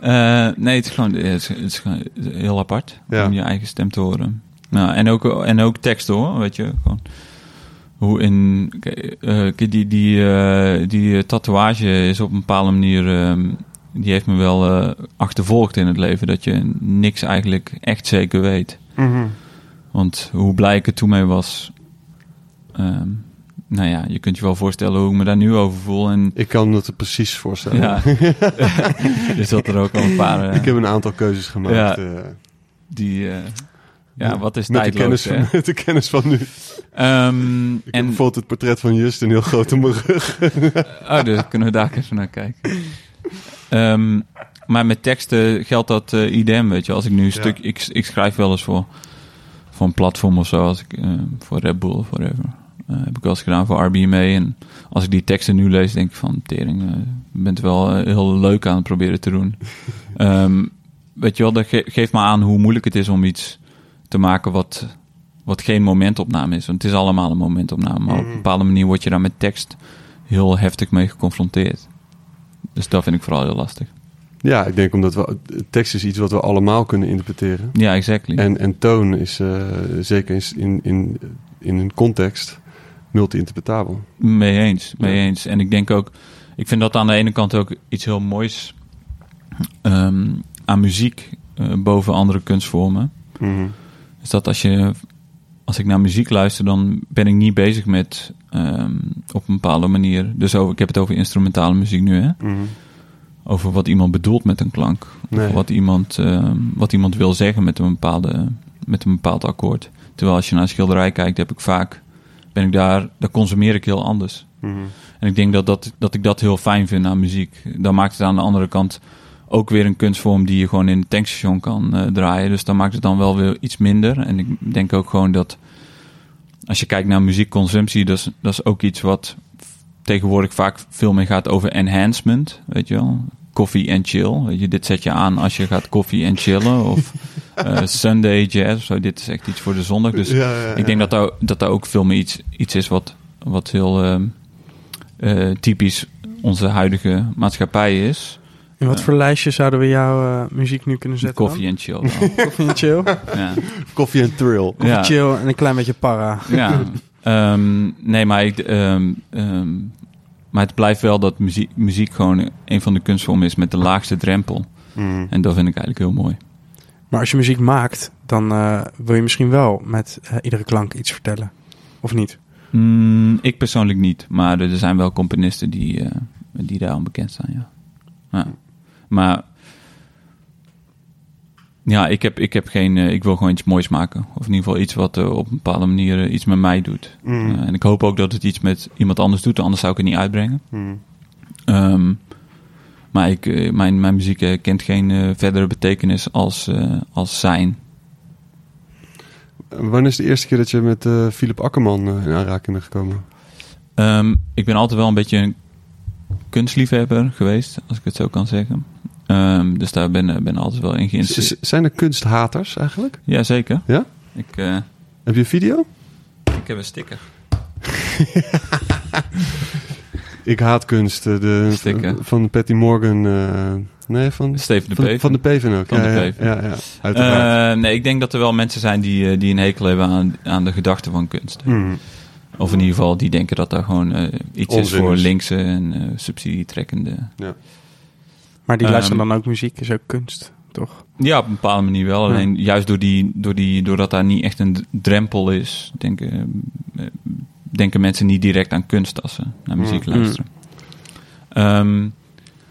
Eh, nee, het is gewoon, het is, het is gewoon heel apart Ja. om je eigen stem te horen. Nou, en, ook, en ook tekst hoor, weet je. Gewoon hoe in. kijk, eh, kijk, die, die, eh, die eh, tatoeage is op een bepaalde manier. ehm, die heeft me wel eh, achtervolgd in het leven. Dat je niks eigenlijk echt zeker weet. Mhm. Want hoe blij ik er toen mee was. ehm, nou ja, je kunt je wel voorstellen hoe ik me daar nu over voel. En Ik kan me dat er precies voorstellen. ja, [LAUGHS] [LAUGHS] er zat er ook al een paar. Ik heb een aantal keuzes gemaakt. Ja. eh, Die, eh, ja, wat is met, de kennis van, [LAUGHS] met de kennis van nu. Ehm, Ik heb en, bijvoorbeeld het portret van Justin heel groot op mijn rug. [LAUGHS] oh, dus kunnen we daar even naar kijken. Ehm, maar met teksten geldt dat eh idem, weet je. Als ik nu een Ja. stuk... Ik, ik schrijf wel eens voor, voor een platform of zo. Als ik, eh, voor Red Bull of whatever. Eh, heb ik wel eens gedaan voor RBMA. En als ik die teksten nu lees, denk ik van... Tering, je bent wel heel leuk aan het proberen te doen. [LAUGHS] Ehm, weet je wel, dat ge- geeft me aan hoe moeilijk het is om iets te maken wat, wat geen momentopname is. Want het is allemaal een momentopname. Maar op een bepaalde manier word je daar met tekst heel heftig mee geconfronteerd. Dus dat vind ik vooral heel lastig. Ja, ik denk omdat we, tekst is iets wat we allemaal kunnen interpreteren. Ja, exactly. En, en toon is eh, zeker in, in, in, een context multi-interpretabel. Mee eens, mee Ja. eens. En ik denk ook, ik vind dat aan de ene kant ook iets heel moois ehm, aan muziek eh, boven andere kunstvormen. Mhm. Is dat als je, als ik naar muziek luister, dan ben ik niet bezig met ehm, op een bepaalde manier. Dus over, ik heb het over instrumentale muziek nu, hè? Mhm. Over wat iemand bedoelt met een klank. Nee. Of wat iemand, ehm, wat iemand wil zeggen met een, bepaalde, met een bepaald akkoord. Terwijl als je naar een schilderij kijkt, heb ik vaak, ben ik daar, daar consumeer ik heel anders. Mhm. En ik denk dat, dat, dat ik dat heel fijn vind aan muziek. Dan maakt het aan de andere kant ook weer een kunstvorm die je gewoon in het tankstation kan eh, draaien. Dus dan maakt het dan wel weer iets minder. En ik denk ook gewoon dat als je kijkt naar muziekconsumptie, dat is, dat is ook iets wat tegenwoordig vaak veel meer gaat over enhancement. Weet je wel? Koffie en chill. Weet je, dit zet je aan als je gaat koffie en chillen. Of [LAUGHS] eh, Sunday jazz of zo. Dit is echt iets voor de zondag. Dus Ja, ja, ja. ik denk dat daar, dat daar ook veel meer iets, iets is wat, wat heel ehm, eh, typisch onze huidige maatschappij is. In wat Ja. voor lijstje zouden we jouw eh, muziek nu kunnen zetten? Koffie en chill. [LAUGHS] Koffie en chill. [LAUGHS] ja. Koffie en thrill. Koffie, Ja. chill en een klein beetje para. ja. Ehm, nee, maar, ik, ehm, ehm, maar het blijft wel dat muziek, muziek gewoon een van de kunstvormen is met de laagste drempel. Mhm. En dat vind ik eigenlijk heel mooi. Maar als je muziek maakt, dan eh, wil je misschien wel met eh, iedere klank iets vertellen. Of niet? Mm, ik persoonlijk niet, maar er zijn wel componisten die, eh, die daar onbekend zijn, ja. ja. Maar ja, ik, heb, ik heb geen. eh, ik wil gewoon iets moois maken. Of in ieder geval iets wat eh, op een bepaalde manier eh, iets met mij doet. Mm. En ik hoop ook dat het iets met iemand anders doet, anders zou ik het niet uitbrengen. Mm. Ehm, maar ik, mijn, mijn muziek kent geen verdere betekenis als, als zijn. Wanneer is de eerste keer dat je met Philip Akkerman in aanraking bent gekomen? Ehm, ik ben altijd wel een beetje een kunstliefhebber geweest, als ik het zo kan zeggen. Ehm, dus daar ben ik ben altijd wel in geïnteresseerd. zijn er kunsthaters eigenlijk? Ja, zeker. Ja? Ik, eh, Heb je een video? ik heb een sticker. [LAUGHS] Ik haat kunst. eh, De, Sticker. van Patty Morgan. eh, nee, van, Steven de van, Peven. van de Peven ook. Van ja, de ja, Peven. Ja, ja. Eh, nee, ik denk dat er wel mensen zijn die, eh, die een hekel hebben aan, aan de gedachte van kunst. Mm. Of in ieder geval die denken dat daar gewoon eh, iets is voor linkse en eh subsidietrekkende. Maar die Ehm, luisteren dan ook muziek, is ook kunst, toch? Ja, op een bepaalde manier wel. Ja. Alleen juist door die, door die, doordat daar niet echt een drempel is, denken, eh, denken mensen niet direct aan kunst als ze naar muziek Mm. luisteren. Ehm,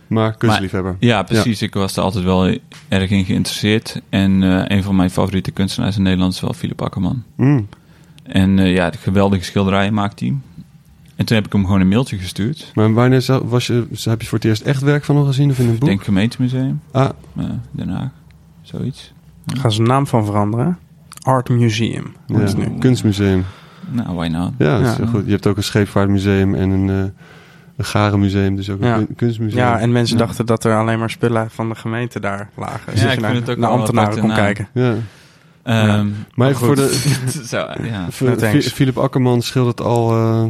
Maar kunstliefhebber. ja, precies. Ik was er altijd wel erg in geïnteresseerd. En eh, een van mijn favoriete kunstenaars in Nederland is wel Philip Akkerman. Mm. En eh, ja, de geweldige schilderijen maakt hij. En toen heb ik hem gewoon een mailtje gestuurd. Maar wanneer was je, heb je voor het eerst echt werk van hem gezien of in een Ik boek? denk gemeentemuseum, Ah, eh, Den Haag, zoiets. Daar gaan ze een naam van veranderen. Art Museum. ja, is nu. kunstmuseum. Nou, why not? Ja, dat is Ja. goed. Je hebt ook een scheepvaartmuseum en een, eh een garenmuseum, dus ook Ja. een kun- kunstmuseum. Ja, en mensen Ja. dachten dat er alleen maar spullen van de gemeente daar lagen. Dus Ja, ik je vind naar, het ook naar ambtenaren kon naam. kijken. Ja. Ehm, Maar voor de [LAUGHS] Zo, ja. [LAUGHS] Fi- Philip Akkerman schildert al eh,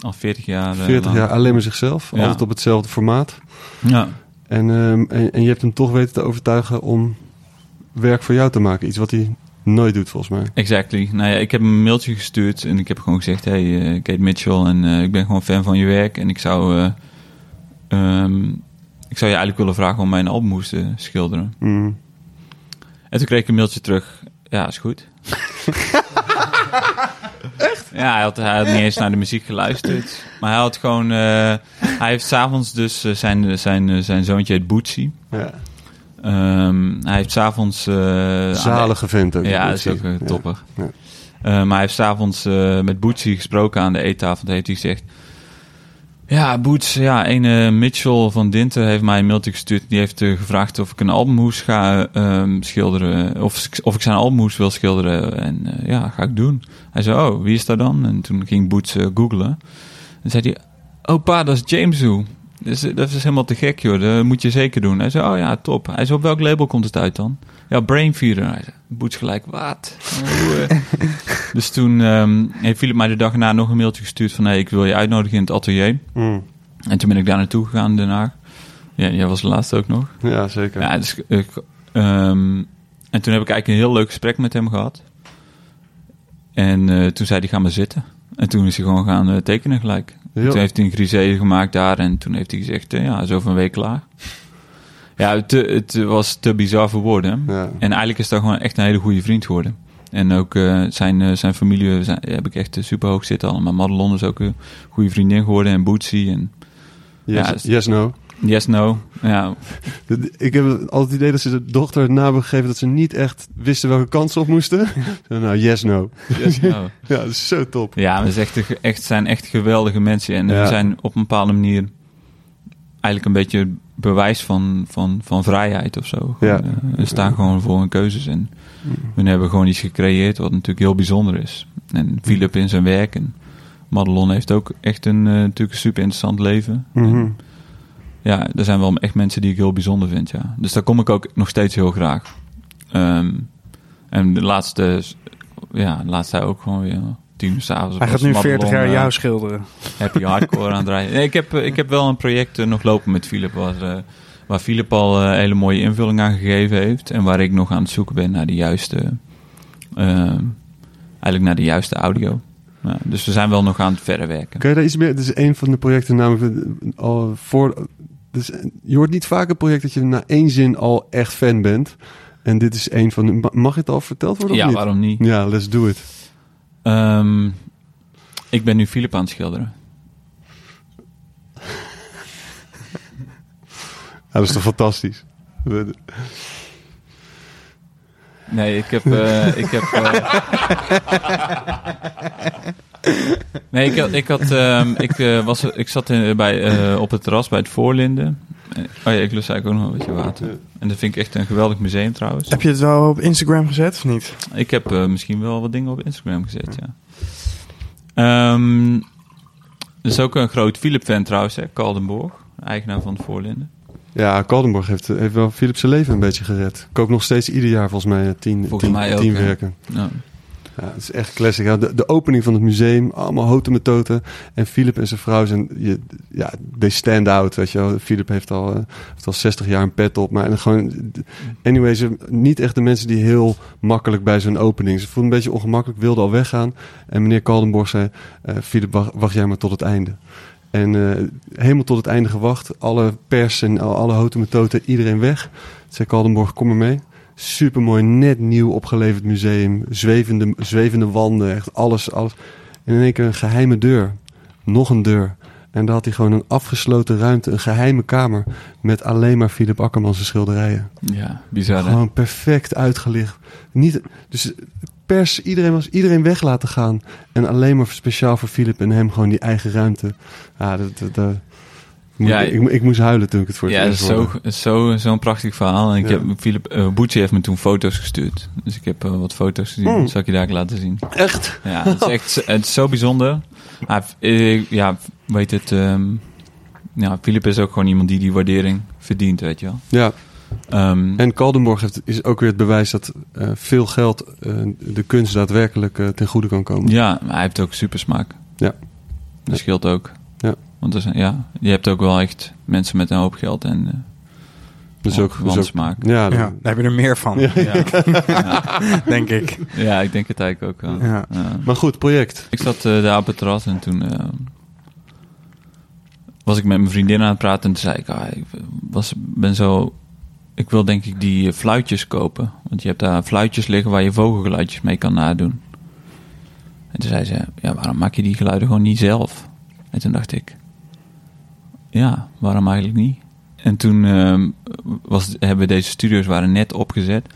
al 40 jaar. eh, 40 lang. jaar alleen maar zichzelf, Ja. altijd op hetzelfde formaat. Ja. En, ehm, en, en je hebt hem toch weten te overtuigen om werk voor jou te maken. Iets wat hij nooit doet, volgens mij. Exactly. Nou ja, ik heb hem een mailtje gestuurd en ik heb gewoon gezegd: Hey, eh, Kate Mitchell, en eh, ik ben gewoon fan van je werk. En ik zou, eh, ehm, ik zou je eigenlijk willen vragen om mijn album eh, schilderen. Mm. En toen kreeg ik een mailtje terug: Ja, is goed. [LAUGHS] Ja, hij had, hij had niet eens naar de muziek geluisterd. Maar hij had gewoon. eh, hij heeft s'avonds dus eh, zijn, zijn, eh, zijn zoontje heet Bootsy. Ja. Ehm, hij heeft s'avonds. de- Zalige vent ook. Ja, dat is ook toppig. Ja. Maar hij heeft s'avonds avonds met Bootsy gesproken aan de eettafel. Toen heeft hij gezegd... Ja, Boots, ja, een Mitchell van Dinten heeft mij een mailtje gestuurd. Die heeft eh, gevraagd of ik een albumhoes ga ehm, schilderen. Of, of ik zijn albumhoes wil schilderen. En eh, ja, ga ik doen. Hij zei, oh, wie is dat dan? En toen ging Boots eh, googlen. En zei hij, oh pa, dat is James Who. Dus, eh, dat is helemaal te gek, joh. Dat moet je zeker doen. Hij zei, oh ja, top. Hij zei, op welk label komt het uit dan? Ja, Brainfeeder. Hij zei, Boots gelijk, wat? [LAUGHS] Eh? dus toen ehm, heeft Philip mij de dag erna nog een mailtje gestuurd van... Hey, ik wil je uitnodigen in het atelier. Mm. En toen ben ik daar naartoe gegaan, Den Haag. Ja, jij was de laatste ook nog. Ja, zeker. Ja, dus, ik, ehm, en toen heb ik eigenlijk een heel leuk gesprek met hem gehad. En eh, toen zei hij, ga maar zitten. En toen is hij gewoon gaan eh, tekenen gelijk. Heel- Toen heeft hij een grisé gemaakt daar. En toen heeft hij gezegd, eh, ja, is over een week klaar. Ja, het, het was te bizar voor woorden. Ja. En eigenlijk is dat gewoon echt een hele goede vriend geworden. En ook eh, zijn, eh, zijn familie zijn, heb ik echt super hoog zitten allemaal. Madelon is ook een goede vriendin geworden. En Bootsy en Yes, Ja, yes, no. Yes No. Ja, Ik heb altijd het idee dat ze de dochter het naam hebben gegeven dat ze niet echt wisten welke kant ze op moesten. nou, yes, no. Yes No. [LAUGHS] Ja, dat is zo top. Ja, we zijn echt, echt, zijn echt geweldige mensen. En Ja. we zijn op een bepaalde manier eigenlijk een beetje bewijs van, van, van vrijheid of zo. Ja. Eh, we staan gewoon voor hun keuzes. En we hebben gewoon iets gecreëerd wat natuurlijk heel bijzonder is. En Philip in zijn werk. En Madelon heeft ook echt een, eh, natuurlijk een super interessant leven. Mhm. En ja, er zijn wel echt mensen die ik heel bijzonder vind, ja. Dus daar kom ik ook nog steeds heel graag. Ehm, en de laatste, ja, de laatste ook gewoon weer tien uur s'avonds. Hij gaat nu 40 jaar jou schilderen. Happy hardcore aan het draaien. [LAUGHS] Nee, ik, heb, eh, ik heb wel een project eh, nog lopen met Philip, waar, eh, waar Philip al eh, hele mooie invulling aan gegeven heeft. En waar ik nog aan het zoeken ben naar de juiste, ehm, eigenlijk naar de juiste audio. Ja, dus we zijn wel nog aan het verder werken. Kan je daar iets meer... Het is een van de projecten namelijk eh, al voor... Dus je hoort niet vaak een project dat je na één zin al echt fan bent. En dit is een van de... ma- Mag het al verteld worden of Ja, niet? waarom niet? Ja, let's do it. Ehm, ik ben nu Philip aan het schilderen. [LAUGHS] Ja, dat is toch fantastisch. [LAUGHS] Nee, ik heb... eh, ik heb eh, [LAUGHS] nee, ik had... Ik, had, ehm, ik, eh, was, ik zat in, bij, op het terras bij het Voorlinden. Oh ja, ik lust eigenlijk ook nog een beetje water. En dat vind ik echt een geweldig museum trouwens. Heb je het wel op Instagram gezet of niet? Ik heb misschien wel wat dingen op Instagram gezet, ja. Er is ook een groot Philip-fan trouwens, hè, Kaldenborg. Eigenaar van het Voorlinden. Ja, Kaldenborg heeft, heeft wel Philips zijn leven een beetje gered. Koop nog steeds ieder jaar volgens mij eh, tien, Volgens tien, mij ook, tien werken. Nou, Ja, het is echt classic. Ja, de, de opening van het museum, allemaal houten metoten. En Philip en zijn vrouw zijn, je, ja, they stand out, weet je wel. Philip heeft al, heeft al 60 jaar een pet op. Maar en gewoon, anyway, ze niet echt de mensen die heel makkelijk bij zo'n opening. Ze voelden een beetje ongemakkelijk, wilden al weggaan. En meneer Kaldenborg zei, eh, Philip, wacht, wacht jij maar tot het einde. En eh, helemaal tot het einde gewacht. Alle pers en al- alle houten metoten, iedereen weg. Zei Kaldenborg, kom maar mee. Supermooi, net nieuw opgeleverd museum. Zwevende, zwevende wanden, echt alles, alles. En in één keer een geheime deur. Nog een deur. En daar had hij gewoon een afgesloten ruimte, een geheime kamer. Met alleen maar Philip Akkermans schilderijen. ja, bizar hè? Gewoon perfect uitgelicht. Niet, dus pers, iedereen was iedereen weg laten gaan. En alleen maar speciaal voor Philip en hem gewoon die eigen ruimte. Ja, dat, dat, dat- ik, Ja, ik, ik moest huilen toen ik het voor het Ja, eerst zo, zo'n prachtig verhaal. En ik Ja. heb, Philip uh, Boetje heeft me toen foto's gestuurd. Dus ik heb eh, wat foto's gezien. Hmm. Zal ik je daar laten zien. Echt? Ja, het is echt zo- het is zo bijzonder. Heeft, eh, ja, weet het... ehm, ja, Philip is ook gewoon iemand die die waardering verdient, weet je wel. Ja, Ehm, en Kaldenborg heeft, is ook weer het bewijs dat eh, veel geld eh, de kunst daadwerkelijk eh, ten goede kan komen. Ja, maar hij heeft ook super smaak. Ja. Dat scheelt ook. Ja. Want er zijn, ja, je hebt ook wel echt mensen met een hoop geld en Dus ook, dus ook wansmaak. ja, daar heb je er meer van, Ja. Ja. ja. [LAUGHS] denk ik. ja, ik denk het eigenlijk ook wel. Ja. Ja. Maar goed, project. Ik zat eh, daar op het terras en toen eh, was ik met mijn vriendin aan het praten en toen zei ik, ah, ik was, ben zo, ik wil denk ik die eh, fluitjes kopen. Want je hebt daar fluitjes liggen waar je vogelgeluidjes mee kan nadoen. En toen zei ze, ja, waarom maak je die geluiden gewoon niet zelf? En toen dacht ik, ja, waarom eigenlijk niet? En toen ehm, was, hebben deze studio's waren net opgezet.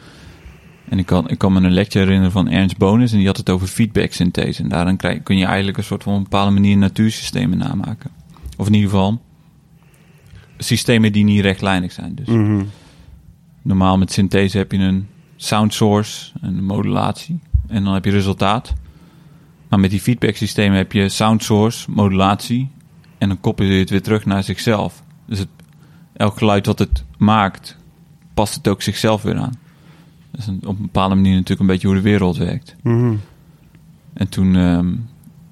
En ik kan, ik kan me een lecture herinneren van Ernst Bonus. En die had het over feedback synthese. En daarin krijg, kun je eigenlijk een soort van een bepaalde manier natuursystemen namaken. Of in ieder geval systemen die niet rechtlijnig zijn. Dus Mhm. Normaal met synthese heb je een sound source, een modulatie. En dan heb je resultaat. Maar met die feedback systemen heb je sound source, modulatie. En dan koppel je het weer terug naar zichzelf. Dus het, elk geluid wat het maakt, past het ook zichzelf weer aan. Dat is een, op een bepaalde manier natuurlijk een beetje hoe de wereld werkt. Mhm. En toen ehm,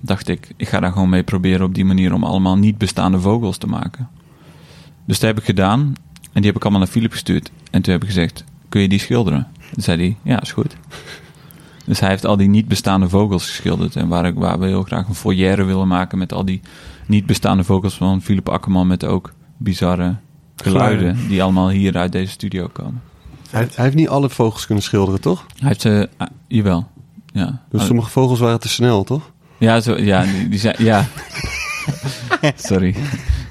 dacht ik, ik ga daar gewoon mee proberen op die manier om allemaal niet bestaande vogels te maken. Dus dat heb ik gedaan. En die heb ik allemaal naar Philip gestuurd. En toen heb ik gezegd, kun je die schilderen? Toen zei hij, ja, is goed. Dus hij heeft al die niet bestaande vogels geschilderd. En waar, ik, waar we heel graag een foyer willen maken met al die niet bestaande vogels van Philip Akkerman. Met ook bizarre geluiden die allemaal hier uit deze studio komen. Hij, hij heeft niet alle vogels kunnen schilderen, toch? Hij heeft ze, ah, jawel. Ja. Dus sommige vogels waren te snel, toch? Ja, zo, ja, die, die zijn, ja. [LAUGHS] Sorry.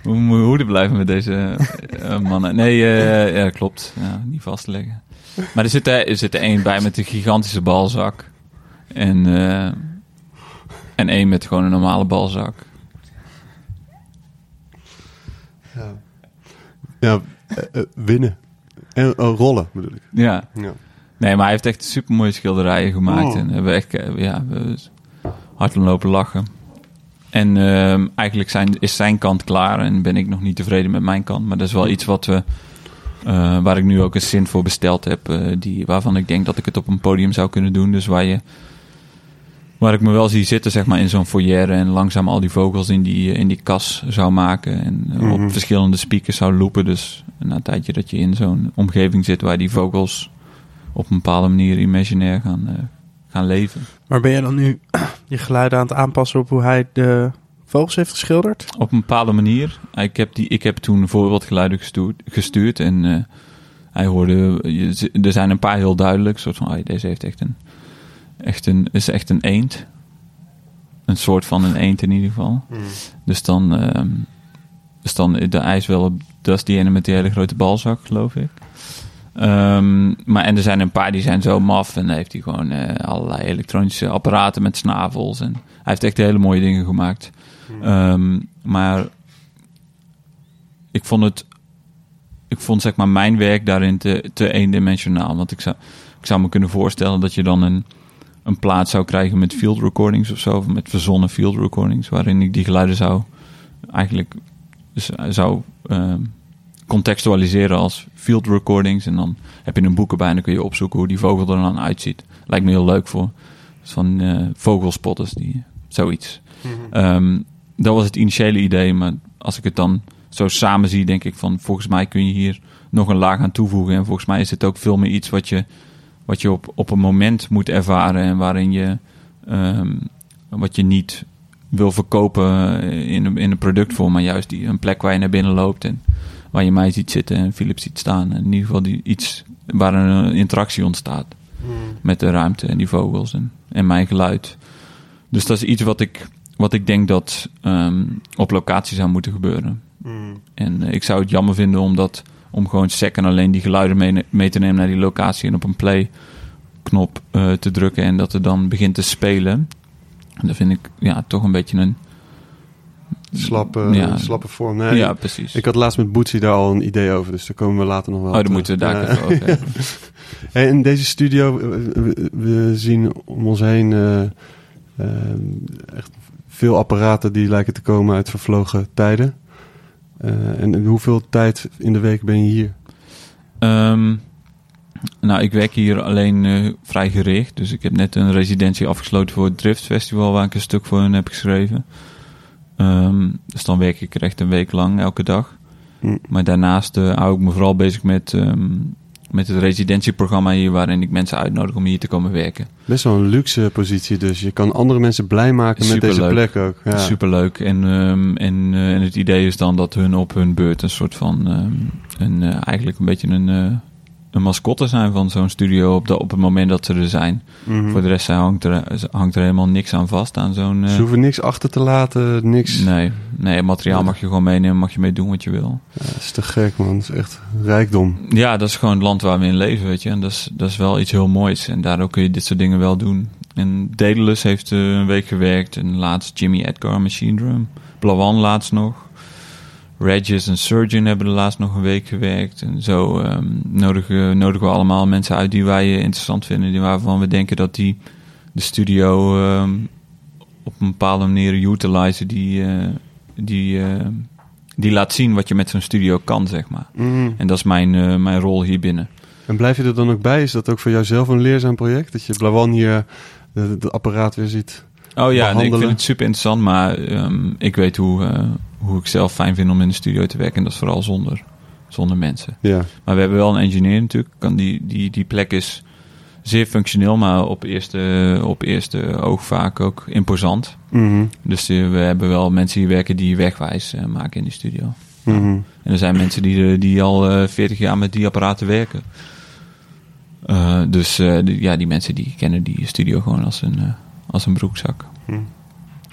We moeten blijven met deze eh, mannen. Nee, eh, ja, klopt. Ja, niet vast te leggen. Maar er zit er, er zit er één bij met een gigantische balzak. En, eh, en één met gewoon een normale balzak. Ja, eh, eh, winnen. En rollen, bedoel ik. Ja. Ja. Nee, maar hij heeft echt super mooie schilderijen gemaakt. Oh. En hebben we echt eh, ja, we hard lopen lachen. En ehm, eigenlijk zijn, is zijn kant klaar en ben ik nog niet tevreden met mijn kant. Maar dat is wel iets wat we, eh, waar ik nu ook een zin voor besteld heb. eh, die, waarvan ik denk dat ik het op een podium zou kunnen doen. Dus waar je, waar ik me wel zie zitten, zeg maar, in zo'n foyer. En langzaam al die vogels in die, in die kas zou maken. En eh, Mhm. op verschillende speakers zou loopen. Dus na een tijdje dat je in zo'n omgeving zit waar die vogels op een bepaalde manier imaginair gaan, eh, gaan leven. Maar ben je dan nu [CLEARS THROAT] je geluiden aan het aanpassen op hoe hij de vogels heeft geschilderd? Op een bepaalde manier. Ik heb, die, ik heb toen voorbeeldgeluiden gestuurd, gestuurd en eh, hij hoorde, je- er zijn een paar heel duidelijk, soort van, oh, deze heeft echt een, echt een, is echt een eend. Een soort van een eend in ieder geval. Dus dan, ehm, dus dan de ijs wel, op- dat is die ene met die hele grote balzak, geloof ik. Ehm, maar en er zijn een paar die zijn zo maf en dan heeft hij gewoon eh, allerlei elektronische apparaten met snavels. En hij heeft echt hele mooie dingen gemaakt. Ehm, maar ik vond het, ik vond zeg maar mijn werk daarin te, te eendimensionaal. Want ik zou, ik zou me kunnen voorstellen dat je dan een, een plaat zou krijgen met field recordings of zo, of met verzonnen field recordings, waarin ik die geluiden zou eigenlijk zou ehm, contextualiseren als field recordings. En dan heb je een boek erbij en dan kun je opzoeken hoe die vogel er dan uitziet. Lijkt me heel leuk voor van eh, vogelspotters, die, zoiets. Ehm, dat was het initiële idee, maar als ik het dan zo samen zie, denk ik van volgens mij kun je hier nog een laag aan toevoegen. En volgens mij is het ook veel meer iets wat je, wat je op, op een moment moet ervaren en waarin je ehm, wat je niet wil verkopen in een, in een productvorm, maar juist die, een plek waar je naar binnen loopt en waar je mij ziet zitten en Philips ziet staan. En in ieder geval die, iets waar een interactie ontstaat met de ruimte en die vogels en, en mijn geluid. Dus dat is iets wat ik, wat ik denk dat ehm, op locatie zou moeten gebeuren. En eh, ik zou het jammer vinden om, dat, om gewoon sec en alleen die geluiden mee, mee te nemen naar die locatie en op een play knop eh, te drukken en dat het dan begint te spelen. En dat vind ik ja, toch een beetje een... Slappe, Ja. slappe vorm. Nee, ja, precies. Ik had laatst met Bootsy daar al een idee over, dus daar komen we later nog wel oh, dan moeten we daar even over hebben. [LAUGHS] Hey, in deze studio, eh, we, we zien om ons heen eh, eh, echt veel apparaten die lijken te komen uit vervlogen tijden. En hoeveel tijd in de week ben je hier? Ehm, nou, ik werk hier alleen eh, vrij gericht. Dus ik heb net een residentie afgesloten voor het Drift Festival, waar ik een stuk voor heb geschreven. Ehm, dus dan werk ik er echt een week lang, elke dag. Hm. Maar daarnaast eh, hou ik me vooral bezig met, ehm, met het residentieprogramma hier, waarin ik mensen uitnodig om hier te komen werken. Best wel een luxe positie, dus je kan andere mensen blij maken met deze plek ook. Ja. Superleuk. En, ehm, en, eh, en het idee is dan dat hun op hun beurt een soort van, een, eh, eigenlijk een beetje een, een mascotte zijn van zo'n studio op, de, op het moment dat ze er zijn. Mhm. Voor de rest hangt er, hangt er helemaal niks aan vast aan zo'n... eh, Ze hoeven niks achter te laten, niks. nee, nee, materiaal mag je gewoon meenemen, mag je mee doen wat je wil. Ja, dat is te gek man, dat is echt rijkdom. Ja, dat is gewoon het land waar we in leven, weet je. En dat is, dat is wel iets heel moois. En daardoor kun je dit soort dingen wel doen. En Daedalus heeft eh, een week gewerkt. En laatst Jimmy Edgar, Machine Drum. Blawan laatst nog. Regis en Surgeon hebben er laatst nog een week gewerkt. En zo ehm, nodigen, nodigen we allemaal mensen uit die wij eh, interessant vinden. Die waarvan we denken dat die de studio ehm, op een bepaalde manier utilizen. Die, eh, die, eh, die laat zien wat je met zo'n studio kan, zeg maar. Mhm. En dat is mijn, mijn rol hier binnen. En blijf je er dan ook bij? Is dat ook voor jou zelf een leerzaam project? Dat je Blawan hier het apparaat weer ziet? Oh ja, nee, ik vind het super interessant, maar ehm, ik weet hoe, hoe ik zelf fijn vind om in de studio te werken. En dat is vooral zonder, zonder mensen. Ja. Maar we hebben wel een engineer natuurlijk. Kan die, die, die plek is zeer functioneel, maar op eerste, op eerste oog vaak ook imposant. Mhm. Dus eh, we hebben wel mensen die werken die wegwijs eh, maken in die studio. Mhm. En er zijn mensen die, die al eh 40 jaar met die apparaten werken. Eh, dus eh, die, ja, die mensen die kennen die studio gewoon als een, eh, als een broekzak. Hm.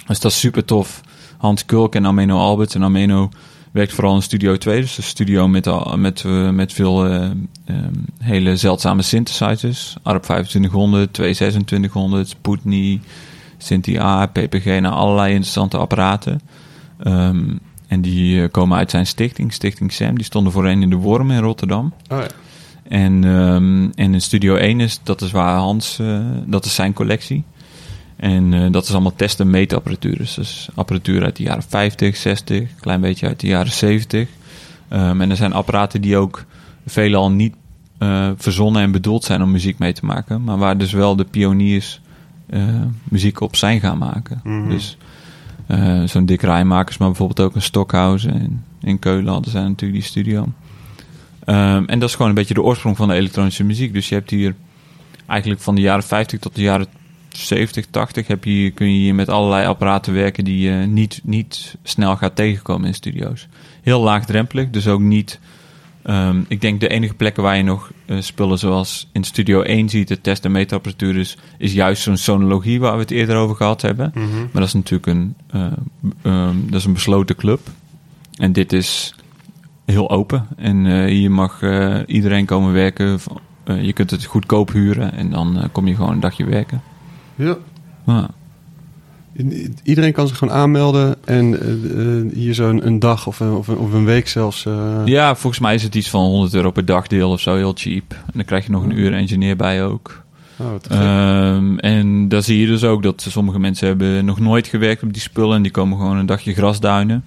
Dus dat is super tof. Hans Kulk en Ameno Alberts. En Ameno werkt vooral in Studio 2. Dus een studio met, met, eh, met veel eh, ehm, hele zeldzame synthesizers. ARP 2500, 22600, Sputnik, Synthi A, PPG. Nou, allerlei interessante apparaten. Ehm, en die eh, komen uit zijn stichting, Stichting Sam. Die stonden voorheen in de Worm in Rotterdam. Oh ja. En, ehm, en in Studio 1 is, dat is waar Hans, dat is zijn collectie. En eh, dat is allemaal test- en meetapparatuur. Dus dat is apparatuur uit de jaren 50, 60, een klein beetje uit de jaren 70. Ehm, en er zijn apparaten die ook veelal niet eh, verzonnen en bedoeld zijn om muziek mee te maken. Maar waar dus wel de pioniers eh, muziek op zijn gaan maken. Mhm. Dus zo'n Dick Rijmakers, maar bijvoorbeeld ook een Stockhausen. In, in Keulen hadden zij natuurlijk die studio. Ehm, en dat is gewoon een beetje de oorsprong van de elektronische muziek. Dus je hebt hier eigenlijk van de jaren 50 tot de jaren 70, 80 heb je, kun je hier met allerlei apparaten werken die je niet, niet snel gaat tegenkomen in studio's. Heel laagdrempelig, dus ook niet. ehm, ik denk de enige plekken waar je nog eh, spullen zoals in Studio 1 ziet, de test- en meetapparatuur is, is juist zo'n sonologie waar we het eerder over gehad hebben. Mhm. Maar dat is natuurlijk een, eh, ehm, dat is een besloten club. En dit is heel open. En eh, hier mag iedereen komen werken. Je kunt het goedkoop huren en dan kom je gewoon een dagje werken. Ja. Iedereen kan zich gewoon aanmelden en eh, eh, hier zo'n een dag of een, of, een, of een week zelfs. eh, ja, volgens mij is het iets van 100 euro per dagdeel of zo, heel cheap. En dan krijg je nog een uur engineer bij ook. oh. Ehm, en daar zie je dus ook dat sommige mensen hebben nog nooit gewerkt op die spullen en die komen gewoon een dagje grasduinen.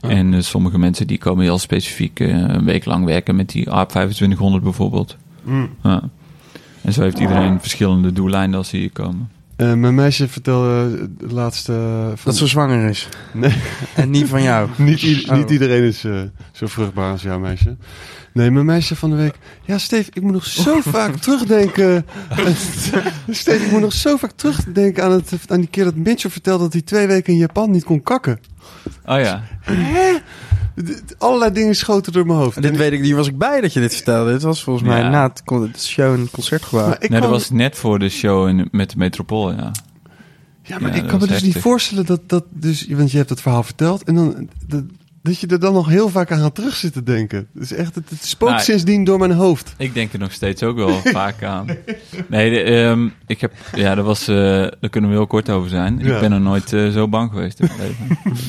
Oh. En eh, sommige mensen die komen heel specifiek eh, een week lang werken met die AAP 2500 bijvoorbeeld. Mm. Ja. En zo heeft iedereen verschillende doeleinden als ze hier komen. Eh, mijn meisje vertelde de laatste... eh, van- Dat ze zwanger is. Nee. En niet van jou. [LAUGHS] Niet, i- Oh. niet iedereen is eh, zo vruchtbaar als jouw meisje. Nee, mijn meisje van de week. Ja, Steve, ik moet nog zo vaak terugdenken. [LAUGHS] Steve, ik moet nog zo vaak terugdenken aan, het, aan die keer dat Mitchell vertelde dat hij twee weken in Japan niet kon kakken. Oh ja. Hè? Allerlei dingen schoten door mijn hoofd. Dit En- weet ik niet, was ik bij dat je dit vertelde. Dit was volgens mij Ja. na het, con- het show in het concertgebouw. maar ik nee, dat was net voor de show in, met de Metropool, ja. Ja, maar Ja, ik dat kan me was dus niet heftig. voorstellen dat dat dus... Want je hebt het verhaal verteld en dan... Dat, dat je er dan nog heel vaak aan gaat terug zitten denken. Dus echt, het, het spookt Nou, sindsdien door mijn hoofd. Ik denk er nog steeds ook wel [LAUGHS] vaak aan. Nee, de, ehm, ik heb, ja, daar, was, eh, daar kunnen we heel kort over zijn. Ja. Ik ben er nooit eh, zo bang geweest in mijn leven. [LAUGHS]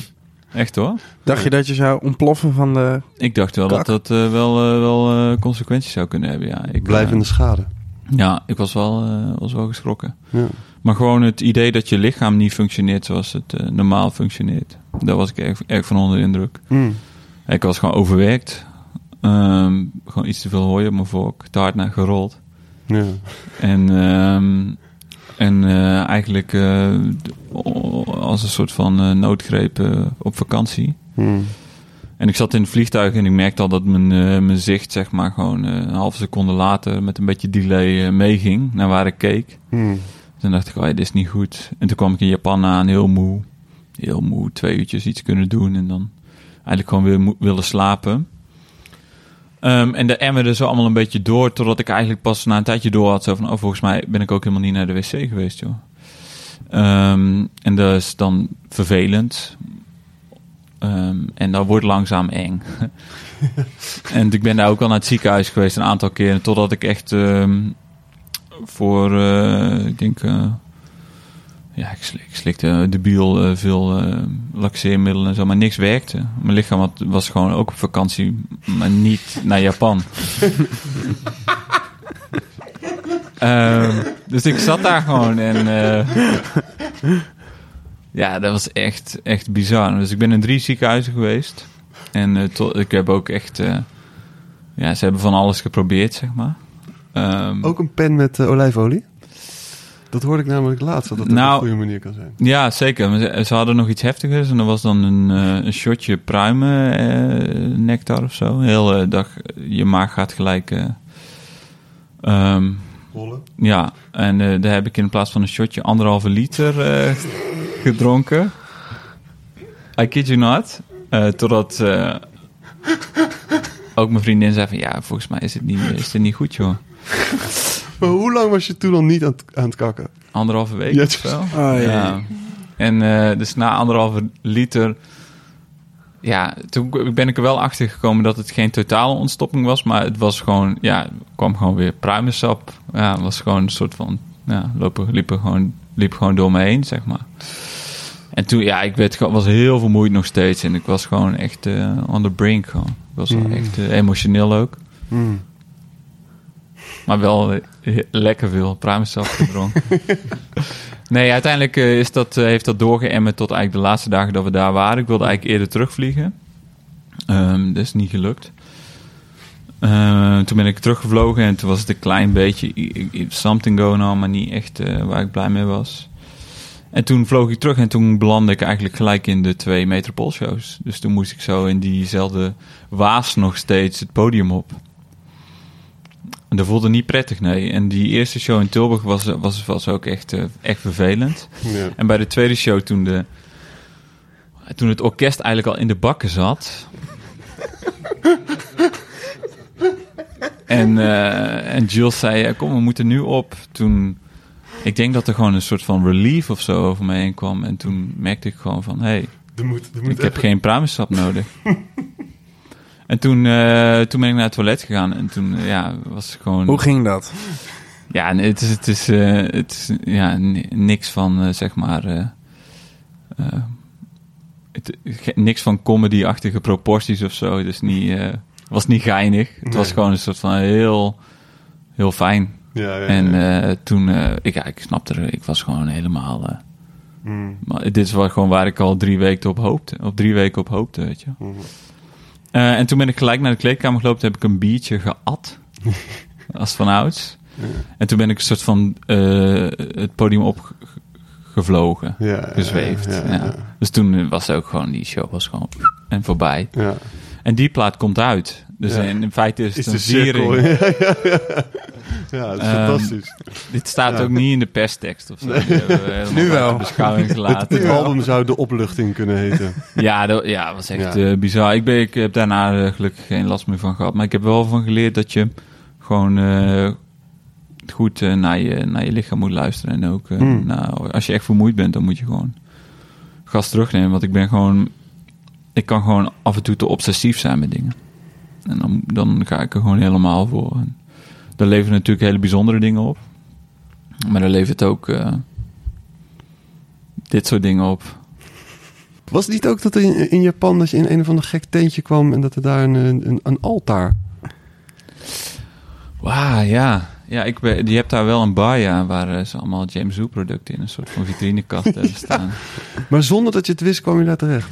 Echt hoor. Dacht je dat je zou ontploffen van de... Ik dacht wel Kak. dat dat eh, wel, eh, wel eh, consequenties zou kunnen hebben. Ja, ik, Blijvende schade. ja, ik was wel, eh, was wel geschrokken. Ja. Maar gewoon het idee dat je lichaam niet functioneert zoals het normaal functioneert. Daar was ik erg, erg van onder de indruk. Mm. Ik was gewoon overwerkt. Ehm, gewoon iets te veel hooi op mijn vork. Te hard naar gerold. Ja. En, ehm, en eh, eigenlijk eh, als een soort van eh, noodgreep op vakantie. Mm. En ik zat in het vliegtuig en ik merkte al dat mijn, mijn zicht, zeg maar, gewoon een halve seconde later met een beetje delay meeging naar waar ik keek. Mm. Toen dacht ik, oh ja, dit is niet goed. En toen kwam ik in Japan aan, heel moe. Heel moe, twee uurtjes iets kunnen doen en dan eigenlijk gewoon weer willen slapen. Ehm, en de emmerde zo allemaal een beetje door, totdat ik eigenlijk pas na een tijdje door had. Zo van, oh, volgens mij ben ik ook helemaal niet naar de wc geweest, joh. Ehm, en dat is dan vervelend. Ehm, en dat wordt langzaam eng. [LAUGHS] en ik ben daar ook al naar het ziekenhuis geweest een aantal keren, totdat ik echt voor, eh, ik denk, eh, ja, ik, slik, ik slikte debiel eh, veel eh, laxeermiddelen en zo, maar niks werkte. Mijn lichaam had, was gewoon ook op vakantie, maar niet naar Japan. [LAUGHS] Ehm, dus ik zat daar gewoon en eh, ja, dat was echt, echt bizar. Dus ik ben in drie ziekenhuizen geweest en eh, tot, ik heb ook echt, eh, ja, ze hebben van alles geprobeerd, zeg maar. Ehm, Ook een pen met eh, olijfolie? Dat hoorde ik namelijk laatst, dat dat op Nou, een goede manier kan zijn. Ja, zeker. Ze, ze hadden nog iets heftigers. En dat was dan een, eh, een shotje pruimen eh, nectar of zo. Heel eh, dag, je maag gaat gelijk... ehm, Rollen? ja, en daar heb ik in plaats van een shotje anderhalve liter gedronken. I kid you not. Totdat ook mijn vriendin zei van... Ja, volgens mij is het niet, is het niet goed, joh. Maar hoe lang was je toen al niet aan het, aan het kakken? Anderhalve week Ja, of zo. Oh, ja. ja. En eh, dus na anderhalve liter... Ja, toen ben ik er wel achter gekomen dat het geen totale ontstopping was. Maar het was gewoon... Ja, kwam gewoon weer pruimensap. Ja, het was gewoon een soort van... Ja, lopen, liepen gewoon, liep gewoon door me heen, zeg maar. En toen, ja, ik werd, gewoon- was heel vermoeid nog steeds. En ik was gewoon echt eh on the brink gewoon. Ik was wel Mm. echt eh, emotioneel ook. Mm. Maar wel eh, lekker veel pruimensap gedronken. [LAUGHS] nee, uiteindelijk eh, is dat, eh, heeft dat doorgeëmmerd tot eigenlijk de laatste dagen dat we daar waren. Ik wilde eigenlijk eerder terugvliegen. Ehm dat is niet gelukt. Eh, toen ben ik teruggevlogen en toen was het een klein beetje something going on, maar niet echt waar ik blij mee was. En toen vloog ik terug en toen belandde ik eigenlijk gelijk in de twee Metropoolshows. Dus toen moest ik zo in diezelfde waas nog steeds het podium op. En dat voelde niet prettig, nee. En die eerste show in Tilburg was, was, was ook echt, eh, echt vervelend. Ja. En bij de tweede show, toen, de, toen het orkest eigenlijk al in de bakken zat. en, eh, en Jules zei: Kom, we moeten nu op. Toen, ik denk dat er gewoon een soort van relief of zo over me heen kwam. En toen merkte ik gewoon van: hé, hey, moet, moet ik heb geen pruimensap nodig. [LAUGHS] En toen, eh, toen ben ik naar het toilet gegaan. En toen eh, ja, was het gewoon... Hoe ging dat? Ja, het is, het is, eh, het is ja, ni- niks van, zeg maar... het, niks van comedy-achtige proporties of zo. Dus niet, was niet geinig. Het was gewoon een soort van heel, heel fijn. Ja, ja, En ja. toen, ik, ja, ik snapte er, ik was gewoon helemaal... Mm. maar dit is wel gewoon waar ik al drie weken op hoopte. Op drie weken op hoopte, weet je. Mhm. Eh, en toen ben ik gelijk naar de kleedkamer gelopen. Heb ik een biertje geat. [LAUGHS] als van ouds. En toen ben ik een soort van eh, het podium opgevlogen. Ja, gezweefd. Ja, Ja, ja, ja. Dus toen was ook gewoon, die show was gewoon en voorbij. Ja. En die plaat komt uit. Dus Ja. in, in feite is Is het een viering. [LAUGHS] Ja, dat is Ehm, fantastisch. Dit staat Ja. ook niet in de perstekst of zo. We Nu wel. beschouwing gelaten. Dit album zou de opluchting kunnen heten. Ja, dat ja, was echt eh, bizar. Ik, ben, ik heb daarna eh, gelukkig geen last meer van gehad. Maar ik heb wel van geleerd dat je gewoon eh, goed naar, je, naar je lichaam moet luisteren. En ook Mm. nou, als je echt vermoeid bent, dan moet je gewoon gas terugnemen. Want ik ben gewoon... Ik kan gewoon af en toe te obsessief zijn met dingen. En dan, dan ga ik er gewoon helemaal voor. En leveren natuurlijk hele bijzondere dingen op. Maar daar levert ook eh, dit soort dingen op. Was het niet ook dat in, in Japan dat je in een of ander gek tentje kwam en dat er daar een, een, een altaar... Wauw, ja. Ja, ik ben, je hebt daar wel een bar, ja, waar eh, ze allemaal James Zoo producten in een soort van vitrinekast [LAUGHS] hebben staan. Maar zonder dat je het wist kwam je daar terecht.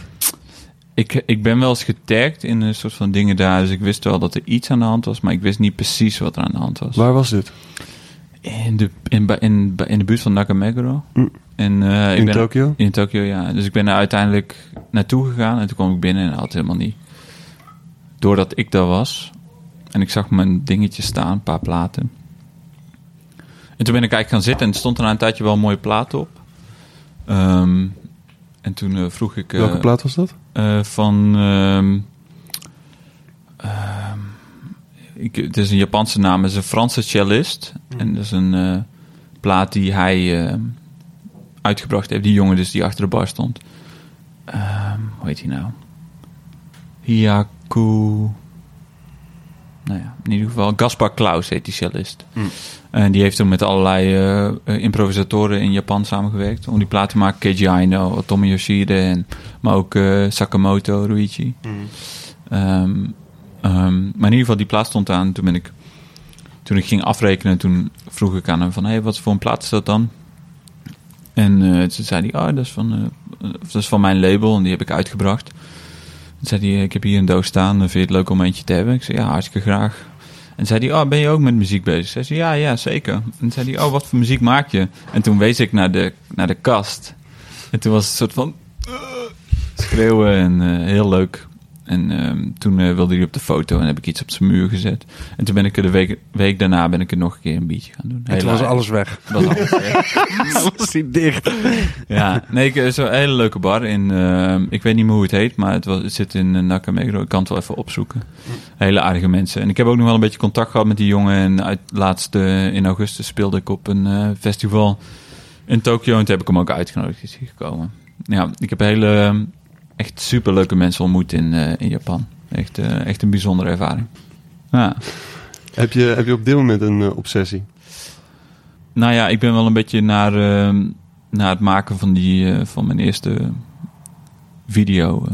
Ik, ik ben wel eens getagd in een soort van dingen daar, dus ik wist wel dat er iets aan de hand was, maar ik wist niet precies wat er aan de hand was. Waar was dit? In de, in, in, in de buurt van Nakameguro. Mm. En, eh, In Tokio? In Tokio, ja. Dus ik ben er uiteindelijk naartoe gegaan en toen kwam ik binnen en had helemaal niet. Doordat ik daar was en ik zag mijn dingetje staan, een paar platen. En toen ben ik eigenlijk gaan zitten en er stond er na een tijdje wel een mooie plaat op. Ehm, en toen eh, vroeg ik... eh, Welke plaat was dat? Eh, van. ehm, ehm, ik, het is een Japanse naam, het is een Franse cellist. En dat is een eh, plaat die hij eh, uitgebracht heeft, die jongen dus die achter de bar stond. Ehm, hoe heet hij nou? Hiyaku. Nou ja, in ieder geval Gaspar Klaus heet die cellist. En die heeft toen met allerlei eh, eh, improvisatoren in Japan samengewerkt om die plaat te maken. Keiji Aino, Tommy Yoshide, en, maar ook eh, Sakamoto, Ruichi. Ehm, ehm, maar in ieder geval, die plaat stond aan. Toen ben ik, toen ik ging afrekenen, toen vroeg ik aan hem van, hey, wat voor een plaat is dat dan? En eh, toen zei hij, oh, dat is, van, dat is van mijn label en die heb ik uitgebracht. Zei hij, ik heb hier een doos staan, vind je het leuk om eentje te hebben? Ik zei, ja, hartstikke graag. En zei hij, oh, ben je ook met muziek bezig? Zei ze, ja, ja, zeker. En zei hij, oh, wat voor muziek maak je? En toen wees ik naar de, naar de kast. En toen was het een soort van uh, schreeuwen en eh, heel leuk. En ehm, toen eh, wilde hij op de foto en heb ik iets op zijn muur gezet. En toen ben ik er de week, week daarna ben ik er nog een keer een biertje gaan doen. En toen was alles weg. [LAUGHS] was alles weg. was hij dicht. Ja, nee, ik, is een hele leuke bar in, ehm, ik weet niet meer hoe het heet, maar het, was, het zit in uh, Nakameguro. Ik kan het wel even opzoeken. Hele aardige mensen. En ik heb ook nog wel een beetje contact gehad met die jongen. En uit, laatst eh, in augustus speelde ik op een eh, festival in Tokio. En toen heb ik hem ook uitgenodigd, is hij gekomen. Ja, ik heb hele, echt superleuke mensen ontmoet in, eh, in Japan. Echt, eh, echt een bijzondere ervaring. Ja. Heb je, heb je op dit moment een eh, obsessie? Nou ja, ik ben wel een beetje naar, ehm, naar het maken van, die, van mijn eerste video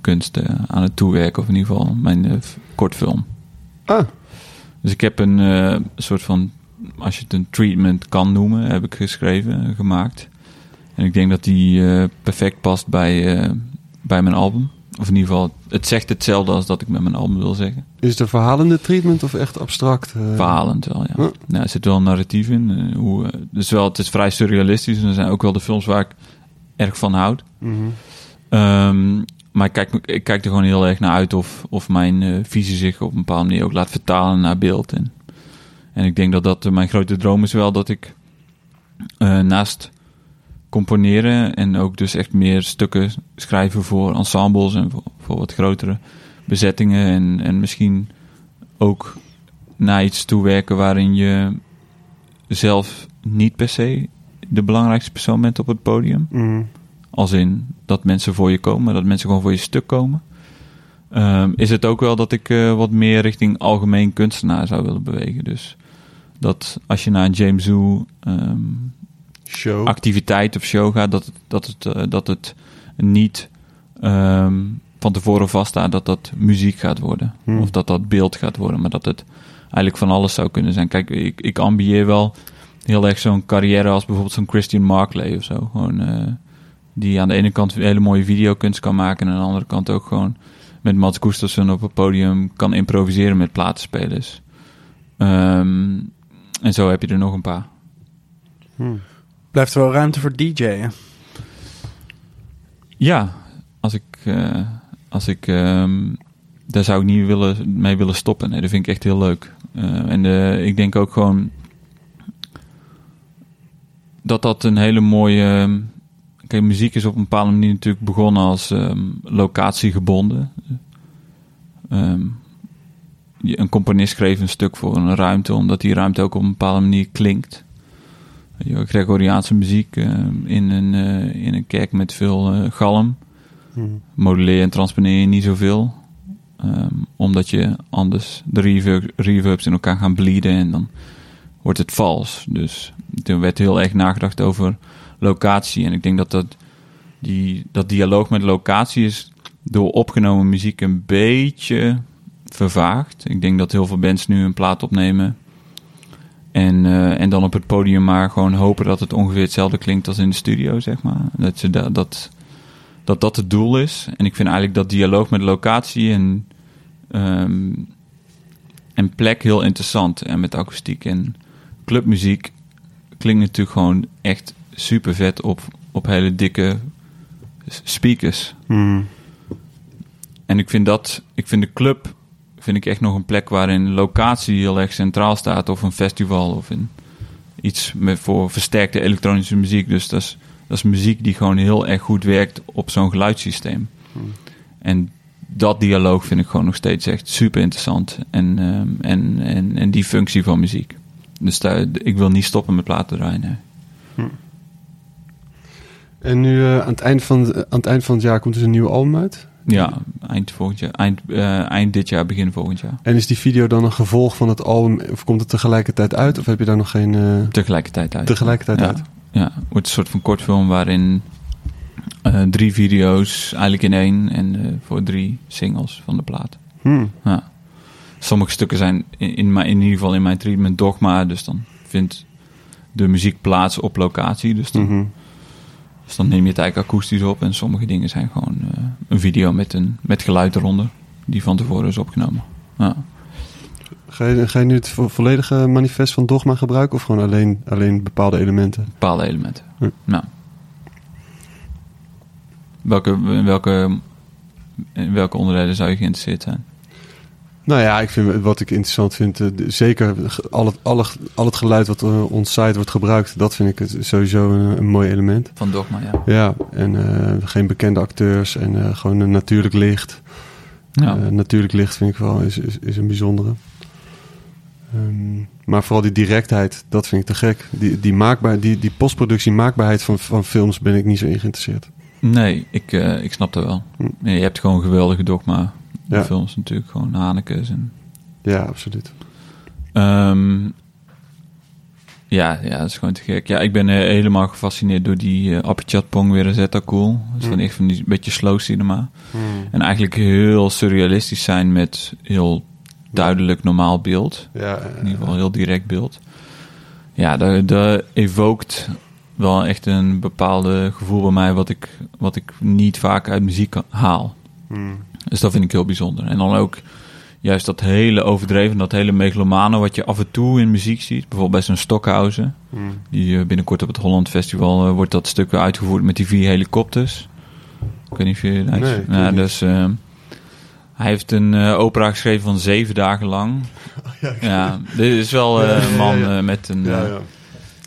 kunst aan het toewerken. Of in ieder geval mijn kortfilm. Ah, Dus ik heb een soort van, als je het een treatment kan noemen, heb ik geschreven, gemaakt. En ik denk dat die eh, perfect past bij, eh, bij mijn album. Of in ieder geval, het zegt hetzelfde als dat ik met mijn album wil zeggen. is het een verhalende treatment of echt abstract? eh? Verhalend wel, ja. Nou, er zit wel een narratief in. hoe, dus wel, het is vrij surrealistisch. En er zijn ook wel de films waar ik erg van houd. Mhm. Ehm, maar ik kijk, ik kijk er gewoon heel erg naar uit of, of mijn visie zich op een bepaalde manier ook laat vertalen naar beeld. En, en ik denk dat dat mijn grote droom is wel dat ik naast componeren en ook dus echt meer stukken schrijven voor ensembles en voor, voor wat grotere bezettingen. En, en misschien ook naar iets toewerken waarin je zelf niet per se de belangrijkste persoon bent op het podium. Mhm. Als in dat mensen voor je komen, dat mensen gewoon voor je stuk komen. ehm, is het ook wel dat ik eh, wat meer richting algemeen kunstenaar zou willen bewegen. Dus dat als je naar een James Zoo ehm, Show. activiteit of show gaat, dat, het- dat, het, eh, dat het niet ehm, van tevoren vaststaat dat dat muziek gaat worden. Hmm. Of dat dat beeld gaat worden, maar dat het eigenlijk van alles zou kunnen zijn. Kijk, ik, ik ambieer wel heel erg zo'n carrière als bijvoorbeeld zo'n Christian Markley of zo. Gewoon, eh, die aan de ene kant hele mooie videokunst kan maken en aan de andere kant ook gewoon met Mats Gustafsson op het podium kan improviseren met platenspelers. Ehm, en zo heb je er nog een paar. Hmm. Blijft er wel ruimte voor DJ'en? Ja, als ik, eh, als ik ehm, daar zou ik niet willen, mee willen stoppen. Nee, dat vind ik echt heel leuk. Eh, en eh, ik denk ook gewoon dat dat een hele mooie. Kijk, muziek is op een bepaalde manier natuurlijk begonnen als ehm, locatiegebonden. Ehm, een componist schreef een stuk voor een ruimte, omdat die ruimte ook op een bepaalde manier klinkt. Gregoriaanse muziek ehm, in, een, eh, in een kerk met veel eh, galm Hmm. moduleer en transponeer je niet zoveel. Ehm, omdat je anders de reverb, reverbs in elkaar gaan bleeden en dan wordt het vals. Dus er werd heel erg nagedacht over locatie. En ik denk dat dat, die, dat dialoog met locatie is door opgenomen muziek een beetje vervaagd. Ik denk dat heel veel bands nu een plaat opnemen. En, eh, en dan op het podium maar gewoon hopen dat het ongeveer hetzelfde klinkt als in de studio, zeg maar. Dat ze da- dat, dat dat het doel is. En ik vind eigenlijk dat dialoog met locatie en, ehm, en plek heel interessant. En met akoestiek en clubmuziek klinkt natuurlijk gewoon echt super vet op, op hele dikke speakers. Hmm. En ik vind dat, ik vind de club, vind ik echt nog een plek waarin locatie heel erg centraal staat. Of een festival of in iets met, voor versterkte elektronische muziek. Dus dat is, dat is muziek die gewoon heel erg goed werkt op zo'n geluidssysteem. En dat dialoog vind ik gewoon nog steeds echt super interessant. En, ehm, en, en, en die functie van muziek. Dus daar, ik wil niet stoppen met platen draaien. nee. En nu eh, aan, het eind van, aan het eind van het jaar komt dus een nieuw album uit. Ja, eind, volgend jaar, eind, eh, eind dit jaar, begin volgend jaar. En is die video dan een gevolg van het album? Of komt het tegelijkertijd uit? Of heb je daar nog geen... eh, Tegelijkertijd uit. tegelijkertijd ja. uit? Ja, het wordt een soort van kortfilm waarin eh, drie video's eigenlijk in één en voor drie singles van de plaat. Hmm. Ja. Sommige stukken zijn in, in, mijn- in ieder geval in mijn treatment dogma, dus dan vindt de muziek plaats op locatie. Dus dan, Mhm. Dus dan neem je het eigenlijk akoestisch op en sommige dingen zijn gewoon eh, een video met, een, met geluid eronder, die van tevoren is opgenomen. Ja. Ga, je, ga je nu het vo- volledige manifest van Dogma gebruiken? Of gewoon alleen, alleen bepaalde elementen? bepaalde elementen. Nou. Welke, welke, in welke onderdelen zou je geïnteresseerd zijn? Nou ja, ik vind, wat ik interessant vind, eh, zeker al het, alle, al het geluid wat uh, ons site wordt gebruikt, dat vind ik het sowieso een, een mooi element. Van Dogma, ja. Ja, en eh, geen bekende acteurs en eh, gewoon een natuurlijk licht. ja. Eh, natuurlijk licht vind ik wel is, is, is een bijzondere. Ehm, maar vooral die directheid, dat vind ik te gek. Die, die, maakbaar, die, die postproductie maakbaarheid van, van films ben ik niet zo in geïnteresseerd. Nee, ik, eh, ik snap dat wel. Hm. Je hebt gewoon geweldige Dogma Ja. films natuurlijk. Gewoon Hanekes en... Ja, absoluut. Ehm, ja, ja, dat is gewoon te gek. Ja, ik ben eh, helemaal gefascineerd door die uh, Apichatpong weer Zeta Cool. Dat is van Hm. echt van die beetje slow cinema. En eigenlijk heel surrealistisch zijn met heel duidelijk normaal beeld. Ja, In ieder geval heel direct beeld. Ja, dat, dat evookt wel echt een bepaalde gevoel bij mij... wat ik, wat ik niet vaak uit muziek haal. Hmm. Dus dat vind ik heel bijzonder. En dan ook juist dat hele overdreven, dat hele megalomane... wat je af en toe in muziek ziet. Bijvoorbeeld bij zo'n Stockhausen. Hmm. Die eh, binnenkort op het Holland Festival eh, wordt dat stuk uitgevoerd met die vier helikopters. Ik weet niet of je dat Nee, ja, niet. dus hij heeft een eh, opera geschreven van zeven dagen lang. [LAUGHS] ja, dit is wel Ja, ja, een man ja, ja. met een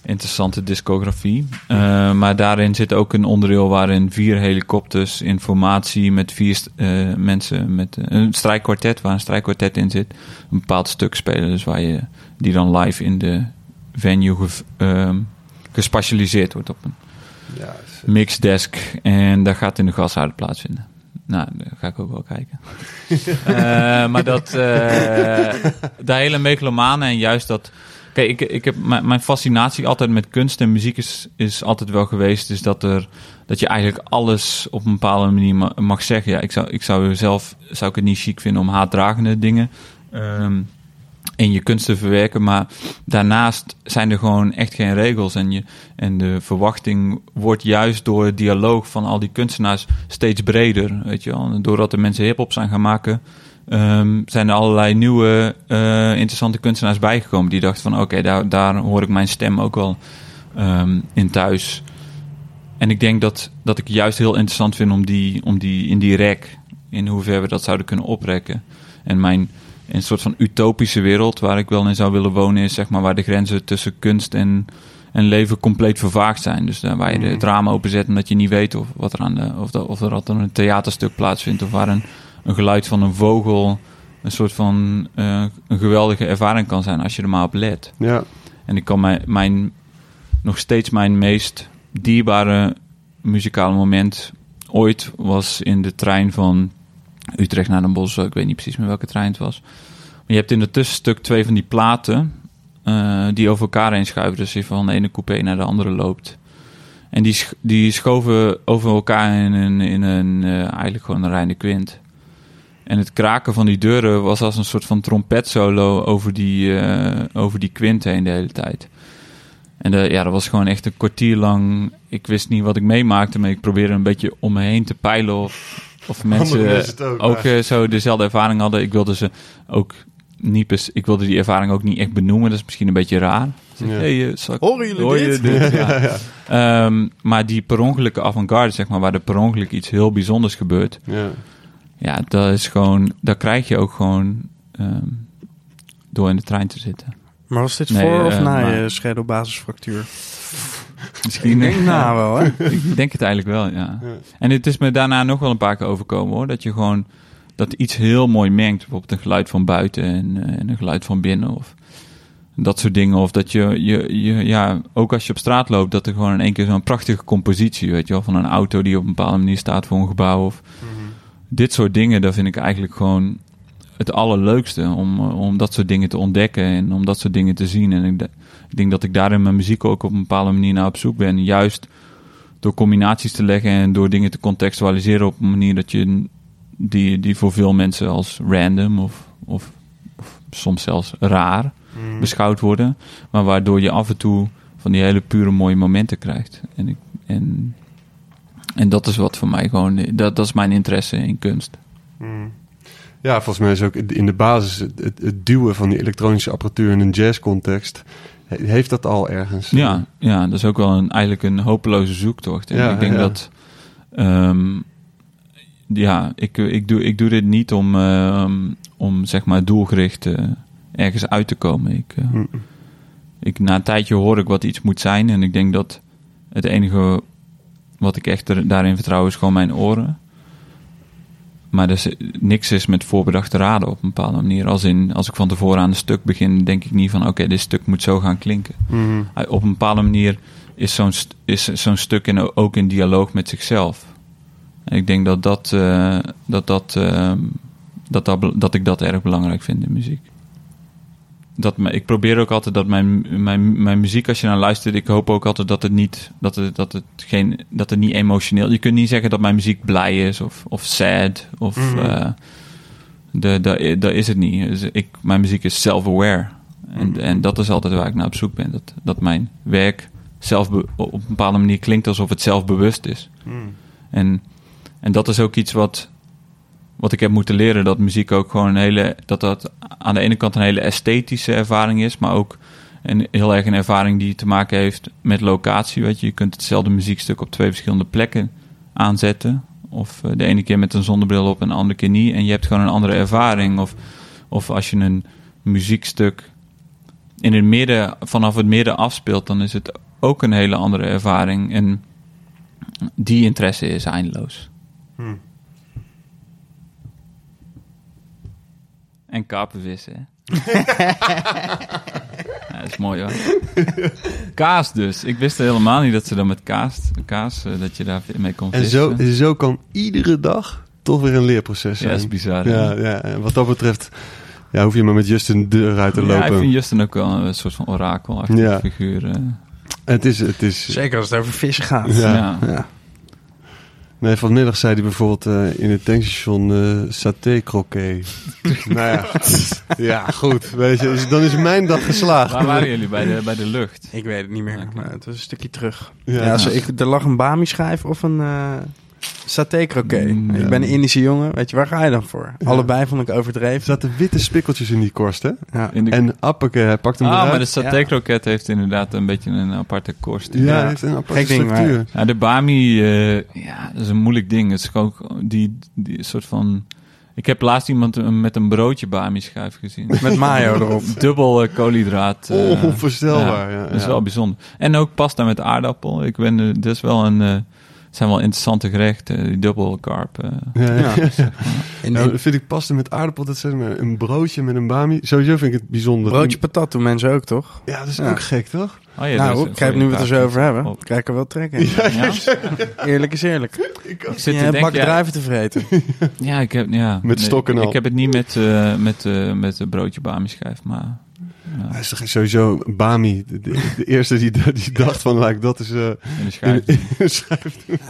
Ja. interessante discografie. Eh, maar daarin zit ook een onderdeel waarin vier helikopters in formatie met vier eh, mensen met eh, een strijkkwartet, waar een strijkkwartet in zit, een bepaald stuk spelen. Dus waar je die dan live in de venue ge- ehm, gespecialiseerd wordt op een Ja, mixdesk. En dat gaat in de gashouder plaatsvinden. Nou, daar ga ik ook wel kijken. [LAUGHS] Maar dat, de hele megalomane en juist dat... Kijk, ik, ik heb mijn, mijn fascinatie altijd met kunst en muziek is, is altijd wel geweest... is dat, er, dat je eigenlijk alles op een bepaalde manier ma- mag zeggen. Ja, ik zou, ik zou zelf zou ik het niet chic vinden om haatdragende dingen... ehm, in je kunst te verwerken, maar daarnaast zijn er gewoon echt geen regels. En, je, en de verwachting wordt juist door het dialoog van al die kunstenaars steeds breder. Weet je wel. Doordat de mensen hip-hop zijn gaan maken, ehm, zijn er allerlei nieuwe eh, interessante kunstenaars bijgekomen. Die dachten van oké, daar, daar hoor ik mijn stem ook wel ehm, in thuis. En ik denk dat, dat ik juist heel interessant vind om die, om die in die rek, in hoeverre we dat zouden kunnen oprekken. En mijn een soort van utopische wereld waar ik wel in zou willen wonen, is zeg maar waar de grenzen tussen kunst en, en leven compleet vervaagd zijn. Dus daar waar je het raam openzet omdat je niet weet of, wat er aan de, of, of er altijd een theaterstuk plaatsvindt, of waar een, een geluid van een vogel een soort van eh, een geweldige ervaring kan zijn als je er maar op let. Ja. En ik kan mijn, mijn nog steeds mijn meest dierbare muzikale moment ooit was in de trein van Utrecht naar Den Bosch. Ik weet niet precies meer welke trein het was. Maar je hebt in het tussenstuk twee van die platen eh, die over elkaar heen schuiven. Dus je van de ene coupé naar de andere loopt. En die, die schoven over elkaar in een, in een eh, eigenlijk gewoon een reine kwint. En het kraken van die deuren was als een soort van trompetsolo over die, eh, over die kwint heen de hele tijd. En de, ja, dat was gewoon echt een kwartier lang. Ik wist niet wat ik meemaakte, maar ik probeerde een beetje om me heen te peilen of, of [LAUGHS] mensen, ook, eh, zo dezelfde ervaring hadden. Ik wilde ze ook niet, bes- ik wilde die ervaring ook niet echt benoemen. Dat is misschien een beetje raar. Zeg, Ja. hey, eh, jullie hoor je dit? [LAUGHS] Ja. Ehm, maar die per ongelukke avant-garde, zeg maar, waar er per ongeluk iets heel bijzonders gebeurt. Ja. Ja, dat is gewoon, dat krijg je ook gewoon ehm, door in de trein te zitten. Maar was dit Nee, voor of eh, na maar- je schedel-basisfractuur? Misschien Ik denk na wel, hè? [LAUGHS] Ik denk het eigenlijk wel, ja. Ja. En het is me daarna nog wel een paar keer overkomen hoor. Dat je gewoon dat iets heel mooi mengt. Bijvoorbeeld een geluid van buiten en, eh, en een geluid van binnen. Of dat soort dingen. Of dat je, je, je, ja, ook als je op straat loopt, dat er gewoon in één keer zo'n prachtige compositie, weet je wel, van een auto die op een bepaalde manier staat voor een gebouw. Of dit soort dingen, dat vind ik eigenlijk gewoon het allerleukste. Om, eh, om dat soort dingen te ontdekken en om dat soort dingen te zien. En ik, ik denk dat ik daar in mijn muziek ook op een bepaalde manier naar op zoek ben. Juist door combinaties te leggen en door dingen te contextualiseren op een manier dat je die, die voor veel mensen als random of, of, of soms zelfs raar beschouwd worden, maar waardoor je af en toe van die hele pure mooie momenten krijgt. En, ik, en, en dat is wat voor mij gewoon, dat, dat is mijn interesse in kunst. Mm. Ja, volgens mij is ook in de basis het, het, het duwen van die elektronische apparatuur in een jazzcontext. he- Heeft dat al ergens? Ja, ja, dat is ook wel een, eigenlijk een hopeloze zoektocht. En Ja, ik denk ja. dat. ehm, ja, ik, ik, doe, ik doe dit niet om, ehm, om zeg maar doelgericht eh, ergens uit te komen. Ik, eh, Mm. ik, na een tijdje hoor ik wat iets moet zijn. En ik denk dat het enige wat ik echt er, daarin vertrouw is gewoon mijn oren. Maar dus, niks is met voorbedachte raden op een bepaalde manier. Als, in, als ik van tevoren aan een stuk begin, denk ik niet van... oké, dit stuk moet zo gaan klinken. Mhm. Op een bepaalde manier is zo'n is zo'n stuk in, ook in dialoog met zichzelf. En ik denk dat, dat, eh, dat, dat, ehm, dat, dat, be- dat ik dat erg belangrijk vind in muziek. Dat, me- ik probeer ook altijd dat mijn, mijn, mijn muziek, als je naar luistert, ik hoop ook altijd dat het niet, dat het, dat het geen, dat het niet emotioneel. Je kunt niet zeggen dat mijn muziek blij is of, of sad of. Mhm. eh, de, de, dat is het niet. Dus ik, mijn muziek is self-aware. En, en dat is altijd waar ik naar op zoek ben. Dat, dat mijn werk zelf op een bepaalde manier klinkt alsof het zelfbewust is. Mm. En, en dat is ook iets wat, wat ik heb moeten leren. Dat muziek ook gewoon een hele... Dat dat aan de ene kant een hele esthetische ervaring is. Maar ook een, heel erg een ervaring die te maken heeft met locatie. Weet je, je kunt hetzelfde muziekstuk op twee verschillende plekken aanzetten. Of eh, de ene keer met een zonnebril op en de andere keer niet. En je hebt gewoon een andere ervaring. Of, of als je een muziekstuk in het midden, vanaf het midden afspeelt, dan is het ook een hele andere ervaring. En die interesse is eindeloos. Hmm. En karpenvissen, hè? [LAUGHS] ja, dat is mooi hoor. Kaas dus. Ik wist helemaal niet dat ze dan met kaas, kaas eh, dat je daar mee kon En vissen. zo, zo kan iedere dag toch weer een leerproces Ja, zijn. dat is bizar. hè? Ja, ja, en wat dat betreft ja, hoef je maar met Justin de deur uit te Ja, lopen. ik vind Justin ook wel een soort van orakelachtige Ja. figuur. eh. Het is, het is, Zeker als het over vissen gaat. Ja. ja. Ja. Nee, vanmiddag zei hij bijvoorbeeld eh, in het tankstation eh saté croquet. [LAUGHS] nou ja, ja, goed. Weet je, dus dan is mijn dag geslaagd. Waar waren jullie? Bij de, bij de lucht? Ik weet het niet meer, maar het was een stukje terug. Ja. Ja, zo, ik, er lag een bami schijf of een eh saté croquet. Mm, Ik ja. ben een Indische jongen, weet je, waar ga je dan voor? Ja. Allebei vond ik Er overdreven. zaten witte spikkeltjes in die korst, hè? Ja. In de... En Appeke, hij pakt hem ah, eruit. maar de saté Ja. kroket heeft inderdaad een beetje een aparte korst. Ja, heeft een aparte Gek ding, maar- structuur. Ja, de bami, eh, ja, dat is een moeilijk ding. Het is ook die, die soort van... Ik heb laatst iemand met een broodje bami schijf gezien. [LAUGHS] Met mayo [LAUGHS] erop. Dubbel eh, koolhydraat. eh, Onvoorstelbaar, ja. Dat is ja. wel bijzonder. En ook pasta met aardappel. Ik ben, dat is wel een... het zijn wel interessante gerechten, die dubbel carb. eh. Ja, [LAUGHS] Nou, dat vind ik pasta met aardappel, dat maar een broodje met een bami. Sowieso vind ik het bijzonder. broodje patat doen mensen ook, toch? Ja, dat is Ja. ook gek, toch? Oh ja, nou, ik krijg nu we het er zo over hebben. Op. Krijg ik er wel trek in. [LAUGHS] Ja, Eerlijk is eerlijk. ik Je zit te denken, druiven te vreten. ja, ik heb, ja. Met stok en ik, al. Ik heb het niet met, eh met, eh met een broodje bami schijf, maar... Ja, Hij is toch sowieso Bami. De, de, de eerste die, die dacht van, like, dat is eh in de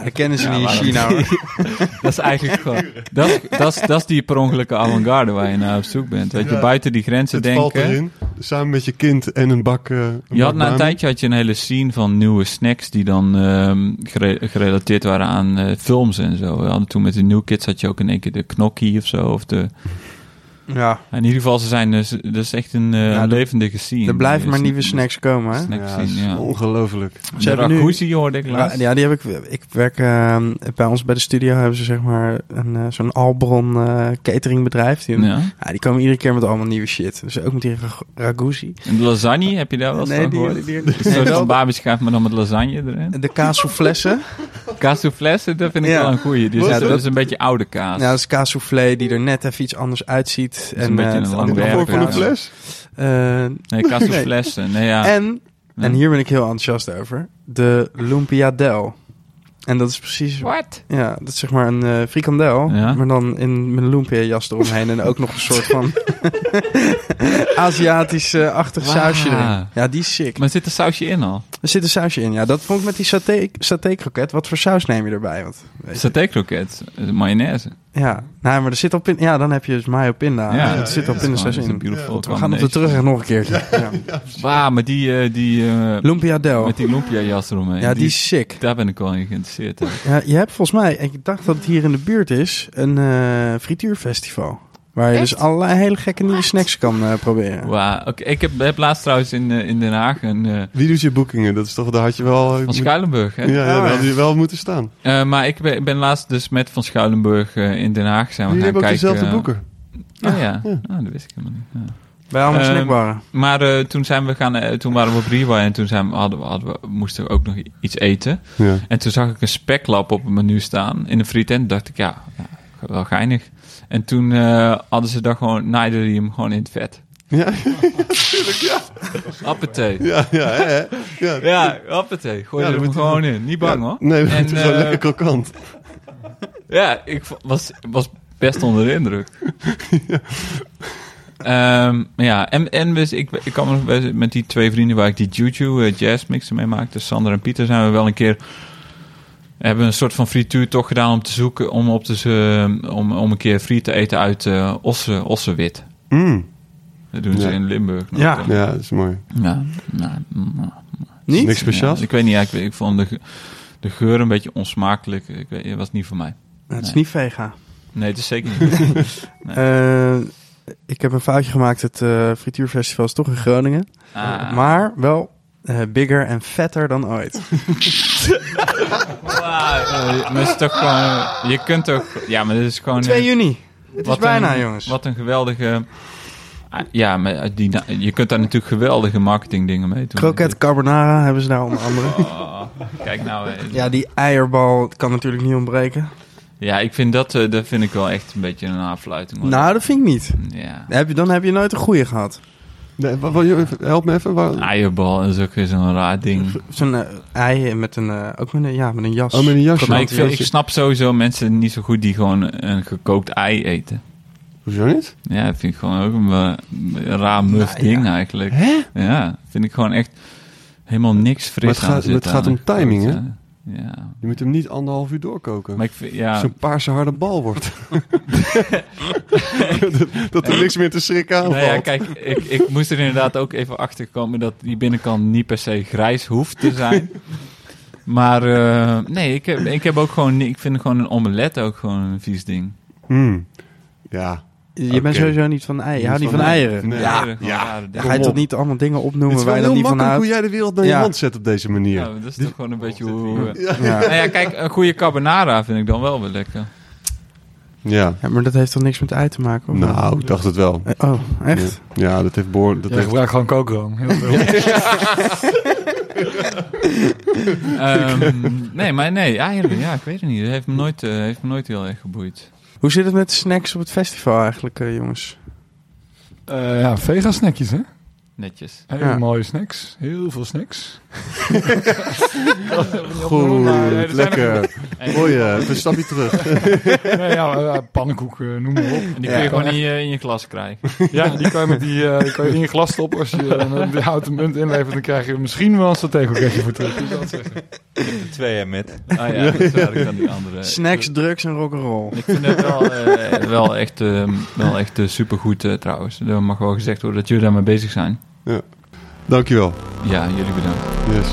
dat kennen ze Ja, niet in China. dat-. [LAUGHS] Dat is eigenlijk gewoon... Dat, is- dat, is, dat is die per ongelukke avant-garde waar je naar op zoek bent. Weet je, Ja. buiten die grenzen Het valt erin. Samen met je kind en een bak. eh, een Je had bak na een tijdje had je een hele scene van nieuwe snacks die dan ehm, gere- gerelateerd waren aan eh, films en zo. We hadden toen met de New Kids had je ook in één keer de Knokkie of zo. Of de, Ja, in ieder geval, ze zijn dus, dat is echt een eh, Ja, er- levendige scene. er blijven maar Dus- nieuwe snacks komen, hè? snack Ja, scene, ongelooflijk. Ze hebben nu- hoorde ik Ja, laatst. ja, die heb ik. Ik werk ehm, bij ons bij de studio hebben ze zeg maar een eh, zo'n Albron eh, cateringbedrijf. Die, ja. Die komen iedere keer met allemaal nieuwe shit. Dus ook met die rag- raguzi. En de lasagne, heb je daar wel eens Nee, van die, gehoord? die, soort wel van babischijf, maar dan met lasagne erin. de kaassoufflessen. Kaassoufflessen, dat vind ik wel een goeie. Die is, Ja, dat, is een beetje oude kaas. Ja, dat is kaassoufflé die er net even iets anders uitziet. Een beetje eh, een Wat werk, voor een fles? eh, nee. [LAUGHS] Nee, ja. En, Ja. en hier ben ik heel enthousiast over, de Lumpia Del. En dat is precies... What? Ja, dat is zeg maar een eh, frikandel, Ja. maar dan in, met een lumpia jas eromheen en ook nog een soort van [LAUGHS] Aziatisch-achtig sausje erin. Ja, die is sick. Maar zit er sausje in al? Er zit een sausje in. Ja, dat vond ik met die saté, saté kroket. Wat voor saus neem je erbij? Want, weet je- Saté kroket, eh, mayonaise. Ja, nou, maar er zit al pin. Ja, dan heb je dus mayo pinda. Ja, er zit gewoon- dat is een in. beautiful We gaan op de terug nog een keertje. [LAUGHS] Ja. Wauw, maar die, eh, die eh, Lumpia Del. met die lumpia jas eromheen. Ja, die is sick. Daar ben ik wel in geïnteresseerd. in. Ja, je hebt volgens mij, ik dacht dat het hier in de buurt is, een eh, frituurfestival. Waar je dus allerlei hele gekke nieuwe snacks kan eh, proberen. Wauw, oké. Ik heb, heb laatst trouwens in, eh, in Den Haag een, eh, Wie doet je boekingen? Dat is toch, daar had je wel... van Schuilenburg. Hè? Ja, ja, Ah, daar ja. had je wel moeten staan. Eh, maar ik ben, ben laatst dus met Van Schuilenburg in Den Haag zijn we gaan hebben ook dezelfde boeken. Oh ja, Ja. Ah, dat wist ik helemaal niet. Ja. Bij allemaal Ehm, snackbarren. Maar eh, toen zijn we gaan, eh, toen waren we op en toen zijn we, hadden we, hadden we, moesten we ook nog iets eten. Ja. En toen zag ik een speklap op het menu staan in een frietent. dacht ik, ja, ja wel geinig. En toen eh, hadden ze daar gewoon, naaiden die hem gewoon in het vet. Ja, [LAUGHS] Appetee. ja, ja, hè, hè. ja. Ja, appetee. Gooi Ja, er hem gewoon in. Niet bang Ja, hoor. Nee, het is wel eh, lekker krokant. Ja, ik was, was best onder de indruk. [LAUGHS] Ehm, ja, en, en dus ik, ik kan me met die twee vrienden waar ik die Juju eh, jazz mixen mee maakte, Sander en Pieter, zijn we wel een keer hebben een soort van frituur toch gedaan om te zoeken om op te ze, om, om een keer friet te eten uit eh ossen, ossenwit. Mm. Dat doen ze Ja. in Limburg. nog. Ja. Ja, dat is mooi. ja, nou, nou, Niet? Niks speciaals? ja, ik weet niet, ja, ik, ik vond de, de geur een beetje onsmakelijk. Ik weet, het was niet voor mij. het is nee. niet vega. Nee, het is zeker niet. [LAUGHS] Nee. Eh, ik heb een foutje gemaakt. Het eh, frituurfestival is toch in Groningen. Ah. Maar wel eh, bigger en vetter dan ooit. Wauw, eh, maar is toch gewoon... Je kunt toch... Ja, maar dit is gewoon... 2 eh, juni. Het is bijna, een, jongens. Wat een geweldige... ah, Ja, maar eh, die, je kunt daar natuurlijk geweldige marketingdingen mee doen. Croquette carbonara hebben ze daar onder andere. Oh, kijk nou... eh, Ja, die eierbal kan natuurlijk niet ontbreken. Ja, ik vind dat, dat vind ik wel echt een beetje een aanfluiting. hoor. Nou, dat vind ik niet. Ja. Dan heb je, dan heb je nooit een goede gehad. Nee, help me even. Waar... Eierbal is ook weer zo'n raar ding. Zo'n eh, ei met een, eh, ook met een, ja, met een jas. Oh, met een jasje. Maar ik, vind- ik snap sowieso mensen niet zo goed die gewoon een gekookt ei eten. Hoezo niet? Ja, dat vind ik gewoon ook een, eh, een raar muf Nou, ja. ding eigenlijk. Hè? Ja, vind ik gewoon echt helemaal niks fris Maar het gaat- aan zitten het gaat om timing, eh, Ja, Je moet hem niet anderhalf uur doorkoken. maar ik vind, ja, Zo'n paarse harde bal wordt. [LAUGHS] dat, dat er niks meer te schrikken aan Nou ja, kijk, ik, ik moest er inderdaad ook even achter komen dat die binnenkant niet per se grijs hoeft te zijn. [LAUGHS] Maar eh, nee, ik heb, ik heb ook gewoon, ik vind gewoon een omelet ook gewoon een vies ding. Hmm. Ja. Je Oké. bent sowieso niet van eieren. Je houdt niet van eieren. Nee. Ja, Eieren, ja. ga je toch niet allemaal dingen Het opnoemen is waar wel je dan heel niet van makkelijk houdt? hoe jij de wereld naar je hand zet op deze manier. Ja, dat is toch gewoon een beetje hoe... Ja. Ja. Nou ja, kijk, een goede carbonara vind ik dan wel weer lekker. ja. Ja, maar dat heeft toch niks met ei te maken? Of wel? Nou, ik dacht het wel. Eh, Oh, echt? Ja, ja dat heeft boor. Dat heeft... gebruikt gewoon kookroom. Heel veel. [LAUGHS] Ehm, nee, maar nee, eieren, ja, ik weet het niet. Dat heeft me nooit, eh, heeft me nooit heel erg geboeid. Hoe zit het met de snacks op het festival eigenlijk, eh, jongens? Eh, ja, vega snackjes, hè? Netjes. Hele Ja. mooie snacks. Heel veel snacks. [LAUGHS] Goed, er lekker. Mooi, een stapje terug. [LAUGHS] Nee, ja, eh, pannenkoek, eh, noem maar op. En die kun je gewoon in je, in je glas krijgen. [LAUGHS] Ja, die kan je, met die, eh, die kan je in je glas stoppen. Als je eh, de houten munt inlevert, dan krijg je misschien wel een satécroketje voor terug. Dus dat zeggen. Twee met. Ah ja, dat ik dan die andere. Snacks, drugs en rock'n'roll. Ik vind het wel, eh, wel echt, wel echt supergoed trouwens. Er mag wel gezegd worden dat jullie daarmee bezig zijn. Dankjewel. Ja, jullie bedankt. Yes.